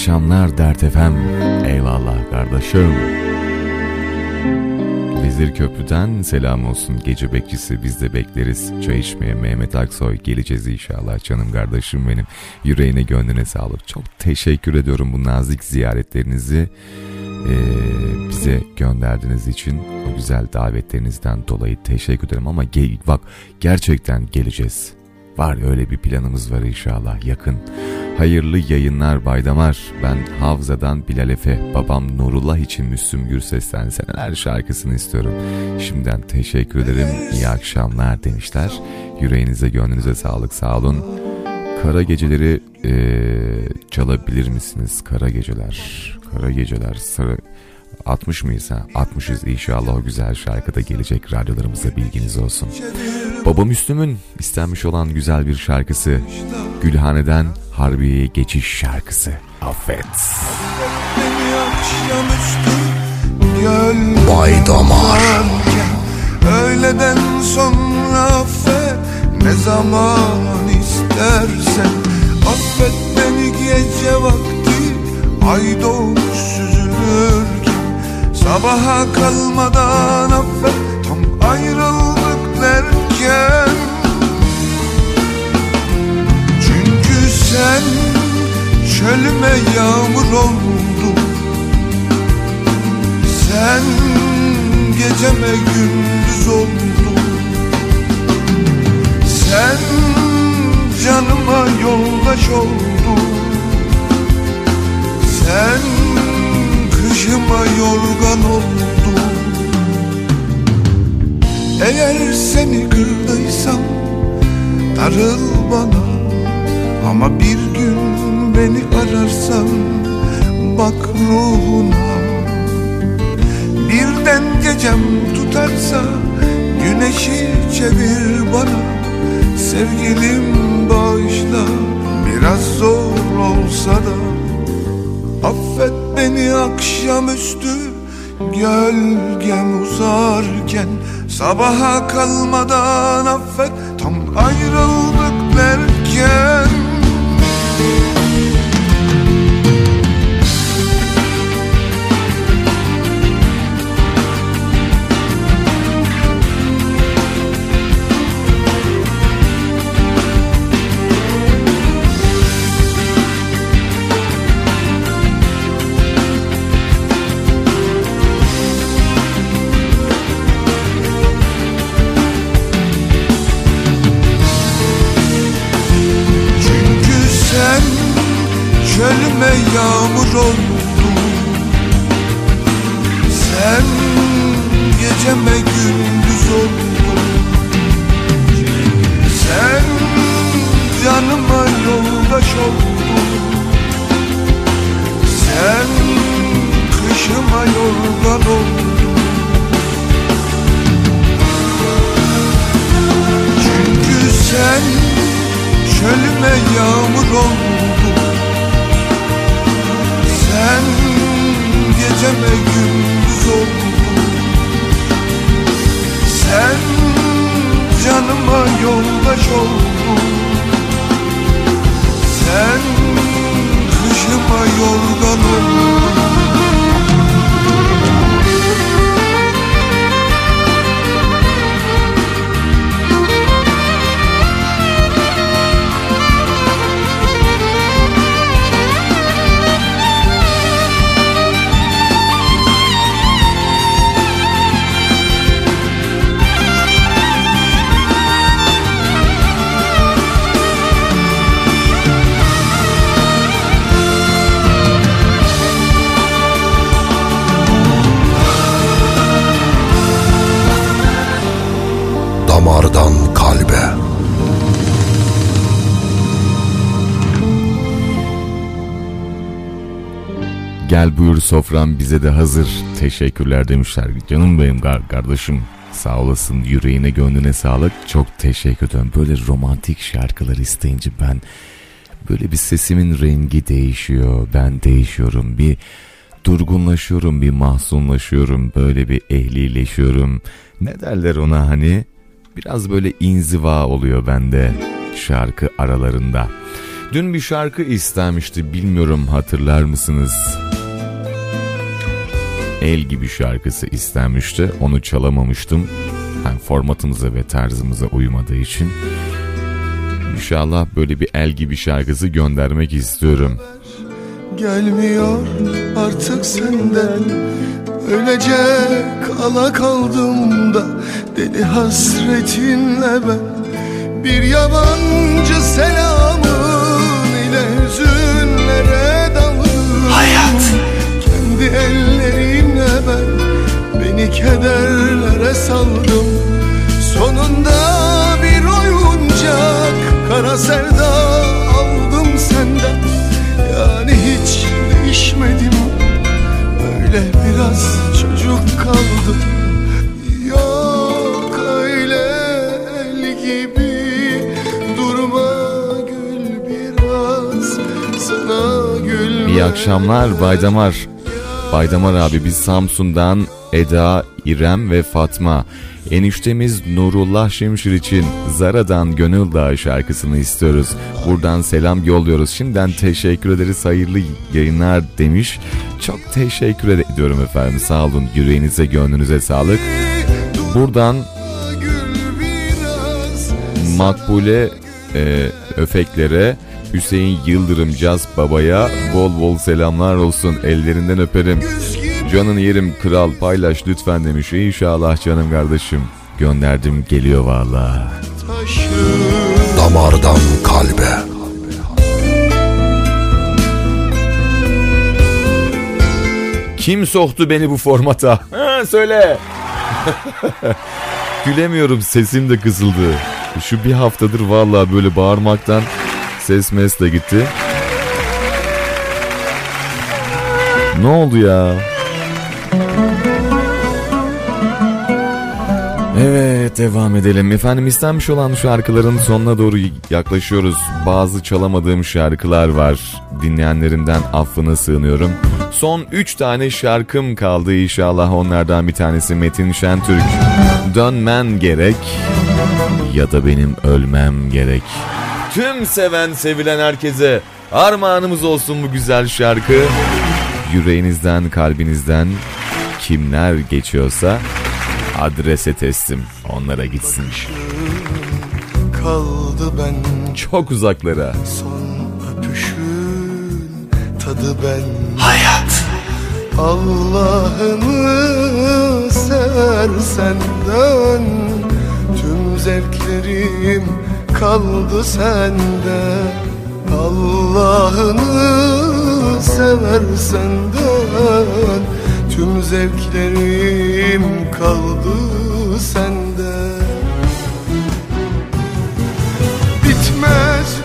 Speaker 1: akşamlar Dert Efem. Eyvallah kardeşim. Vezir Köprü'den selam olsun. Gece bekçisi biz de bekleriz. Çay içmeye Mehmet Aksoy geleceğiz inşallah canım kardeşim benim. Yüreğine gönlüne sağlık. Çok teşekkür ediyorum bu nazik ziyaretlerinizi eee, bize gönderdiğiniz için. O güzel davetlerinizden dolayı teşekkür ederim. Ama gel, bak gerçekten geleceğiz. Var öyle bir planımız var inşallah yakın. Hayırlı yayınlar Baydamar. Ben Havza'dan Bilal Efe. Babam Nurullah için Müslüm Gürses'ten seneler şarkısını istiyorum. Şimdiden teşekkür ederim. İyi akşamlar demişler. Yüreğinize gönlünüze sağlık sağ olun. Kara geceleri eee, çalabilir misiniz? Kara geceler. Kara geceler. Sarı... 60 mıyız ha? 60'ız inşallah o güzel şarkı da gelecek radyolarımıza bilginiz olsun. Baba Müslüm'ün istenmiş olan güzel bir şarkısı Gülhane'den Harbiye'ye geçiş şarkısı. Affet.
Speaker 4: Bay Damar.
Speaker 7: Öğleden sonra affet ne zaman istersen Affet beni gece vakti ay doğmuş süzülürken Sabaha kalmadan affet tam ayrıldık derken sen çölüme yağmur oldun. Sen geceme gündüz oldun. Sen canıma yoldaş oldun. Sen kışıma yorgan oldun. Eğer seni kırdıysam darıl bana Ama bir gün beni ararsan bak ruhuna. Birden gecem tutarsa güneşi çevir bana. Sevgilim bağışla biraz zor olsa da. Affet beni akşamüstü gölgem uzarken. Sabaha kalmadan affet tam ayrıldık derken
Speaker 1: Sofram bize de hazır. Teşekkürler demişler. Canım benim kar- kardeşim. Sağ olasın yüreğine gönlüne sağlık. Çok teşekkür ederim. Böyle romantik şarkılar isteyince ben böyle bir sesimin rengi değişiyor. Ben değişiyorum. Bir durgunlaşıyorum, bir mahzunlaşıyorum. Böyle bir ehlileşiyorum. Ne derler ona hani? Biraz böyle inziva oluyor bende şarkı aralarında. Dün bir şarkı istenmişti bilmiyorum hatırlar mısınız? El gibi şarkısı istenmişti onu çalamamıştım. Yani formatımıza ve tarzımıza uymadığı için. İnşallah böyle bir el gibi şarkısı göndermek istiyorum.
Speaker 7: Gelmiyor artık senden Öylece kala kaldım da Deli hasretinle ben Bir yabancı selamın ile hüzünlere daldım Hayat Kendi ellerimle ben Beni kederlere saldım. Sonunda bir oyuncak Kara sevda aldım senden. Yani hiç değişmedim Öyle biraz çocuk kaldım.
Speaker 1: İyi akşamlar Baydamar. Baydamar abi biz Samsun'dan Eda, İrem ve Fatma. Eniştemiz Nurullah Şimşir için Zara'dan Gönül Dağı şarkısını istiyoruz. Buradan selam yolluyoruz. Şimdiden teşekkür ederiz. Hayırlı yayınlar demiş. Çok teşekkür ediyorum efendim. Sağ olun. Yüreğinize, gönlünüze sağlık. Buradan Makbule e, Öfeklere, Hüseyin Yıldırım Caz Baba'ya bol bol selamlar olsun. Ellerinden öperim. Canın yerim kral paylaş lütfen demiş. İnşallah canım kardeşim. Gönderdim geliyor valla.
Speaker 4: Damardan kalbe.
Speaker 1: Kim soktu beni bu formata? Ha, söyle. Gülemiyorum sesim de kısıldı. Şu bir haftadır vallahi böyle bağırmaktan ses mes de gitti. Ne oldu ya? Evet devam edelim. Efendim istenmiş olan şarkıların sonuna doğru yaklaşıyoruz. Bazı çalamadığım şarkılar var. Dinleyenlerimden affına sığınıyorum. Son 3 tane şarkım kaldı inşallah onlardan bir tanesi Metin Şentürk. Dönmen gerek ya da benim ölmem gerek. Tüm seven sevilen herkese armağanımız olsun bu güzel şarkı. Yüreğinizden kalbinizden kimler geçiyorsa adrese teslim onlara gitsin.
Speaker 7: kaldı ben
Speaker 1: Çok uzaklara.
Speaker 7: Son öpüşün tadı ben Hayat Allah'ını seversen dön Tüm zevklerim kaldı sende. Allah'ını seversen dön Tüm zevklerim kaldı sende. Bitmez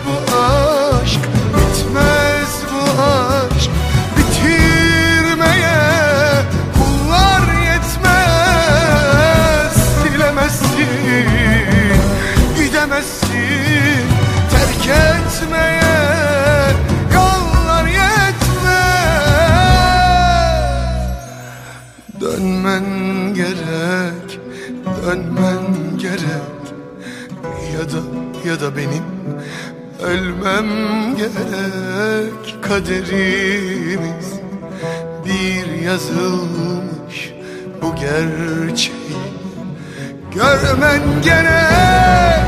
Speaker 7: ya da benim. Ölmem gerek Kaderimiz. Bir yazılmış bu gerçeği Görmen gerek,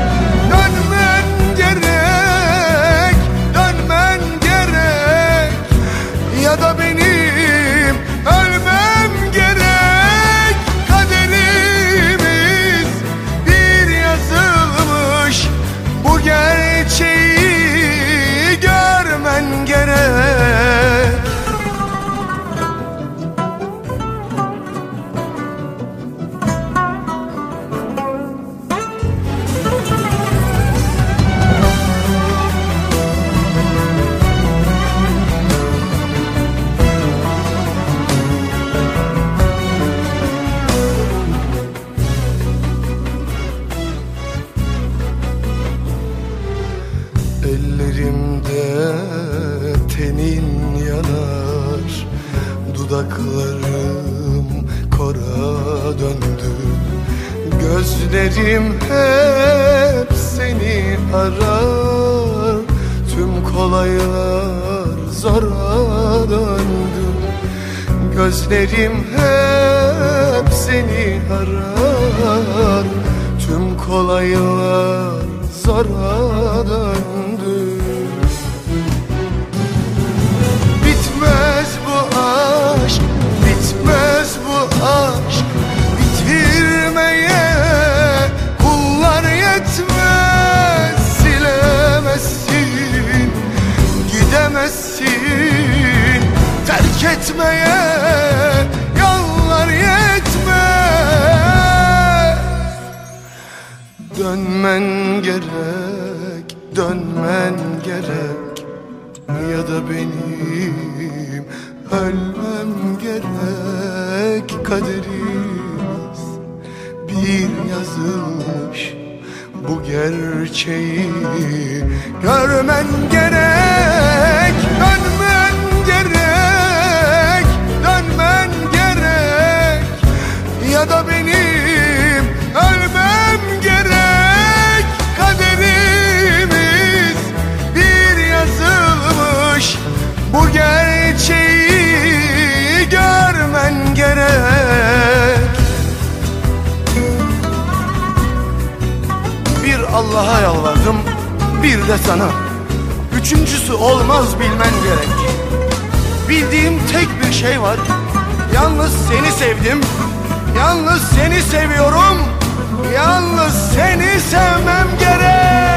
Speaker 7: Gözlerim hep seni arar. Tüm kolaylar zora döndü. Gözlerim hep seni arar. Tüm kolaylar zora döndü. Bitmez bu aşk, bitmez bu aşk gidemezsin Terk etmeye yollar yetmez. Dönmen gerek, dönmen gerek. Ya da benim ölmem gerek. Kaderimiz bir yazılmış bu gerçeği Görmen gerek, dönmen gerek Dönmen gerek. Ya da benim Allah'a yalvardım bir de sana. Üçüncüsü olmaz bilmen gerek. Bildiğim tek bir şey var. Yalnız seni sevdim. Yalnız seni seviyorum. Yalnız seni sevmem gerek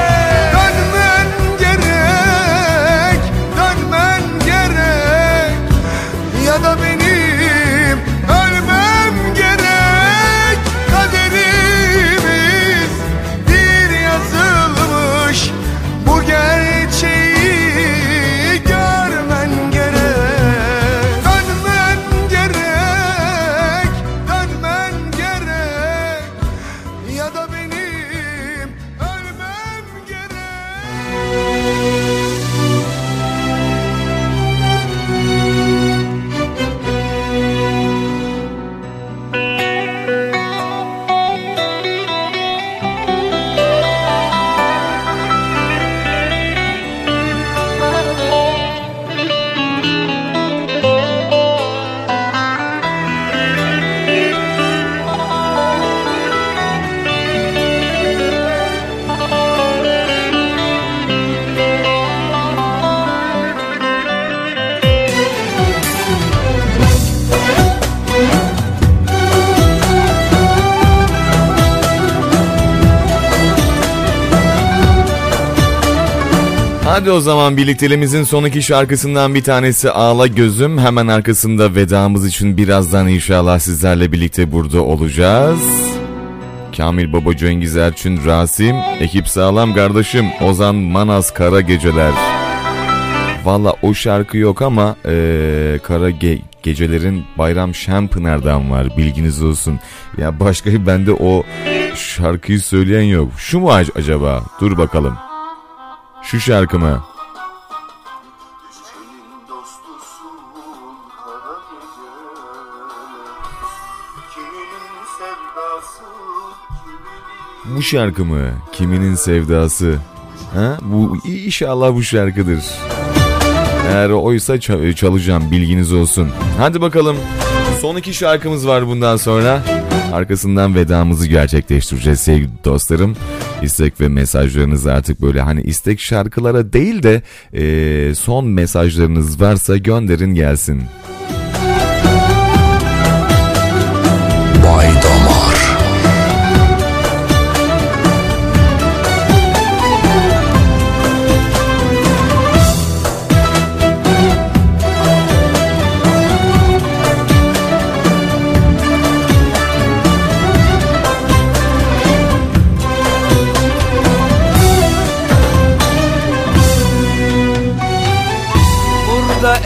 Speaker 1: Hadi o zaman birlikteliğimizin son iki şarkısından bir tanesi Ağla Gözüm. Hemen arkasında vedamız için birazdan inşallah sizlerle birlikte burada olacağız. Kamil Baba Cengiz Erçin Rasim, ekip sağlam kardeşim Ozan Manas Kara Geceler. Valla o şarkı yok ama ee, Kara Ge- Gecelerin Bayram Şenpınar'dan var bilginiz olsun. Ya başka bende o şarkıyı söyleyen yok. Şu mu acaba? Dur bakalım. Şu şarkı? Bu şarkı mı? Kiminin sevdası? Ha? Bu inşallah bu şarkıdır. Eğer oysa çalacağım bilginiz olsun. Hadi bakalım. Son iki şarkımız var bundan sonra. Arkasından vedamızı gerçekleştireceğiz sevgili dostlarım. İstek ve mesajlarınız artık böyle hani istek şarkılara değil de e, son mesajlarınız varsa gönderin gelsin.
Speaker 4: Bay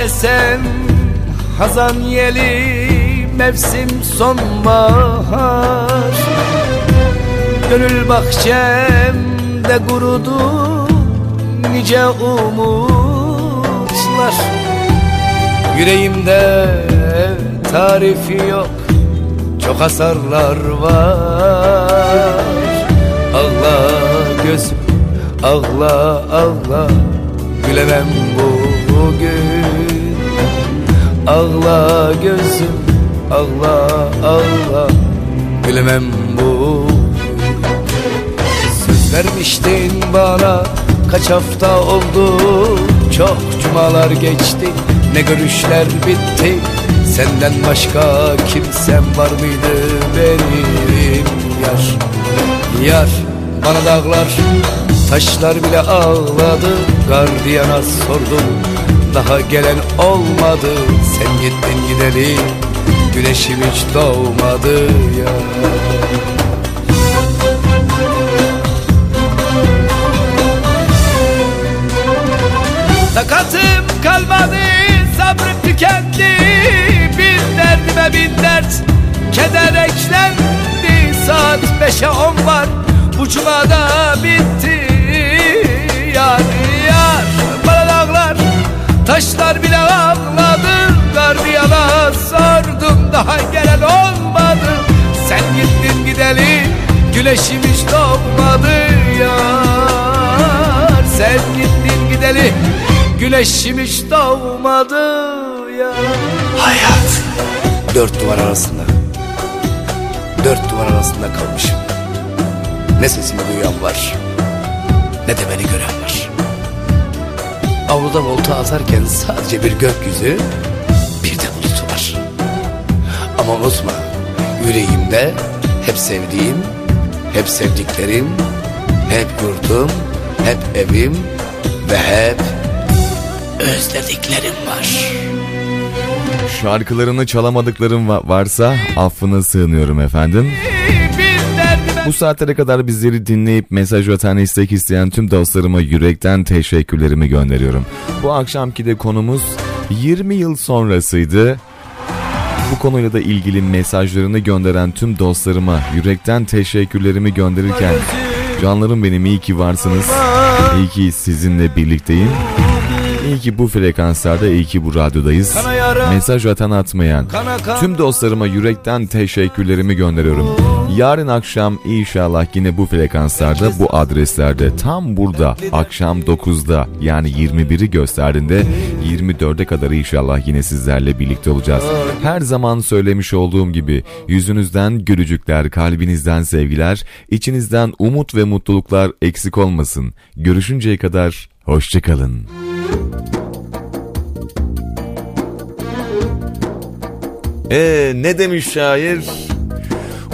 Speaker 16: esen hazan yeli mevsim sonbahar. Gönül bahçemde kurudu nice umutlar. Yüreğimde tarifi yok çok hasarlar var. Allah gözüm ağla ağla gülemem bugün Ağla gözüm ağla ağla. Gülemem bu. Söz vermiştin bana kaç hafta oldu? Çok cumalar geçti ne görüşler bitti? Senden başka kimsem var mıydı benim? Yar Yar bana dağlar taşlar bile ağladı. Gardiyana sordum daha gelen olmadı. Sen gittin gideli güneşim hiç doğmadı ya. Takatım kalmadı sabrım tükendi. Bir derdime bin dert keder eklendi. Saat beşe on var bu cumada bitti dağlar taşlar bile ağladı Gardiyana sordum daha gelen olmadı. Sen gittin gideli güneşim hiç doğmadı yar Sen gittin gideli güneşim hiç doğmadı ya. Hayat. Dört duvar arasında. Dört duvar arasında kalmışım. Ne sesimi duyan var Ne de beni gören var Avluda volta atarken sadece bir gökyüzü Bir de bulut var Ama unutma Yüreğimde hep sevdiğim Hep sevdiklerim Hep yurdum Hep evim Ve hep Özlediklerim var
Speaker 1: Şarkılarını çalamadıklarım va- varsa affına sığınıyorum efendim. Bu saatlere kadar bizleri dinleyip mesaj atan istek isteyen tüm dostlarıma yürekten teşekkürlerimi gönderiyorum. Bu akşamki de konumuz 20 yıl sonrasıydı. Bu konuyla da ilgili mesajlarını gönderen tüm dostlarıma yürekten teşekkürlerimi gönderirken canlarım benim iyi ki varsınız. İyi ki sizinle birlikteyim. İyi ki bu frekanslarda, iyi ki bu radyodayız. Mesaj atan atmayan tüm dostlarıma yürekten teşekkürlerimi gönderiyorum. Yarın akşam inşallah yine bu frekanslarda, bu adreslerde tam burada akşam 9'da yani 21'i gösterdiğinde 24'e kadar inşallah yine sizlerle birlikte olacağız. Her zaman söylemiş olduğum gibi yüzünüzden gülücükler, kalbinizden sevgiler, içinizden umut ve mutluluklar eksik olmasın. Görüşünceye kadar hoşçakalın. Ee ne demiş şair?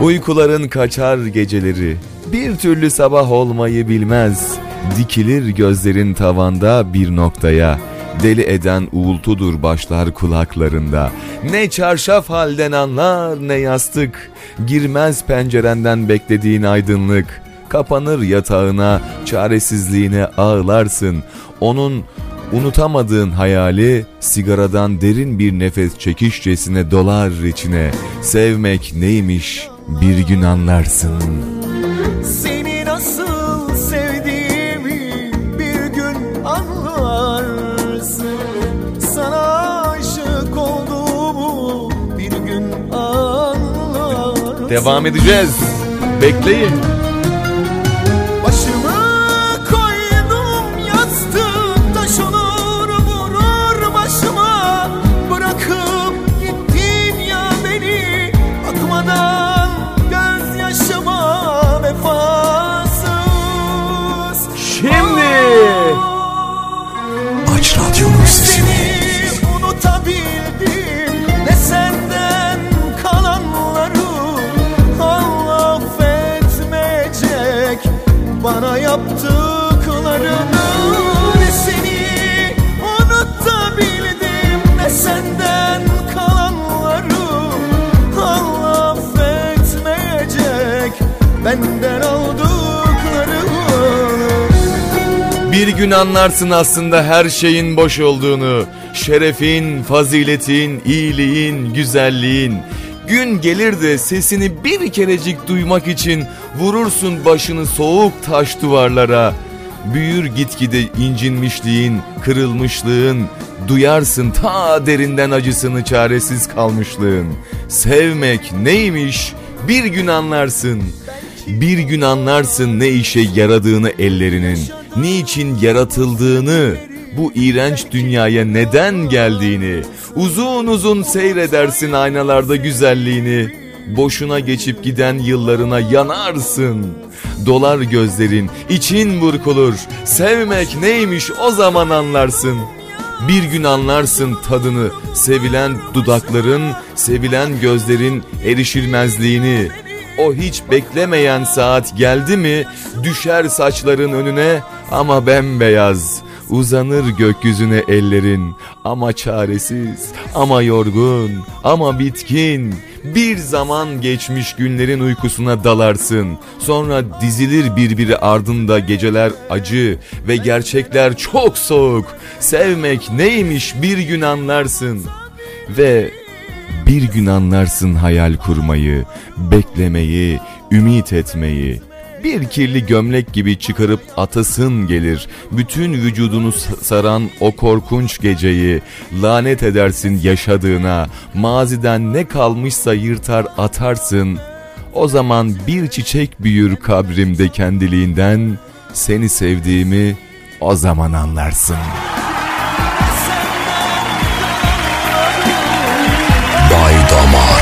Speaker 1: Uykuların kaçar geceleri, bir türlü sabah olmayı bilmez. Dikilir gözlerin tavanda bir noktaya. Deli eden uğultudur başlar kulaklarında. Ne çarşaf halden anlar ne yastık. Girmez pencerenden beklediğin aydınlık. Kapanır yatağına çaresizliğine ağlarsın. Onun unutamadığın hayali sigaradan derin bir nefes çekişçesine dolar içine Sevmek neymiş bir gün anlarsın
Speaker 7: Seni nasıl sevdiğimi bir gün anlarsın Sana aşık olduğumu bir gün anlarsın
Speaker 1: Devam edeceğiz. Bekleyin. Gün anlarsın aslında her şeyin boş olduğunu. Şerefin, faziletin, iyiliğin, güzelliğin. Gün gelir de sesini bir kerecik duymak için vurursun başını soğuk taş duvarlara. Büyür gitgide incinmişliğin, kırılmışlığın, duyarsın ta derinden acısını çaresiz kalmışlığın. Sevmek neymiş bir gün anlarsın. Bir gün anlarsın ne işe yaradığını ellerinin, niçin yaratıldığını, bu iğrenç dünyaya neden geldiğini, uzun uzun seyredersin aynalarda güzelliğini, boşuna geçip giden yıllarına yanarsın. Dolar gözlerin, için burkulur, sevmek neymiş o zaman anlarsın. Bir gün anlarsın tadını, sevilen dudakların, sevilen gözlerin erişilmezliğini. O hiç beklemeyen saat geldi mi düşer saçların önüne ama bembeyaz. Uzanır gökyüzüne ellerin ama çaresiz, ama yorgun, ama bitkin. Bir zaman geçmiş günlerin uykusuna dalarsın. Sonra dizilir birbiri ardında geceler acı ve gerçekler çok soğuk. Sevmek neymiş bir gün anlarsın. Ve bir gün anlarsın hayal kurmayı, beklemeyi, ümit etmeyi. Bir kirli gömlek gibi çıkarıp atasın gelir. Bütün vücudunu saran o korkunç geceyi lanet edersin yaşadığına. Maziden ne kalmışsa yırtar atarsın. O zaman bir çiçek büyür kabrimde kendiliğinden. Seni sevdiğimi o zaman anlarsın.
Speaker 4: Bay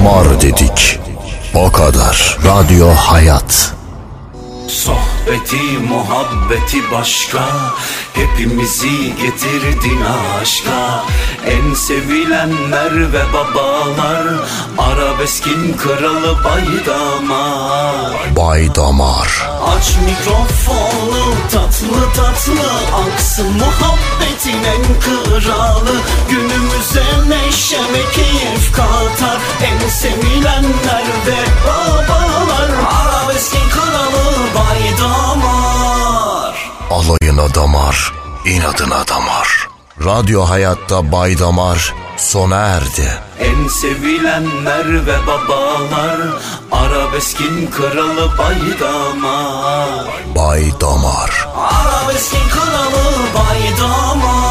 Speaker 4: Damar dedik. O kadar. Radyo Hayat.
Speaker 5: Sohbeti muhabbeti başka. Hepimizi getirdin aşka. En sevilenler ve babalar. Arabeskin kralı baydamar.
Speaker 4: Bay Damar
Speaker 5: Aç mikrofonu tatlı tatlı. Aksın muhabbetin en kralı Günümüze neşe ve keyif katar. En sevilenler ve babalar Arabeskin kralı baydamar
Speaker 4: Alayına damar inadına damar Radyo Hayat'ta Bay Damar sona erdi.
Speaker 5: En sevilenler ve babalar Arabesk Arabeskin kralı Baydamar
Speaker 4: Bay Damar.
Speaker 5: Arabeskin kralı Baydamar